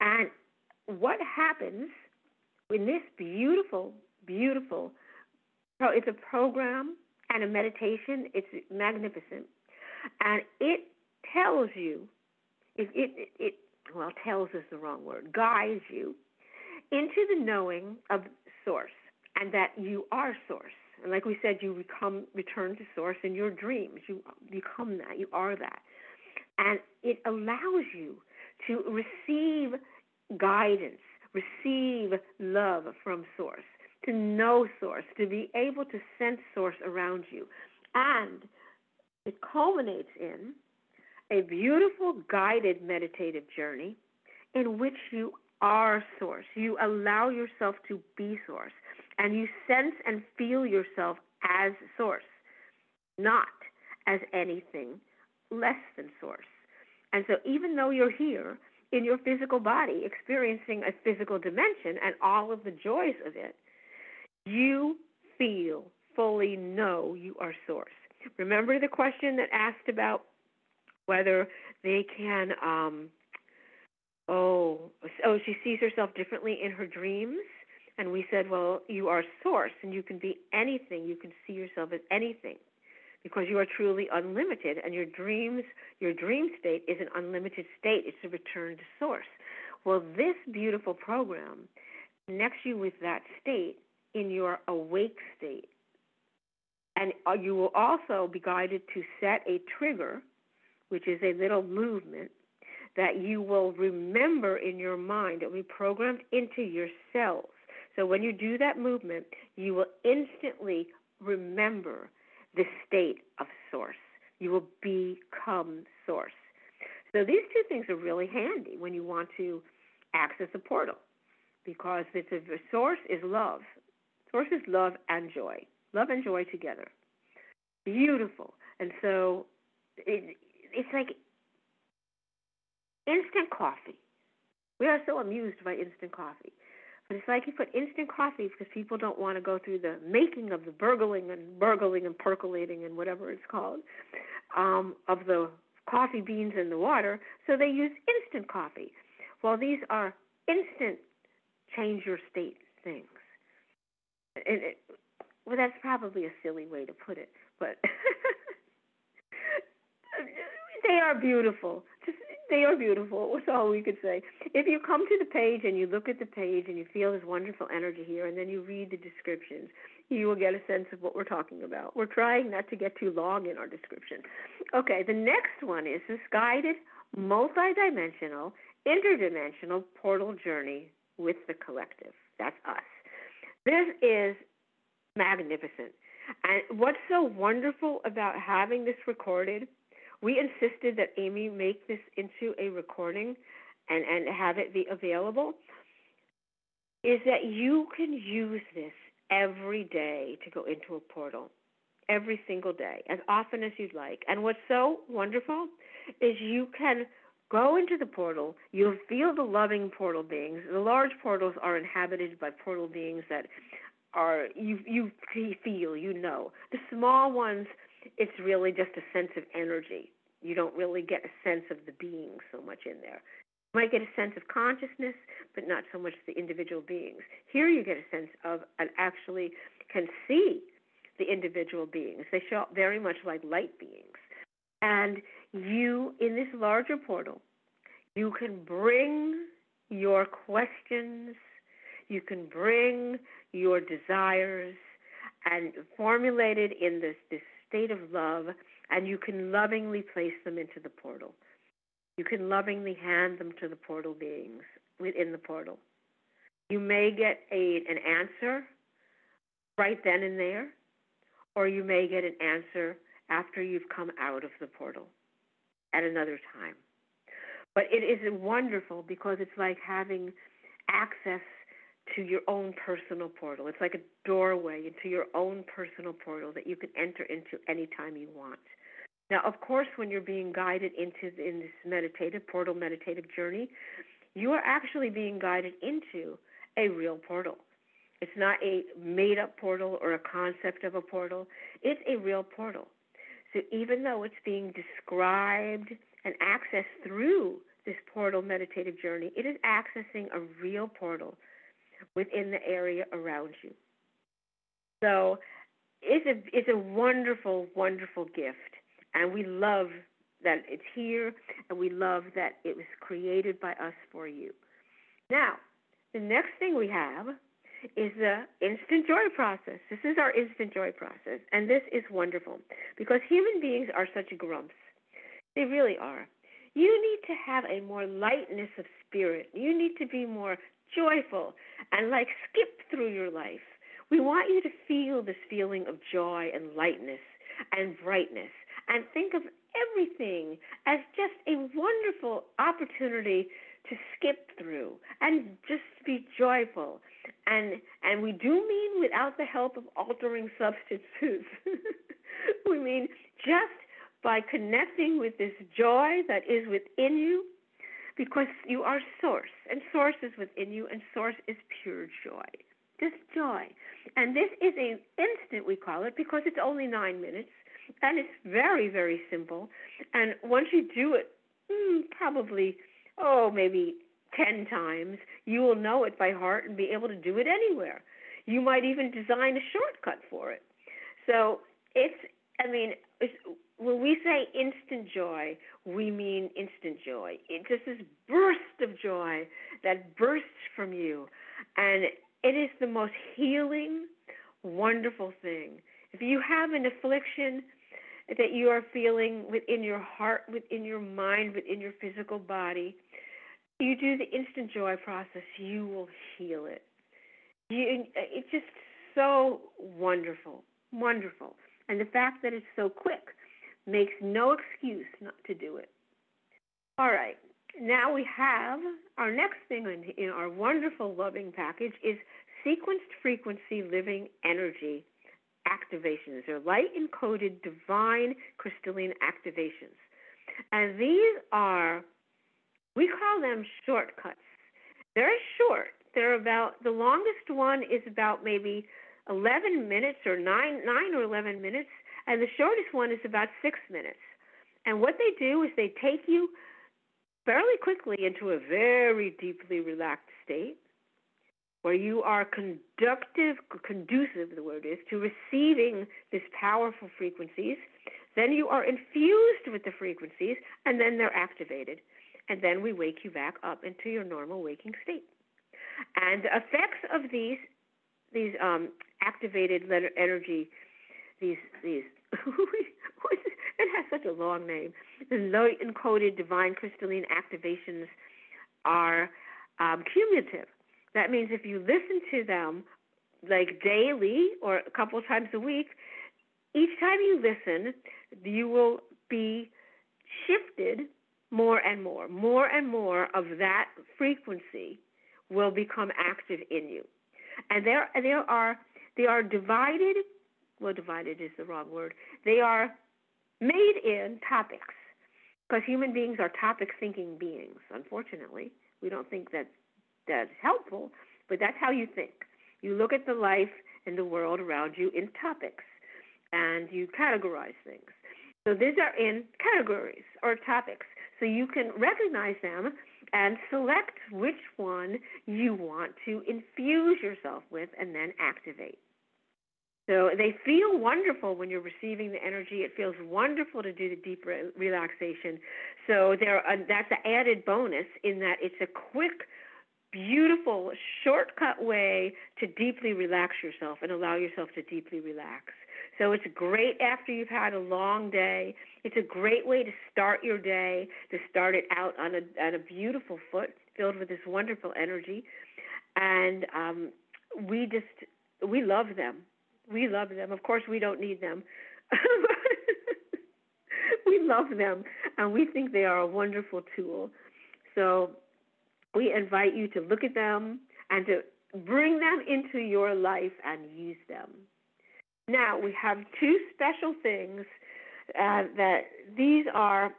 And what happens in this beautiful, beautiful, it's a program and a meditation, it's magnificent. And it tells you, it, it, it well, tells is the wrong word, guides you into the knowing of source and that you are source. And like we said, you become return to source in your dreams. You become that. You are that. And it allows you to receive guidance, receive love from source, to know source, to be able to sense source around you. And it culminates in a beautiful guided meditative journey in which you are source. You allow yourself to be source and you sense and feel yourself as source, not as anything less than source. And so, even though you're here in your physical body experiencing a physical dimension and all of the joys of it, you feel, fully know you are source. Remember the question that asked about whether they can, um, oh, oh, she sees herself differently in her dreams? And we said, well, you are source and you can be anything. You can see yourself as anything because you are truly unlimited and your dreams, your dream state is an unlimited state. It's a return to source. Well, this beautiful program connects you with that state in your awake state. And uh, you will also be guided to set a trigger, which is a little movement that you will remember in your mind. It will be programmed into your cells. So when you do that movement, you will instantly remember the state of source. You will become source. So these two things are really handy when you want to access a portal because it's a, the source is love. Source is love and joy. Love and joy together. Beautiful. And so it, it's like instant coffee. We are so amused by instant coffee. But it's like you put instant coffee because people don't want to go through the making of the burgling and burgling and percolating and whatever it's called um, of the coffee beans in the water. So they use instant coffee. Well, these are instant change your state things. And it, well, that's probably a silly way to put it, but (laughs) they are beautiful. They are beautiful. (laughs) That's all we could say. If you come to the page and you look at the page and you feel this wonderful energy here, and then you read the descriptions, you will get a sense of what we're talking about. We're trying not to get too long in our description. Okay, the next one is this guided, multidimensional, interdimensional portal journey with the collective. That's us. This is magnificent. And what's so wonderful about having this recorded we insisted that Amy make this into a recording and, and have it be available, is that you can use this every day to go into a portal, every single day, as often as you'd like. And what's so wonderful is you can go into the portal, you'll feel the loving portal beings. The large portals are inhabited by portal beings that are you you feel, you know. The small ones it's really just a sense of energy. You don't really get a sense of the being so much in there. You might get a sense of consciousness, but not so much the individual beings. Here you get a sense of and actually can see the individual beings. They show up very much like light beings. And you, in this larger portal, you can bring your questions, you can bring your desires, and formulate it in this, this state of love, and you can lovingly place them into the portal. You can lovingly hand them to the portal beings within the portal. You may get a, an answer right then and there, or you may get an answer after you've come out of the portal at another time. But it is wonderful because it's like having access to your own personal portal. It's like a doorway into your own personal portal that you can enter into anytime you want. Now, of course, when you're being guided into in this meditative portal meditative journey, you are actually being guided into a real portal. It's not a made up portal or a concept of a portal. It's a real portal. So even though it's being described and accessed through this portal meditative journey, it is accessing a real portal within the area around you. So it's a it's a wonderful, wonderful gift, and we love that it's here, and we love that it was created by us for you. Now, the next thing we have is the instant joy process. This is our instant joy process, and this is wonderful because human beings are such grumps. They really are. You need to have a more lightness of spirit. You need to be more joyful and like skip through your life. We want you to feel this feeling of joy and lightness and brightness and think of everything as just a wonderful opportunity to skip through and just be joyful. And and we do mean without the help of altering substances. (laughs) we mean just by connecting with this joy that is within you because you are source and source is within you and source is pure joy. Just joy. And this is an instant we call it because it's only nine minutes and it's very very simple. And once you do it hmm, probably oh maybe 10 times you will know it by heart and be able to do it anywhere. You might even design a shortcut for it. So it's i mean when we say instant joy, we mean instant joy. It's just this burst of joy that bursts from you. And it is the most healing, wonderful thing. If you have an affliction that you are feeling within your heart, within your mind, within your physical body, you do the instant joy process, you will heal it. You, it's just so wonderful, wonderful. And the fact that it's so quick makes no excuse not to do it. All right, now we have our next thing in, in our wonderful loving package is sequenced frequency living energy activations. They're light encoded divine crystalline activations. And these are, we call them shortcuts. They're short. They're about, the longest one is about maybe 11 minutes or 9, 9 or 11 minutes and the shortest one is about six minutes. And what they do is they take you fairly quickly into a very deeply relaxed state where you are conductive, conducive, the word is, to receiving these powerful frequencies. Then you are infused with the frequencies, and then they're activated. And then we wake you back up into your normal waking state. And the effects of these these um, activated energy these these (laughs) it has such a long name. The low encoded divine crystalline activations are um, cumulative. That means if you listen to them like daily or a couple times a week, each time you listen, you will be shifted more and more. More and more of that frequency will become active in you. And there there are they are divided well, divided is the wrong word. They are made in topics because human beings are topic thinking beings. Unfortunately, we don't think that that's helpful, but that's how you think. You look at the life and the world around you in topics and you categorize things. So these are in categories or topics. So you can recognize them and select which one you want to infuse yourself with and then activate. So they feel wonderful when you're receiving the energy. It feels wonderful to do the deep re- relaxation. So there, uh, that's an added bonus in that it's a quick, beautiful, shortcut way to deeply relax yourself and allow yourself to deeply relax. So it's great after you've had a long day. It's a great way to start your day, to start it out on a on a beautiful foot filled with this wonderful energy. and um, we just we love them. We love them. Of course, we don't need them. (laughs) we love them, and we think they are a wonderful tool. So we invite you to look at them and to bring them into your life and use them. Now, we have two special things uh, that these are,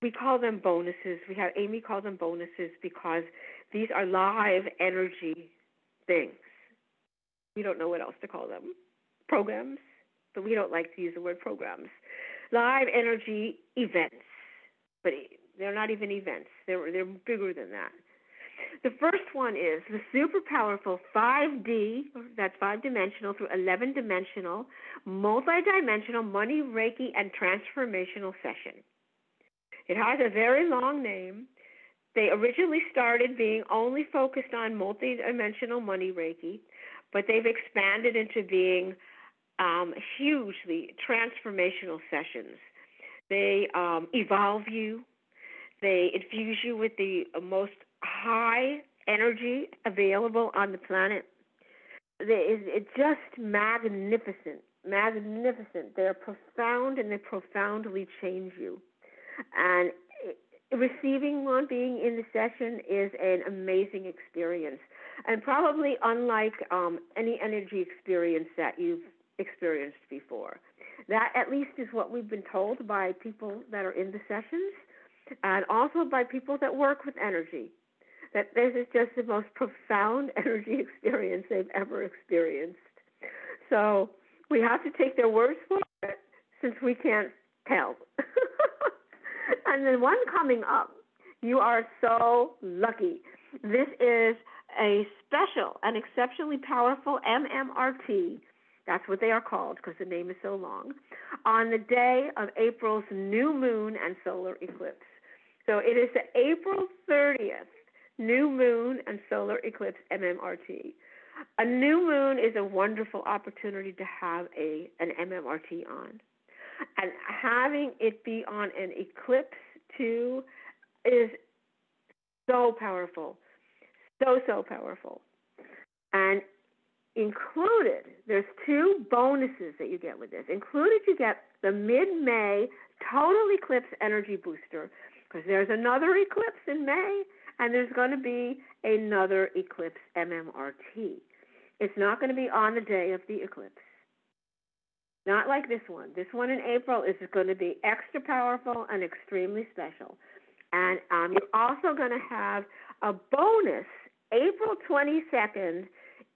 we call them bonuses. We have Amy call them bonuses because these are live energy things. We don't know what else to call them. Programs, but we don't like to use the word programs. Live energy events, but they're not even events. They're they're bigger than that. The first one is the super powerful 5D, that's five dimensional through 11 dimensional, multi dimensional money, Reiki, and transformational session. It has a very long name. They originally started being only focused on multi dimensional money, Reiki, but they've expanded into being um, hugely transformational sessions. They um, evolve you, they infuse you with the most high energy available on the planet. It's just magnificent, magnificent. They're profound and they profoundly change you. And receiving one, being in the session, is an amazing experience, and probably unlike um, any energy experience that you've experienced before. That at least is what we've been told by people that are in the sessions, and also by people that work with energy that this is just the most profound (laughs) energy experience they've ever experienced. So we have to take their words for it since we can't tell. (laughs) and then one coming up, you are so lucky. This is a special and exceptionally powerful MMRT. That's what they are called because the name is so long. On the day of April's new moon and solar eclipse. So it is the April 30th new moon and solar eclipse MMRT. A new moon is a wonderful opportunity to have a an MMRT on. And having it be on an eclipse too is so powerful. So so powerful. And included, there's two bonuses that you get with this. Included you get the mid-May total eclipse energy booster because there's another eclipse in May and there's going to be another eclipse MMRT. It's not going to be on the day of the eclipse. Not like this one. This one in April is going to be extra powerful and extremely special. And um, you're also going to have a bonus April 22nd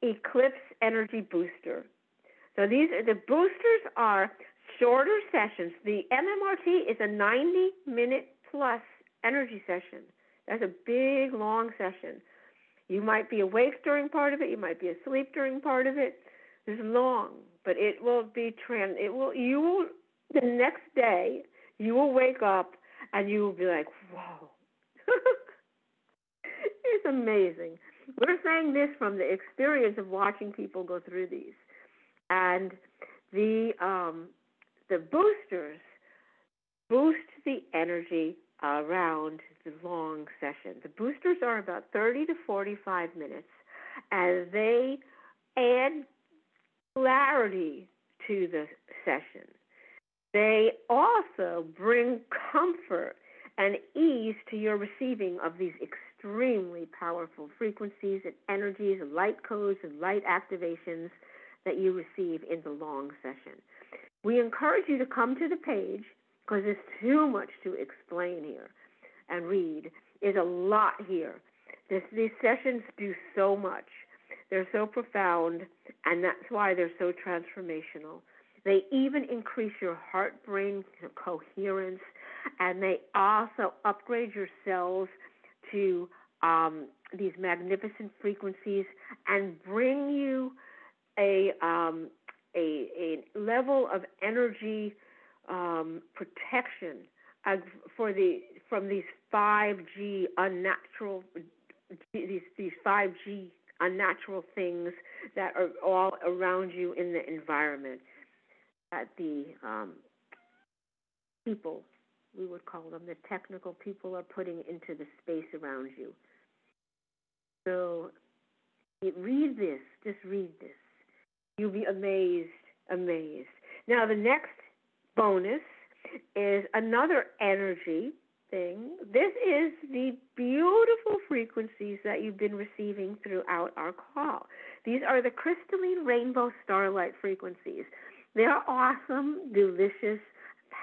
Eclipse Energy Booster. So these the boosters are shorter sessions. The MMRT is a 90 minute plus energy session. That's a big, long session. You might be awake during part of it. You might be asleep during part of it. It's long, but it will be trans. It will. You will. The next day, you will wake up and you will be like, "Whoa!" (laughs) it's amazing. We're saying this from the experience of watching people go through these, and the um, the boosters boost the energy around long session. The boosters are about 30 to 45 minutes, and they add clarity to the session. They also bring comfort and ease to your receiving of these extremely powerful frequencies and energies and light codes and light activations that you receive in the long session. We encourage you to come to the page because there's too much to explain here and read. There's a lot here. This, these sessions do so much. They're so profound, and that's why they're so transformational. They even increase your heart brain coherence, and they also upgrade your cells to um, these magnificent frequencies and bring you a, um, a, a level of energy um, protection uh, for the from these 5G unnatural these these 5G unnatural things that are all around you in the environment that the um, people we would call them the technical people are putting into the space around you. So Read this. Just read this. You'll be amazed, amazed. Now, the next bonus is another energy thing. This is the beautiful frequencies that you've been receiving throughout our call. These are the crystalline rainbow starlight frequencies. They're awesome, delicious,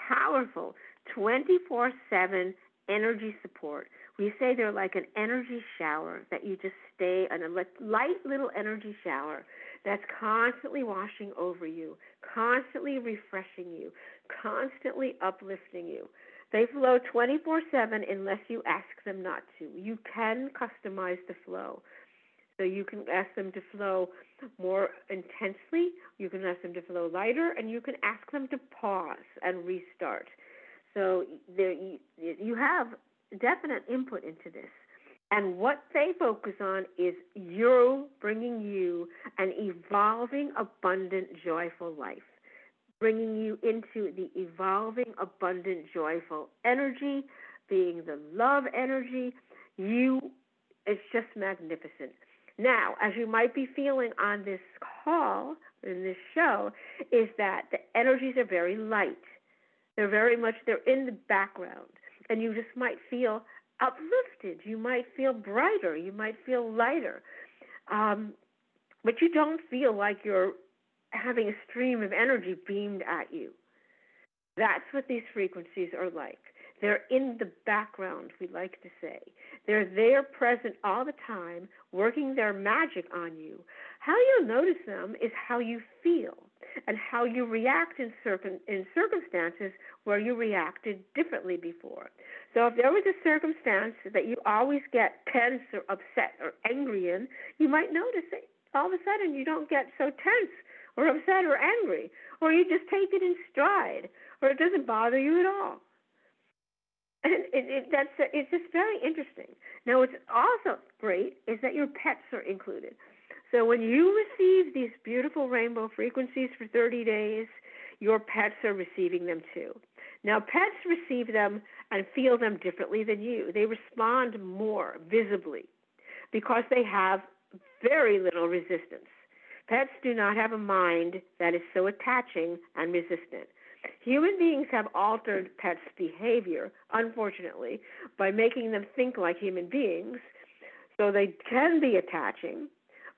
powerful, 24 7 energy support. We say they're like an energy shower that you just stay in a light little energy shower that's constantly washing over you, constantly refreshing you, constantly uplifting you. They flow 24 7 unless you ask them not to. You can customize the flow. So you can ask them to flow more intensely, you can ask them to flow lighter, and you can ask them to pause and restart. So there, you have definite input into this. And what they focus on is you bringing you an evolving, abundant, joyful life, bringing you into the evolving, abundant, joyful energy, being the love energy. You, it's just magnificent. Now, as you might be feeling on this call, in this show, is that the energies are very light. They're very much, they're in the background. And you just might feel uplifted. You might feel brighter. You might feel lighter. Um, but you don't feel like you're having a stream of energy beamed at you. That's what these frequencies are like. They're in the background, we like to say. They're there present all the time, working their magic on you. How you'll notice them is how you feel and how you react in, circum- in circumstances where you reacted differently before. So if there was a circumstance that you always get tense or upset or angry in, you might notice it. All of a sudden, you don't get so tense or upset or angry, or you just take it in stride, or it doesn't bother you at all. And it, it, that's it's just very interesting. Now, what's also great is that your pets are included. So when you receive these beautiful rainbow frequencies for 30 days, your pets are receiving them too. Now, pets receive them and feel them differently than you. They respond more visibly because they have very little resistance. Pets do not have a mind that is so attaching and resistant. Human beings have altered pets' behavior, unfortunately, by making them think like human beings, so they can be attaching,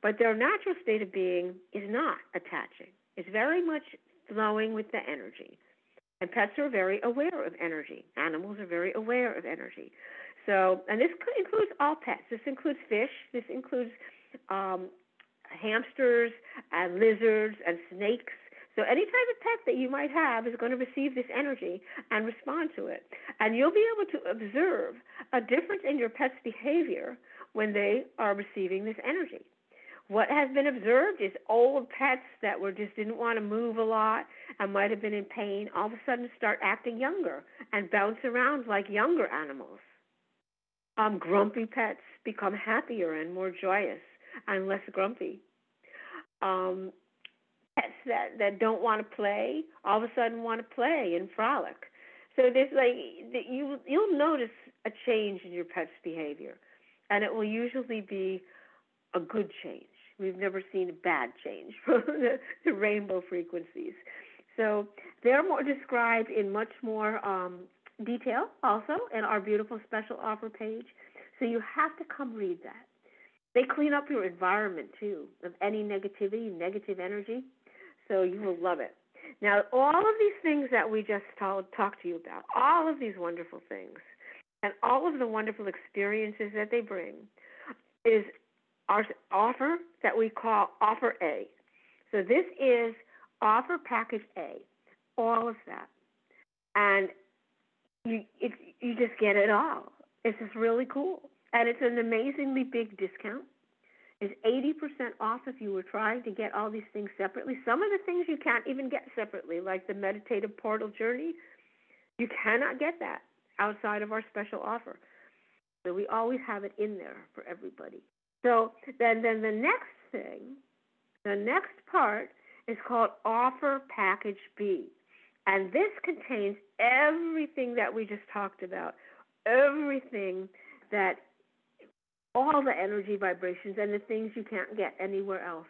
but their natural state of being is not attaching. It's very much flowing with the energy. And pets are very aware of energy. Animals are very aware of energy. So, and this includes all pets. This includes fish. This includes um, hamsters and lizards and snakes so any type of pet that you might have is going to receive this energy and respond to it. And you'll be able to observe a difference in your pet's behavior when they are receiving this energy. What has been observed is old pets that were just didn't want to move a lot and might have been in pain all of a sudden start acting younger and bounce around like younger animals. Um, grumpy pets become happier and more joyous and less grumpy. Um, pets that that don't want to play all of a sudden want to play and frolic. So there's like you you'll notice a change in your pet's behavior, and it will usually be a good change. We've never seen a bad change (laughs) from the, the rainbow frequencies. So they're more described in much more um, detail also in our beautiful special offer page. So you have to come read that. They clean up your environment too of any negativity, negative energy. So you will love it. Now, all of these things that we just talked to you about, all of these wonderful things, and all of the wonderful experiences that they bring, is our offer that we call Offer A. So this is Offer Package A, all of that, and you it, you just get it all. It's just really cool, and it's an amazingly big discount is 80% off if you were trying to get all these things separately. Some of the things you can't even get separately, like the meditative portal journey, you cannot get that outside of our special offer. So we always have it in there for everybody. So then, then the next thing, the next part is called Offer Package B. And this contains everything that we just talked about, everything that all the energy vibrations and the things you can't get anywhere else.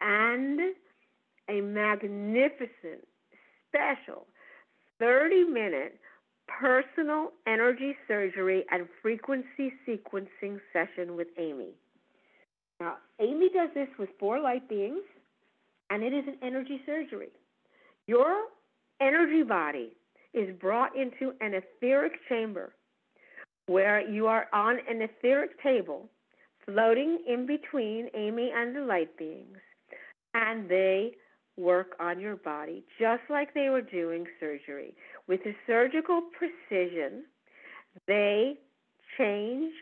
And a magnificent, special 30 minute personal energy surgery and frequency sequencing session with Amy. Now, Amy does this with four light beings, and it is an energy surgery. Your energy body is brought into an etheric chamber where you are on an etheric table floating in between Amy and the light beings, and they work on your body just like they were doing surgery. With a surgical precision, they change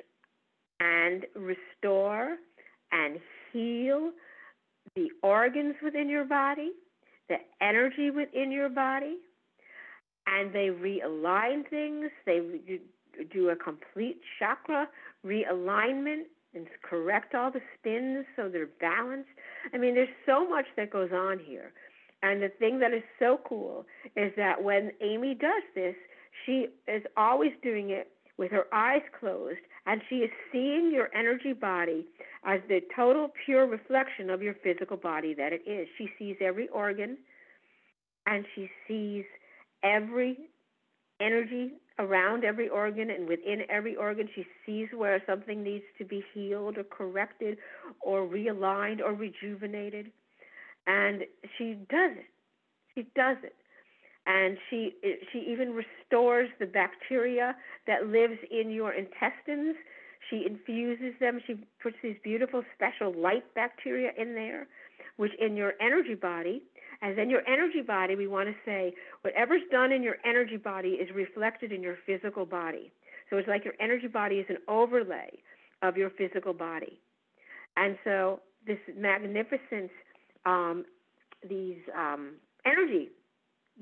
and restore and heal the organs within your body, the energy within your body, and they realign things. They do a complete chakra realignment and correct all the spins so they're balanced. I mean, there's so much that goes on here. And the thing that is so cool is that when Amy does this, she is always doing it with her eyes closed, and she is seeing your energy body as the total pure reflection of your physical body that it is. She sees every organ, and she sees every energy around every organ and within every organ. She sees where something needs to be healed or corrected or realigned or rejuvenated. And she does it. She does it. And she she even restores the bacteria that lives in your intestines. She infuses them. She puts these beautiful special light bacteria in there, which in your energy body and then your energy body, we want to say whatever's done in your energy body is reflected in your physical body. So it's like your energy body is an overlay of your physical body. And so this magnificent, um, these um, energy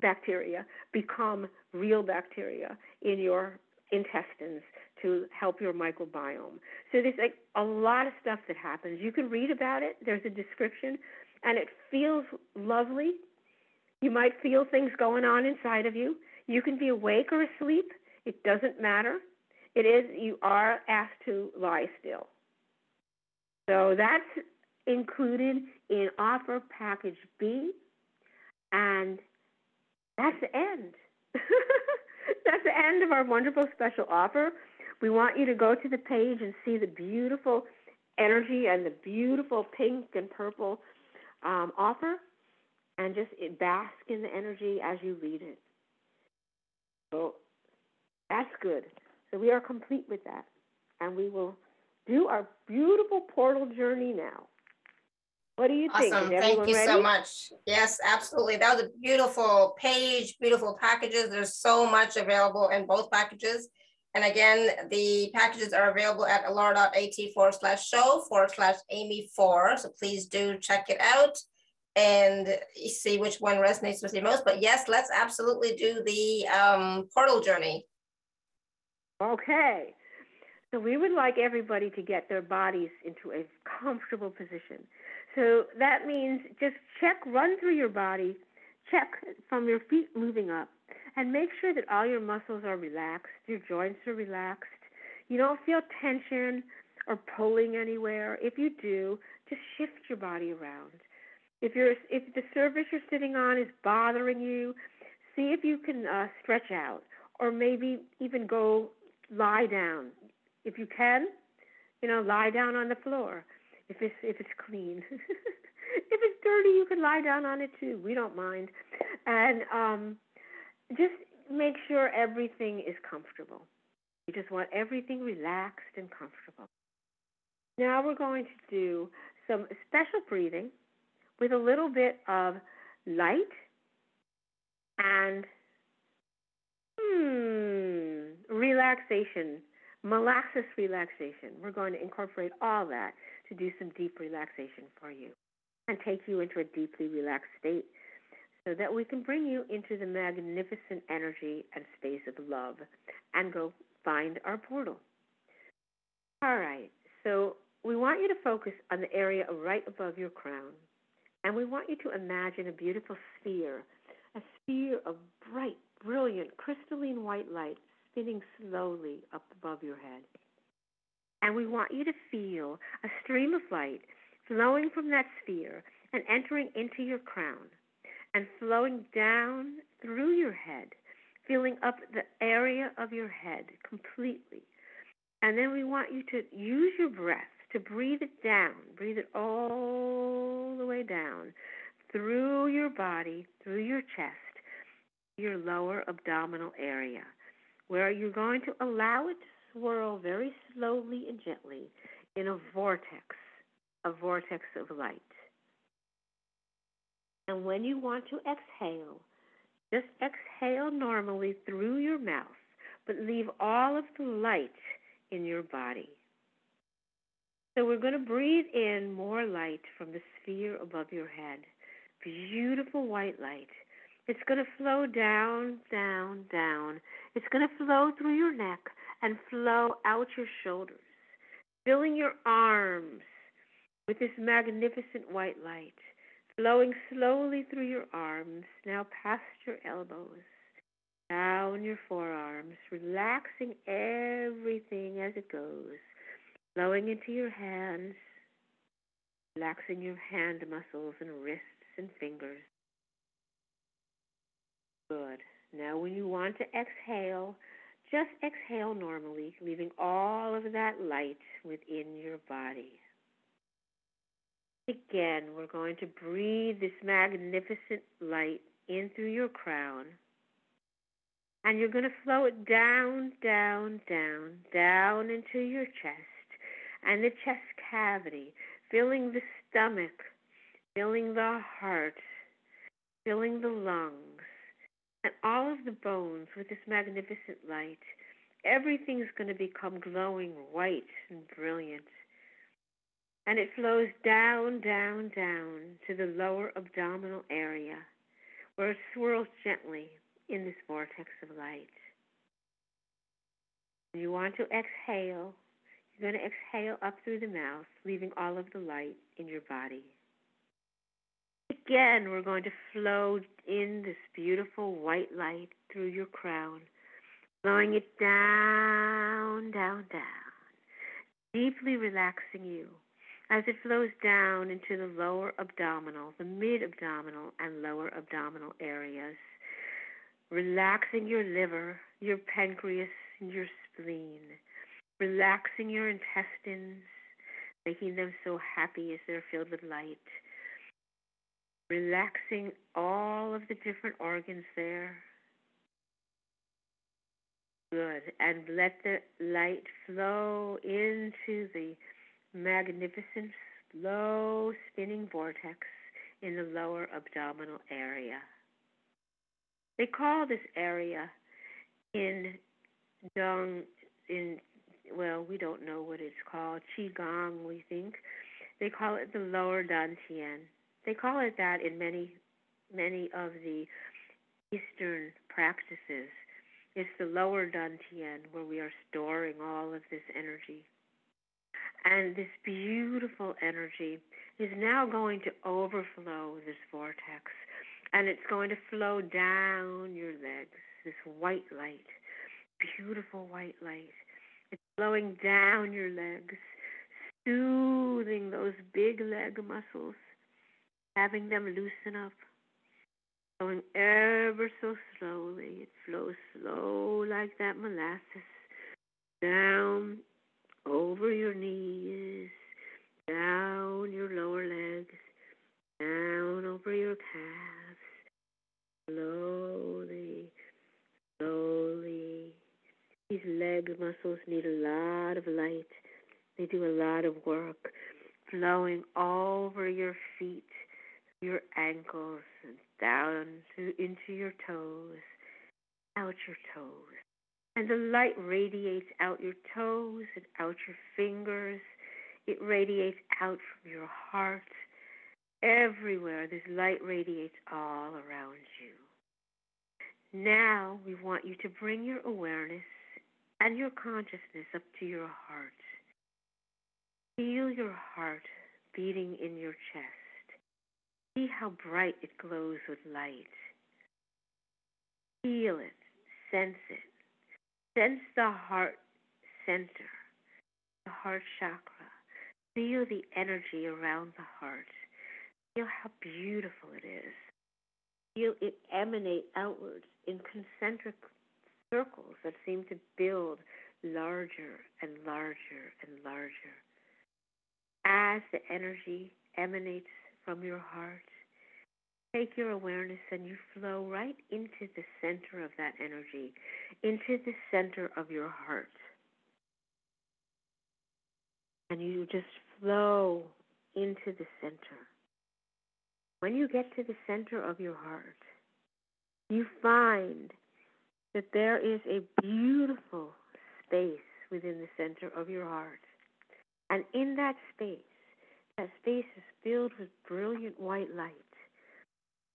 bacteria become real bacteria in your intestines to help your microbiome. So there's like a lot of stuff that happens. You can read about it. There's a description and it feels lovely. You might feel things going on inside of you. You can be awake or asleep. It doesn't matter. It is, you are asked to lie still. So that's included in offer package B. And that's the end. (laughs) that's the end of our wonderful special offer. We want you to go to the page and see the beautiful energy and the beautiful pink and purple um, offer and just bask in the energy as you read it. So that's good. So we are complete with that. And we will do our beautiful portal journey now. What do you awesome. think? Awesome. Thank you ready? so much. Yes, absolutely. That was a beautiful page, beautiful packages. There's so much available in both packages. And again, the packages are available at alara.at forward slash show forward slash Amy four. So please do check it out and see which one resonates with you most. But yes, let's absolutely do the um, portal journey. Okay. So we would like everybody to get their bodies into a comfortable position. So that means just check, run through your body, check from your feet moving up and make sure that all your muscles are relaxed, your joints are relaxed. You don't feel tension or pulling anywhere. If you do, just shift your body around. If you're if the surface you're sitting on is bothering you, see if you can uh, stretch out or maybe even go lie down. If you can, you know, lie down on the floor if it's if it's clean. (laughs) if it's dirty, you can lie down on it too. We don't mind. And um just make sure everything is comfortable. You just want everything relaxed and comfortable. Now we're going to do some special breathing with a little bit of light and hmm, relaxation, molasses relaxation. We're going to incorporate all that to do some deep relaxation for you and take you into a deeply relaxed state so that we can bring you into the magnificent energy and space of love and go find our portal. All right, so we want you to focus on the area right above your crown. And we want you to imagine a beautiful sphere, a sphere of bright, brilliant, crystalline white light spinning slowly up above your head. And we want you to feel a stream of light flowing from that sphere and entering into your crown and flowing down through your head, filling up the area of your head completely. And then we want you to use your breath to breathe it down. Breathe it all the way down through your body, through your chest, your lower abdominal area, where you're going to allow it to swirl very slowly and gently in a vortex, a vortex of light. And when you want to exhale, just exhale normally through your mouth, but leave all of the light in your body. So we're going to breathe in more light from the sphere above your head. Beautiful white light. It's going to flow down, down, down. It's going to flow through your neck and flow out your shoulders, filling your arms with this magnificent white light, flowing slowly through your arms, now past your elbows, down your forearms, relaxing everything as it goes flowing into your hands, relaxing your hand muscles and wrists and fingers. Good. Now, when you want to exhale, just exhale normally, leaving all of that light within your body. Again, we're going to breathe this magnificent light in through your crown. And you're going to flow it down, down, down, down into your chest and the chest cavity, filling the stomach, filling the heart, filling the lungs, and all of the bones with this magnificent light. Everything's going to become glowing white and brilliant. And it flows down, down, down to the lower abdominal area where it swirls gently in this vortex of light. You want to exhale you're going to exhale up through the mouth, leaving all of the light in your body. Again, we're going to flow in this beautiful white light through your crown, flowing it down, down, down, deeply relaxing you as it flows down into the lower abdominal, the mid abdominal, and lower abdominal areas, relaxing your liver, your pancreas, and your spleen relaxing your intestines, making them so happy as they're filled with light, relaxing all of the different organs there. Good. And let the light flow into the magnificent, slow spinning vortex in the lower abdominal area. They call this area in Dong in well, we don't know what it's called, Qigong, we think. They call it the lower Dantian. They call it that in many, many of the Eastern practices. It's the lower Dantian where we are storing all of this energy. And this beautiful energy is now going to overflow this vortex. And it's going to flow down your legs, this white light, beautiful white light. It's flowing down your legs, soothing those big leg muscles, having them loosen up. Going ever so slowly. It flows slow like that molasses down over your knees, down your lower legs, down over your calves, slowly, slowly these leg muscles need a lot of light. They do a lot of work, flowing over your feet, your ankles, and down to, into your toes, out your toes. And the light radiates out your toes and out your fingers. It radiates out from your heart. Everywhere, this light radiates all around you. Now, we want you to bring your awareness and your consciousness up to your heart. Feel your heart beating in your chest. See how bright it glows with light. Feel it, sense it. Sense the heart center. the heart chakra. Feel the energy around the heart. Feel how beautiful it is. Feel it emanate outwards in concentric circles that seem to build larger and larger and larger. As the energy emanates from your heart, take your awareness and you flow right into the center of that energy, into the center of your heart. And you just flow into the center. When you get to the center of your heart, you find that there is a beautiful space within the center of your heart. And in that space, that space is filled with brilliant white light.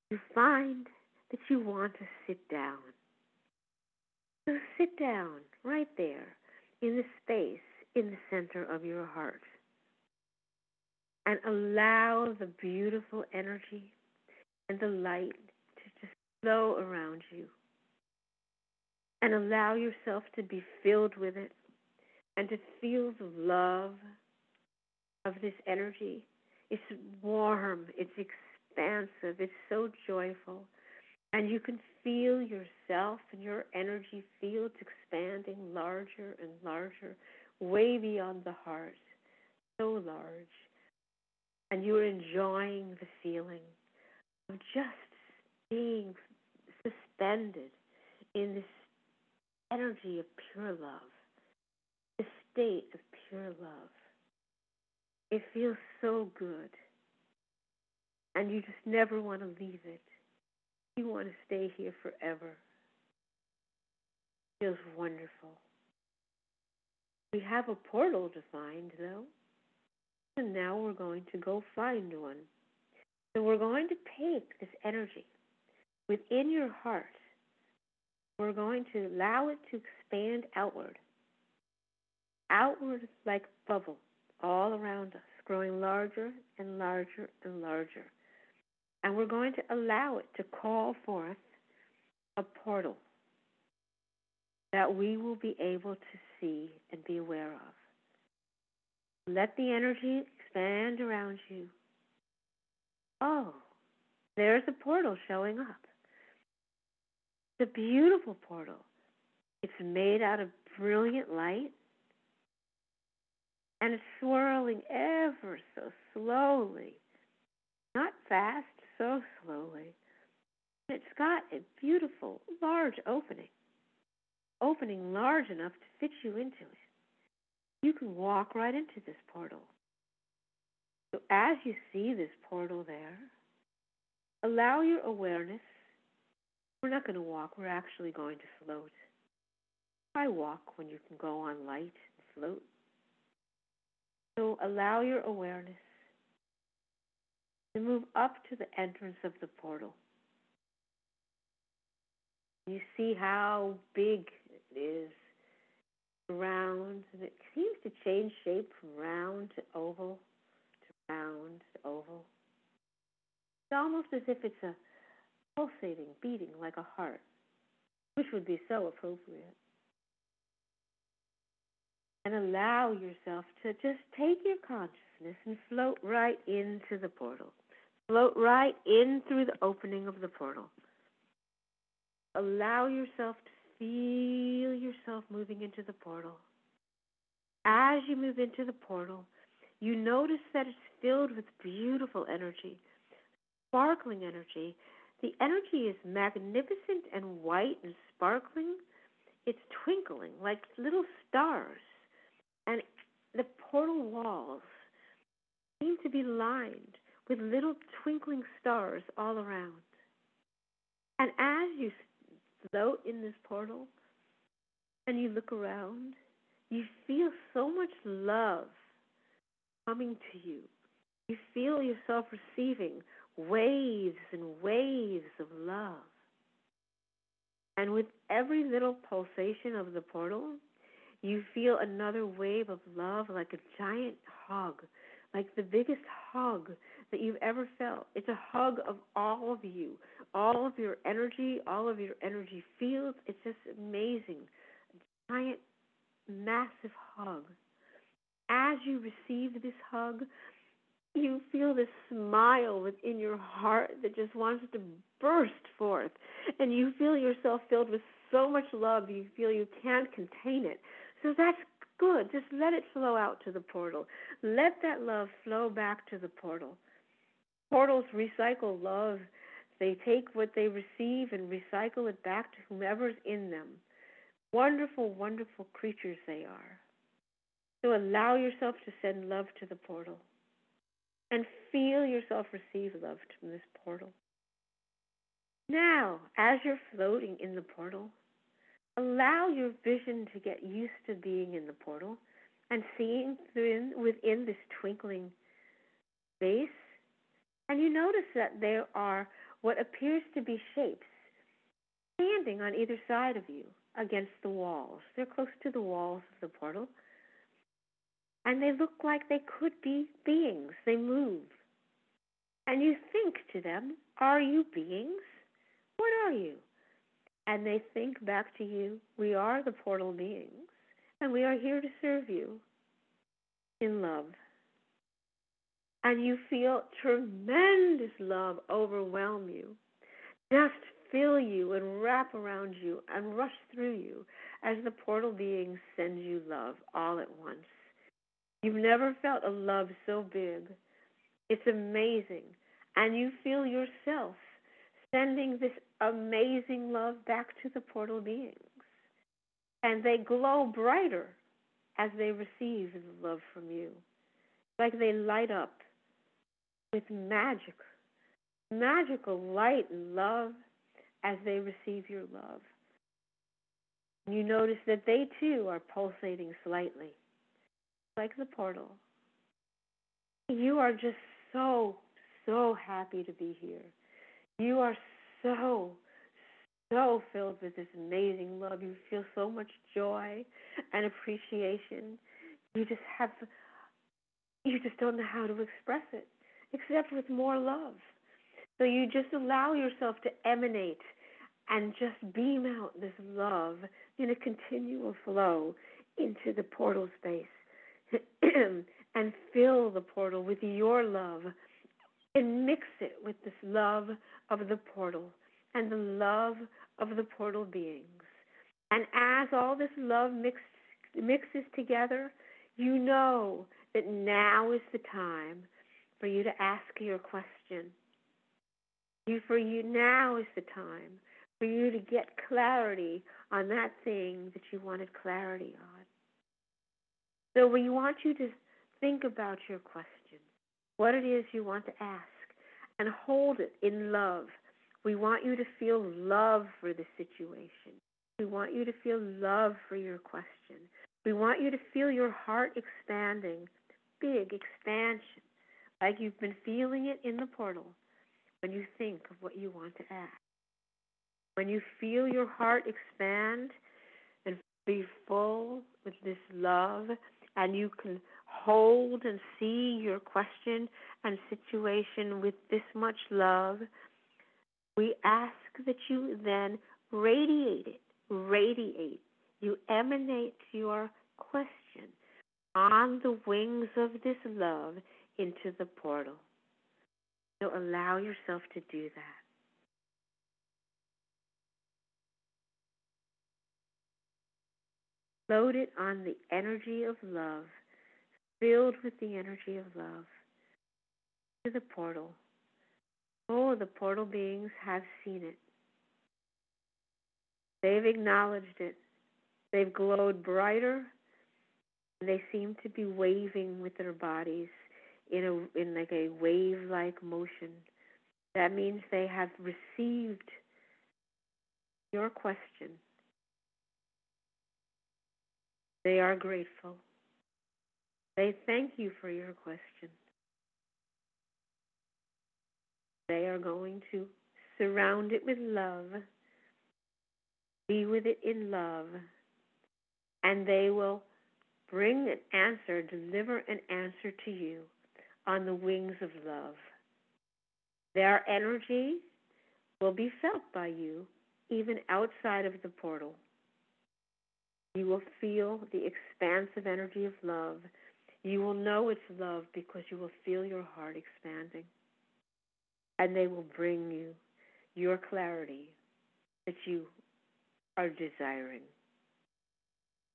You find that you want to sit down. So sit down right there in the space in the center of your heart and allow the beautiful energy and the light to just flow around you. And allow yourself to be filled with it and to feel the love of this energy. It's warm, it's expansive, it's so joyful. And you can feel yourself and your energy fields expanding larger and larger, way beyond the heart, so large. And you're enjoying the feeling of just being suspended in this energy of pure love, this state of pure love. It feels so good. And you just never want to leave it. You want to stay here forever. Feels wonderful. We have a portal to find, though. And now we're going to go find one. So we're going to take this energy within your heart. We're going to allow it to expand outward. Outward like bubble all around us, growing larger and larger and larger. And we're going to allow it to call forth a portal that we will be able to see and be aware of. Let the energy expand around you. Oh, there's a portal showing up. It's a beautiful portal. It's made out of brilliant light and it's swirling ever so slowly. Not fast, so slowly. It's got a beautiful, large opening. Opening large enough to fit you into it. You can walk right into this portal. So as you see this portal there, allow your awareness. We're not going to walk, we're actually going to float. Why walk when you can go on light and float? So allow your awareness move up to the entrance of the portal. You see how big it is, round, and it seems to change shape from round to oval to round to oval. It's almost as if it's a pulsating, beating like a heart, which would be so appropriate and allow yourself to just take your consciousness and float right into the portal. Float right in through the opening of the portal. Allow yourself to feel yourself moving into the portal. As you move into the portal, you notice that it's filled with beautiful energy, sparkling energy. The energy is magnificent and white and sparkling. It's twinkling like little stars and the portal walls seem to be lined with little twinkling stars all around. And as you float in this portal and you look around, you feel so much love coming to you. You feel yourself receiving waves and waves of love. And with every little pulsation of the portal, you feel another wave of love like a giant hug, like the biggest hug that you've ever felt. It's a hug of all of you, all of your energy, all of your energy fields. It's just amazing. A giant, massive hug. as you receive this hug, you feel this smile within your heart that just wants to burst forth. And you feel yourself filled with so much love, you feel you can't contain it. So that's good. Just let it flow out to the portal. Let that love flow back to the portal. Portals recycle love. They take what they receive and recycle it back to whomever's in them. Wonderful, wonderful creatures they are. So allow yourself to send love to the portal and feel yourself receive love from this portal. Now, as you're floating in the portal, allow your vision to get used to being in the portal and seeing within, within this twinkling space. And you notice that there are what appears to be shapes standing on either side of you against the walls. They're close to the walls of the portal. And they look like they could be beings. They move. And you think to them, Are you beings? What are you? And they think back to you, We are the portal beings, and we are here to serve you in love. And you feel tremendous love overwhelm you, just fill you and wrap around you and rush through you as the portal beings send you love all at once. You've never felt a love so big. It's amazing. And you feel yourself sending this amazing love back to the portal beings. And they glow brighter as they receive the love from you. Like they light up with magic, magical light and love as they receive your love. You notice that they too are pulsating slightly, like the portal. You are just so, so happy to be here. You are so, so filled with this amazing love. You feel so much joy and appreciation. You just have, you just don't know how to express it except with more love. So you just allow yourself to emanate and just beam out this love in a continual flow into the portal space (clears throat) and fill the portal with your love and mix it with this love of the portal and the love of the portal beings. And as all this love mix, mixes together, you know that now is the time for you to ask your question. You, for you, now is the time for you to get clarity on that thing that you wanted clarity on. So we want you to think about your question, what it is you want to ask, and hold it in love. We want you to feel love for the situation. We want you to feel love for your question. We want you to feel your heart expanding, big expansion, like you've been feeling it in the portal when you think of what you want to ask. When you feel your heart expand and be full with this love, and you can hold and see your question and situation with this much love, we ask that you then radiate it, radiate. You emanate your question on the wings of this love into the portal. So allow yourself to do that. Loaded on the energy of love, filled with the energy of love, to the portal. Oh, the portal beings have seen it. They've acknowledged it. They've glowed brighter, and they seem to be waving with their bodies in a in like a wave-like motion. That means they have received your question they are grateful. They thank you for your question. They are going to surround it with love, be with it in love, and they will bring an answer, deliver an answer to you on the wings of love. Their energy will be felt by you even outside of the portal. You will feel the expansive energy of love You will know it's love because you will feel your heart expanding. And they will bring you your clarity that you are desiring.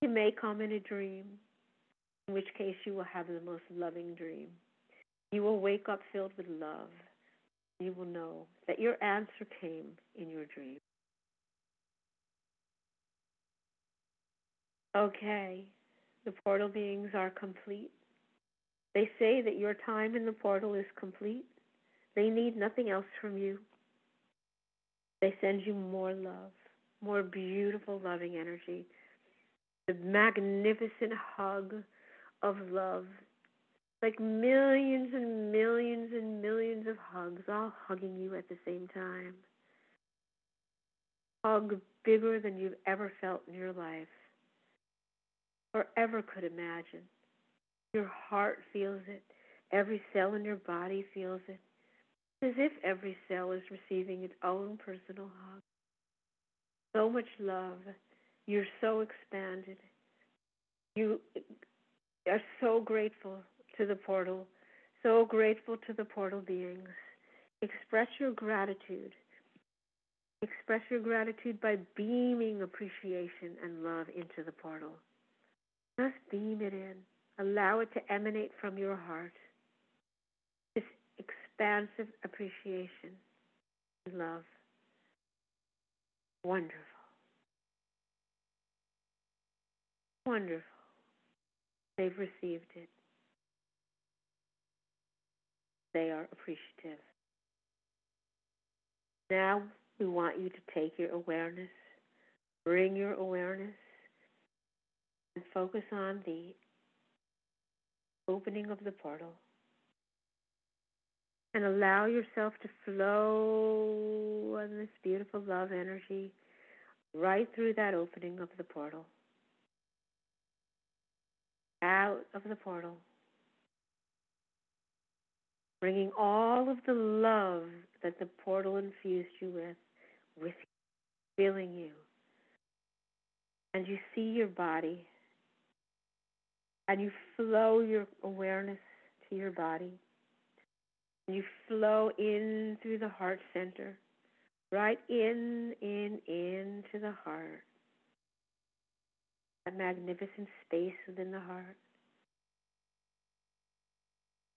You may come in a dream, in which case you will have the most loving dream. You will wake up filled with love. You will know that your answer came in your dream. Okay, the portal beings are complete. They say that your time in the portal is complete. They need nothing else from you. They send you more love, more beautiful, loving energy, the magnificent hug of love like millions and millions and millions of hugs, all hugging you at the same time. Hug bigger than you've ever felt in your life or ever could imagine. Your heart feels it, every cell in your body feels it, as if every cell is receiving its own personal hug. So much love. You're so expanded. You are so grateful to the portal. So grateful to the portal beings. Express your gratitude. Express your gratitude by beaming appreciation and love into the portal. Just beam it in. Allow it to emanate from your heart. This expansive appreciation and love. Wonderful. Wonderful. They've received it they are appreciative. Now we want you to take your awareness, bring your awareness, and focus on the opening of the portal. And allow yourself to flow on this beautiful love energy right through that opening of the portal. Out of the portal bringing all of the love that the portal infused you with, with you, filling you. And you see your body, and you flow your awareness to your body. And you flow in through the heart center, right in, in, into the heart. That magnificent space within the heart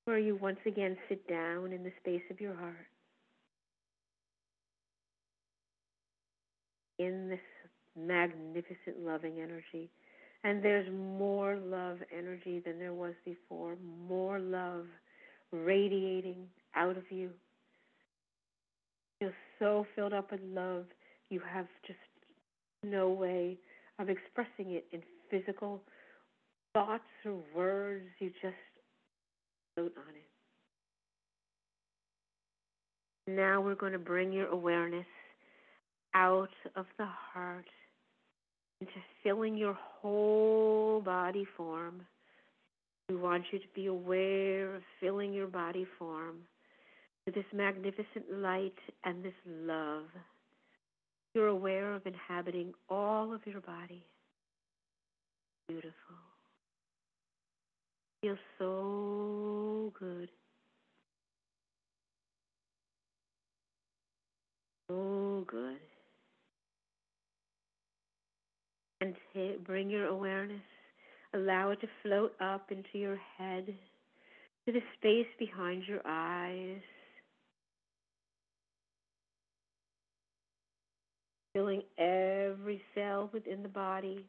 where you once again sit down in the space of your heart. In this magnificent loving energy. And there's more love energy than there was before, more love radiating out of you. You're so filled up with love, you have just no way of expressing it in physical thoughts or words. You just float on it. Now we're going to bring your awareness out of the heart into filling your whole body form. We want you to be aware of filling your body form with this magnificent light and this love. You're aware of inhabiting all of your body. Beautiful feels so good. So good. And bring your awareness, allow it to float up into your head, to the space behind your eyes. Filling every cell within the body,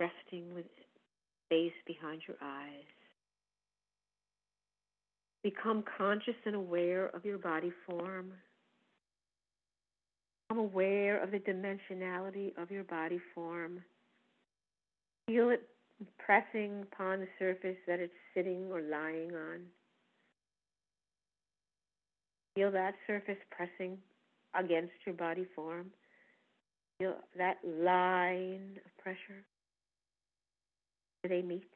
resting with space behind your eyes. Become conscious and aware of your body form. Become aware of the dimensionality of your body form. Feel it pressing upon the surface that it's sitting or lying on. Feel that surface pressing against your body form. Feel that line of pressure they meet.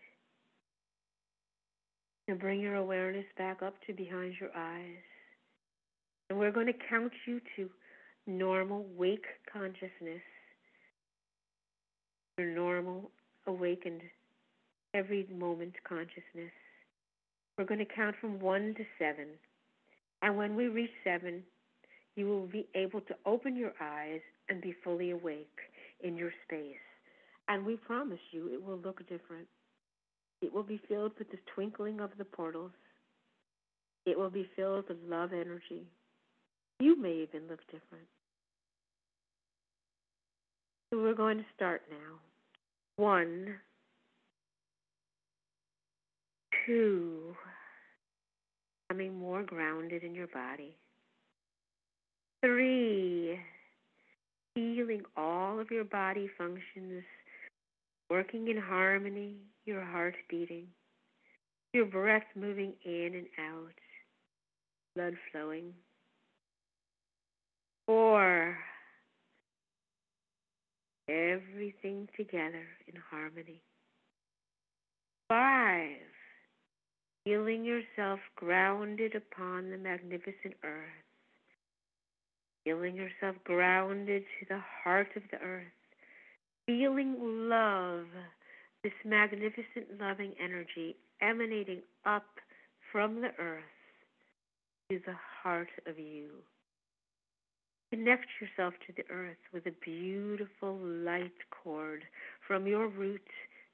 And bring your awareness back up to behind your eyes. And we're going to count you to normal wake consciousness, your normal awakened every moment consciousness. We're going to count from one to seven. And when we reach seven, you will be able to open your eyes and be fully awake in your space. And we promise you it will look different. It will be filled with the twinkling of the portals. It will be filled with love energy. You may even look different. So we're going to start now. One, two, becoming more grounded in your body. Three, feeling all of your body functions working in harmony, your heart beating, your breath moving in and out, blood flowing. Four, everything together in harmony. Five, feeling yourself grounded upon the magnificent earth. Feeling yourself grounded to the heart of the earth. Feeling love, this magnificent loving energy emanating up from the earth to the heart of you. Connect yourself to the earth with a beautiful light cord from your root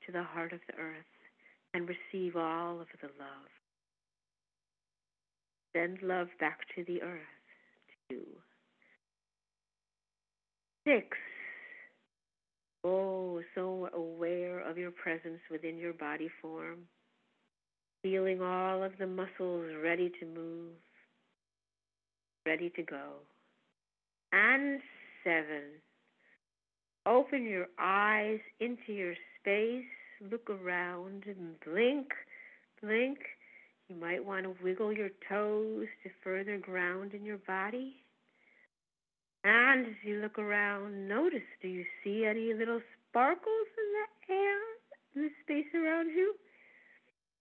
to the heart of the earth and receive all of the love. Send love back to the earth. Two. Six. Oh, so aware of your presence within your body form. Feeling all of the muscles ready to move, ready to go. And seven. Open your eyes into your space, look around and blink, blink. You might want to wiggle your toes to further ground in your body. And as you look around, notice do you see any little sparkles in the air, in the space around you?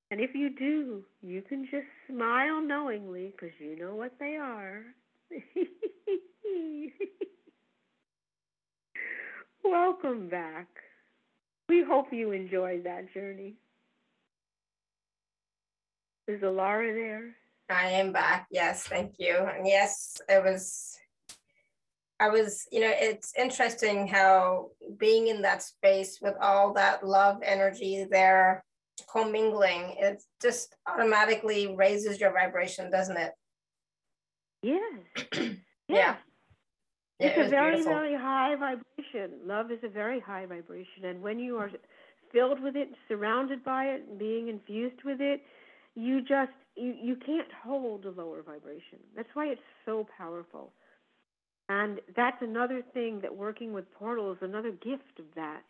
And if you do, you can just smile knowingly because you know what they are. (laughs) Welcome back. We hope you enjoyed that journey. Is Alara there? I am back. Yes, thank you. Yes, it was, I was, you know, it's interesting how being in that space with all that love energy there commingling, it just automatically raises your vibration, doesn't it? Yes. (clears throat) Yeah. Yeah, It's it a very, beautiful. very high vibration. Love is a very high vibration. And when you are filled with it, surrounded by it, being infused with it, you just you, you can't hold a lower vibration. That's why it's so powerful. And that's another thing that working with portals, another gift of that.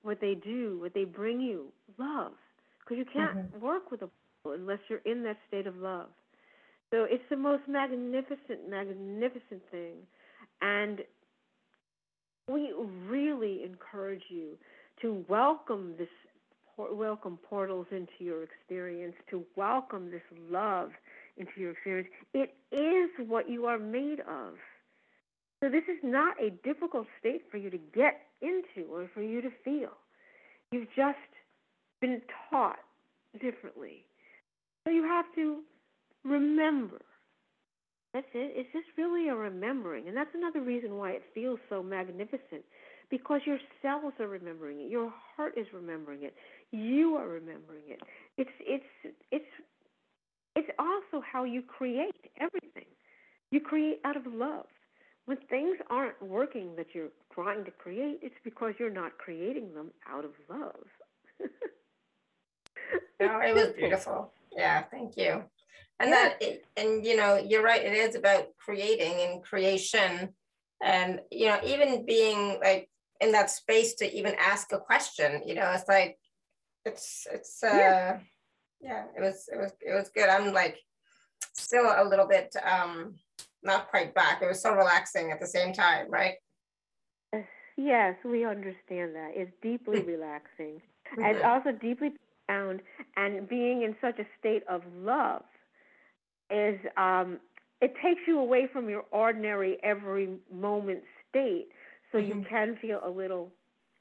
What they do, what they bring you, love. Because you can't Mhm. work with a portal unless you're in that state of love. So it's the most magnificent, magnificent thing. And we really encourage you to welcome this welcome portals into your experience, to welcome this love into your experience. It is what you are made of. So this is not a difficult state for you to get into or for you to feel. You've just been taught differently. So you have to remember. That's it. It's just really a remembering. And that's another reason why it feels so magnificent. Because your cells are remembering it. Your heart is remembering it. You are remembering it. It's it's it's it's also how you create everything. You create out of love. When things aren't working that you're trying to create, it's because you're not creating them out of love. No, it was (laughs) beautiful. Yeah, thank you. And Yeah. that, it, and you know, you're right. It is about creating and creation, and you know, even being like in that space to even ask a question. You know, it's like, it's it's uh, Yeah. yeah. It was it was it was good. I'm like still a little bit um not quite back. It was so relaxing at the same time, right? Yes, we understand that. It's deeply relaxing. And Mhm. also deeply profound and being in such a state of love is um it takes you away from your ordinary every moment state so you Mhm. can feel a little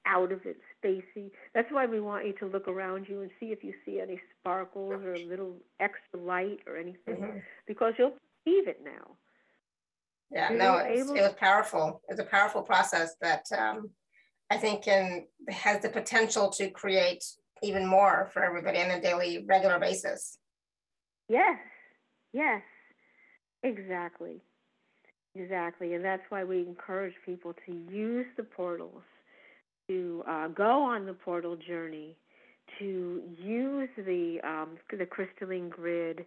out of it, spacey. That's why we want you to look around you and see if you see any sparkles or a little extra light or anything, mm-hmm. because you'll perceive it now. Yeah, You're no, it was, it was powerful. It's a powerful process that um, I think can has the potential to create even more for everybody on a daily, regular basis. Yes, yes, exactly. Exactly. And that's why we encourage people to use the portals, to uh, go on the portal journey, to use the, um, the crystalline grid,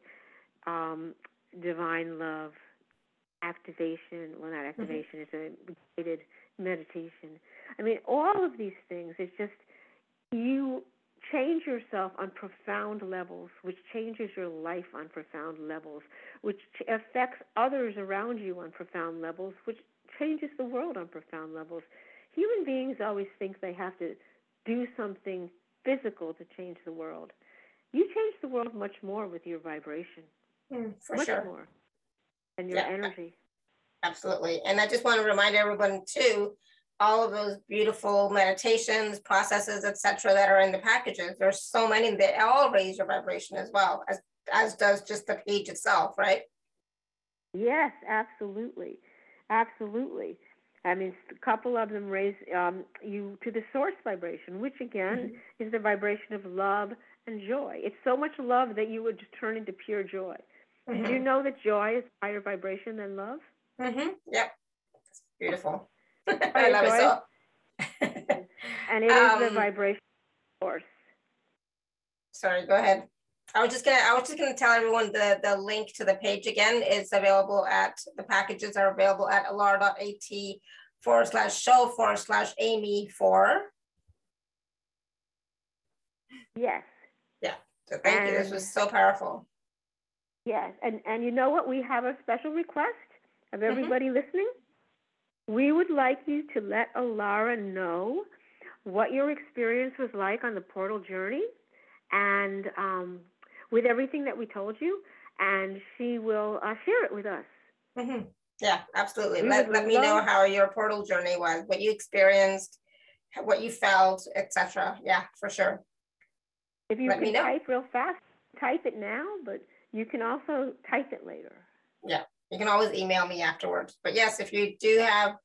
um, divine love, activation. Well, not mm-hmm. activation, mm-hmm. it's a guided meditation. I mean, all of these things, it's just you change yourself on profound levels, which changes your life on profound levels, which affects others around you on profound levels, which changes the world on profound levels. Human beings always think they have to do something physical to change the world. You change the world much more with your vibration. Mm, for much sure. more. And your yeah, energy. Absolutely. And I just want to remind everyone too all of those beautiful meditations, processes, etc., that are in the packages. There's so many that all raise your vibration as well, as as does just the page itself, right? Yes, absolutely, absolutely. I mean, a couple of them raise um, you to the source vibration, which again mm-hmm. is the vibration of love and joy. It's so much love that you would turn into pure joy. Mm-hmm. Did you know that joy is higher vibration than love? Mm-hmm. Yep. It's beautiful. (laughs) I love it so. (laughs) and it is um, the vibration force. Sorry, go ahead. I was just gonna I was just gonna tell everyone the the link to the page again is available at the packages are available at alara.at forward slash show forward slash Amy four. Yes. Yeah. So thank and, you. This was so powerful. Yes, and and you know what? We have a special request of mm-hmm. everybody mm-hmm. listening. We would like you to let Alara know what your experience was like on the portal journey and um, with everything that we told you, and she will uh, share it with us. Mm-hmm. Yeah, absolutely. We let, let me know how your portal journey was, what you experienced, what you felt, etc. Yeah, for sure. If you let can type real fast, type it now, but you can also type it later. Yeah. You can always email me afterwards. But yes, if you do have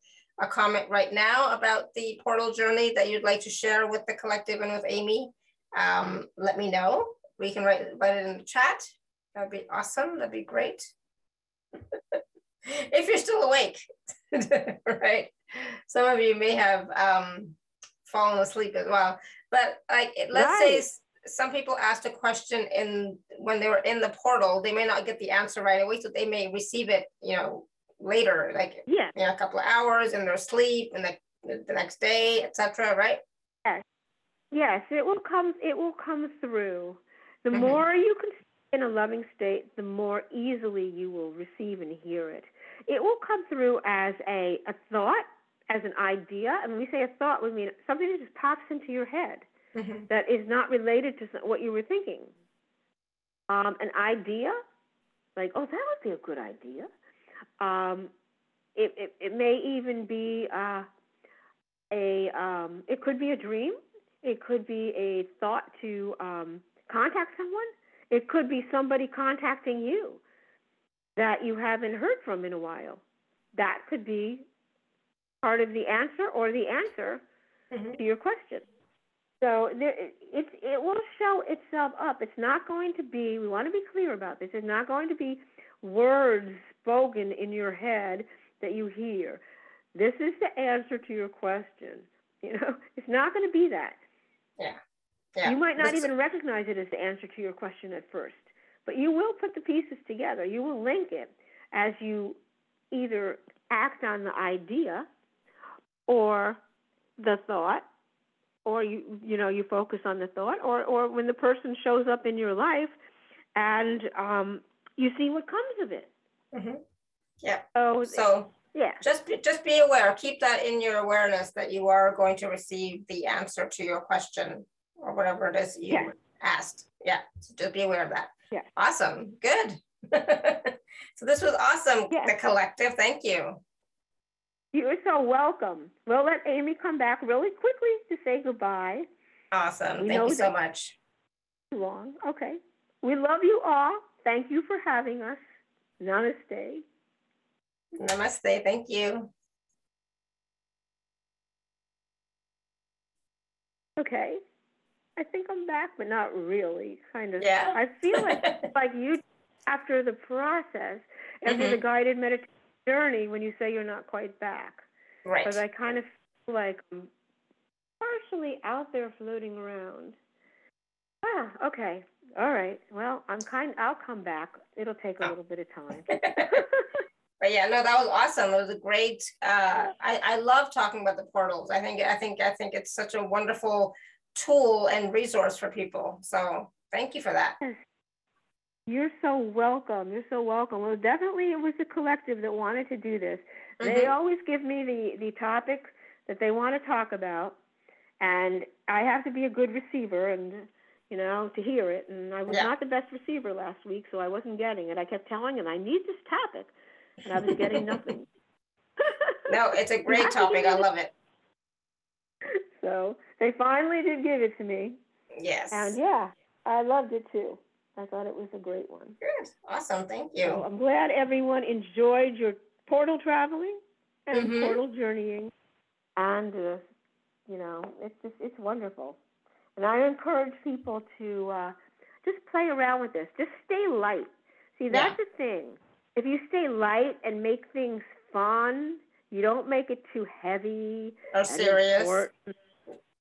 a comment right now about the portal journey that you'd like to share with the collective and with Amy, um, let me know. We can write, write it in the chat. That'd be awesome. That'd be great. (laughs) if you're still awake, (laughs) right? Some of you may have um, fallen asleep as well. But like, let's right. say some people asked a question in when they were in the portal, they may not get the answer right away, so they may receive it, you know, later, like yeah, you know, a couple of hours in their sleep and the, the next day, etc. Right? Yes, yes, it will come. It will come through. The mm-hmm. more you can stay in a loving state, the more easily you will receive and hear it. It will come through as a, a thought, as an idea. And when we say a thought, we mean something that just pops into your head mm-hmm. that is not related to what you were thinking. Um, an idea, like, oh, that would be a good idea. Um, it, it, it may even be uh, a, um, it could be a dream. It could be a thought to um, contact someone. It could be somebody contacting you that you haven't heard from in a while. That could be part of the answer or the answer mm-hmm. to your question. So there, it, it will show itself up. It's not going to be, we want to be clear about this, it's not going to be words spoken in your head that you hear. This is the answer to your question. (laughs) You know, it's not going to be that. Yeah. yeah. You might not even recognize it as the answer to your question at first, but you will put the pieces together. You will link it as you either act on the idea or the thought or you you know you focus on the thought or or when the person shows up in your life and um you see what comes of it. Mm-hmm. yeah. So, so yeah. just be, just be aware keep that in your awareness that you are going to receive the answer to your question or whatever it is you yeah. asked. Yeah so just be aware of that. Yeah awesome good. (laughs) So this was awesome yeah. the collective thank you You're so welcome. We'll let Amy come back really quickly to say goodbye. Awesome. We Thank you so much. Too Long. Okay. We love you all. Thank you for having us. Namaste. Namaste. Thank you. Okay. I think I'm back, but not really. Kind of. Yeah. I feel like (laughs) like you after the process, after mm-hmm. the guided meditation journey, when you say you're not quite back. Right. Because I kind of feel like I'm partially out there floating around. Ah, okay. All right. Well, I'm kind. I'll come back. It'll take a oh. little bit of time. (laughs) but yeah, no, that was awesome. It was a great. Uh, I I love talking about the portals. I think I think I think it's such a wonderful tool and resource for people. So thank you for that. You're so welcome. You're so welcome. Well, definitely, it was the collective that wanted to do this. Mm-hmm. They always give me the the topic that they want to talk about, and I have to be a good receiver and you know to hear it. And I was yeah. not the best receiver last week, so I wasn't getting it. I kept telling them I need this topic, and I was getting nothing. (laughs) no, it's a (laughs) great topic. I love it. So they finally did give it to me. Yes. And yeah, I loved it too. I thought it was a great one. Good. Awesome. Thank you. So I'm glad everyone enjoyed your portal traveling and mm-hmm. portal journeying. And, uh, you know, it's just, it's wonderful. And I encourage people to uh, just play around with this. Just stay light. See, that's yeah. the thing. If you stay light and make things fun, you don't make it too heavy or serious.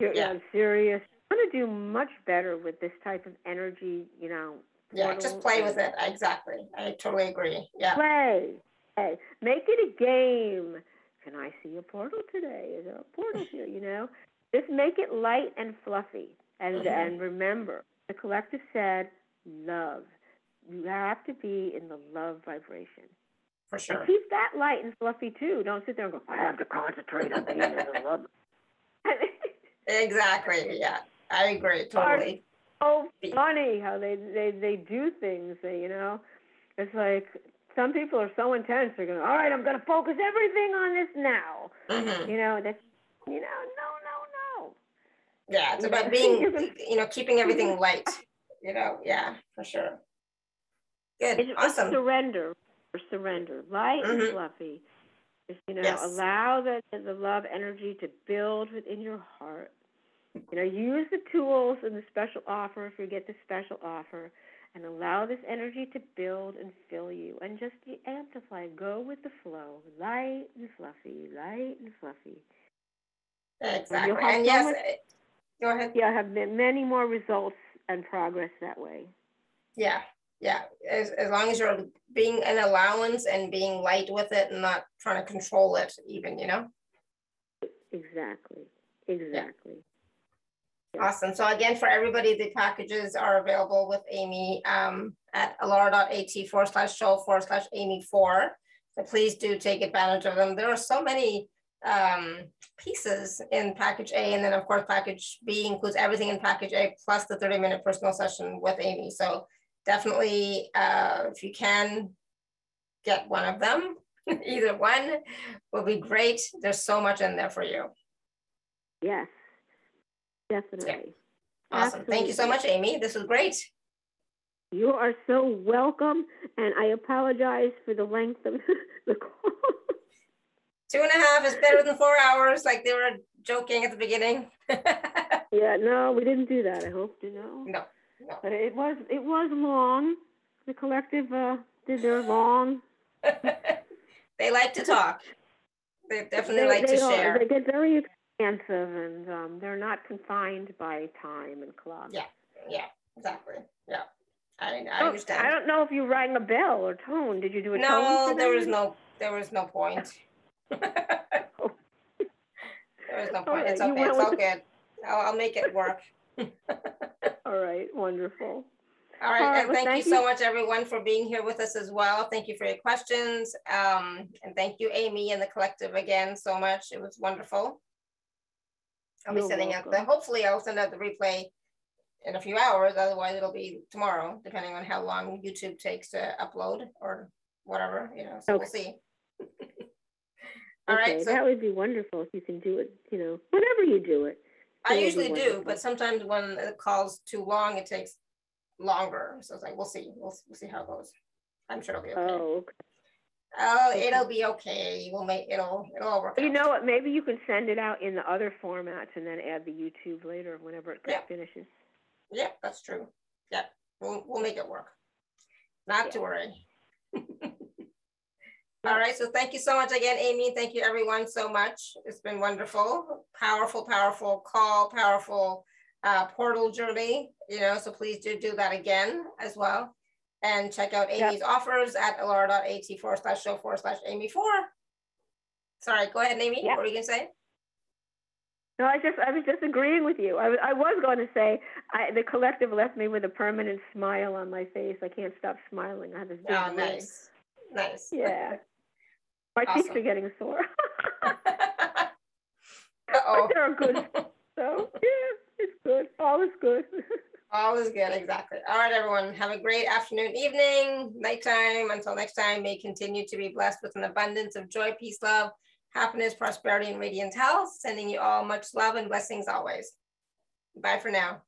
You're, yeah. serious. Going to do much better with this type of energy, you know. Yeah, just play with it. Exactly. I totally agree. Yeah. Play. Hey, make it a game. Can I see a portal today? Is there a portal (laughs) here? You know, just make it light and fluffy. And mm-hmm. and remember, the collective said love. You have to be in the love vibration. For sure. And keep that light and fluffy too. Don't sit there and go, I have to concentrate on being in the love. (laughs) (laughs) exactly. Yeah. I agree totally. Oh, funny how they, they, they do things. They, you know, it's like some people are so intense. They're going, all right, I'm going to focus everything on this now. Mm-hmm. You know, that's, you know, no, no, no. Yeah, it's about (laughs) being, you know, keeping everything light. You know, yeah, for sure. Good, it's, awesome. It's surrender, or surrender, light mm-hmm. and fluffy. Just, you know, yes. allow the the love energy to build within your heart you know, use the tools and the special offer if you get the special offer and allow this energy to build and fill you and just amplify. Go with the flow, light and fluffy, light and fluffy. Exactly. And, and yes, much, eh, go ahead. Yeah, have many more results and progress that way. Yeah, yeah. As, as long as you're being an allowance and being light with it and not trying to control it, even, you know? Exactly. Exactly. Awesome. So again, for everybody, the packages are available with Amy um, at alara.at forward slash show forward slash Amy four. So please do take advantage of them. There are so many um, pieces in package A. And then of course, package B includes everything in package A plus the 30 minute personal session with Amy. So definitely, uh, if you can get one of them, (laughs) either one will be great. There's so much in there for you. Yes. Definitely. Yeah. Awesome. Absolutely. Thank you so much, Amy. This was great. You are so welcome, and I apologize for the length of (laughs) the call. Two and a half is better than four hours, like they were joking at the beginning. (laughs) yeah, no, we didn't do that. I hope you know. No, no. But it was it was long. The collective uh, did their long. (laughs) they like to talk. They definitely they, like they to are. share. They get very expansive and um, they're not confined by time and clock. Yeah, yeah, exactly. Yeah, I, I oh, understand. I don't know if you rang a bell or tone. Did you do a no, tone? No, there was no, there was no point. (laughs) there was no point. Right, it's okay. It's all good. I'll, I'll make it work. (laughs) all right, wonderful. All right, All right and well, thank, thank you, you so much, everyone, for being here with us as well. Thank you for your questions. Um, and thank you, Amy and the collective again so much. It was wonderful. I'll be sending out the, hopefully I'll send out the replay in a few hours. Otherwise it'll be tomorrow, depending on how long YouTube takes to upload or whatever, you know, so we'll see. (laughs) All okay, right. So that would be wonderful if you can do it. You know, whenever you do it. I That would be usually do, but sometimes when the call's too long, it takes longer. So it's like, we'll see. We'll, we'll see how it goes. I'm sure it'll be okay. Oh, okay. Oh, it'll be okay. We'll make it'll it'll all work You out. know what? Maybe you can send it out in the other formats and then add the YouTube later whenever it Yeah. finishes. Yep, that's true. Yeah, we'll we'll make it work. Not to worry. (laughs) All right, so thank you so much again, Amy. Thank you everyone so much. It's been wonderful, powerful, powerful call, powerful uh, portal journey. You know, so please do do that again as well. And check out Yep. Amy's offers at alara.at forward slash show forward slash Amy four. Sorry, go ahead, Amy. Yep. What were you gonna say? No, I just I was just agreeing with you. I was I was going to say I, the collective left me with a permanent smile on my face. I can't stop smiling. I have this big Oh, nice, nice. Yeah. (laughs) My teeth Awesome. are getting sore. (laughs) But they're good. (laughs) So yeah, it's good. All is good. All is good, exactly. All right, everyone. Have a great afternoon, evening, nighttime. Until next time, may continue to be blessed with an abundance of joy, peace, love, happiness, prosperity, and radiant health. Sending you all much love and blessings always. Bye for now.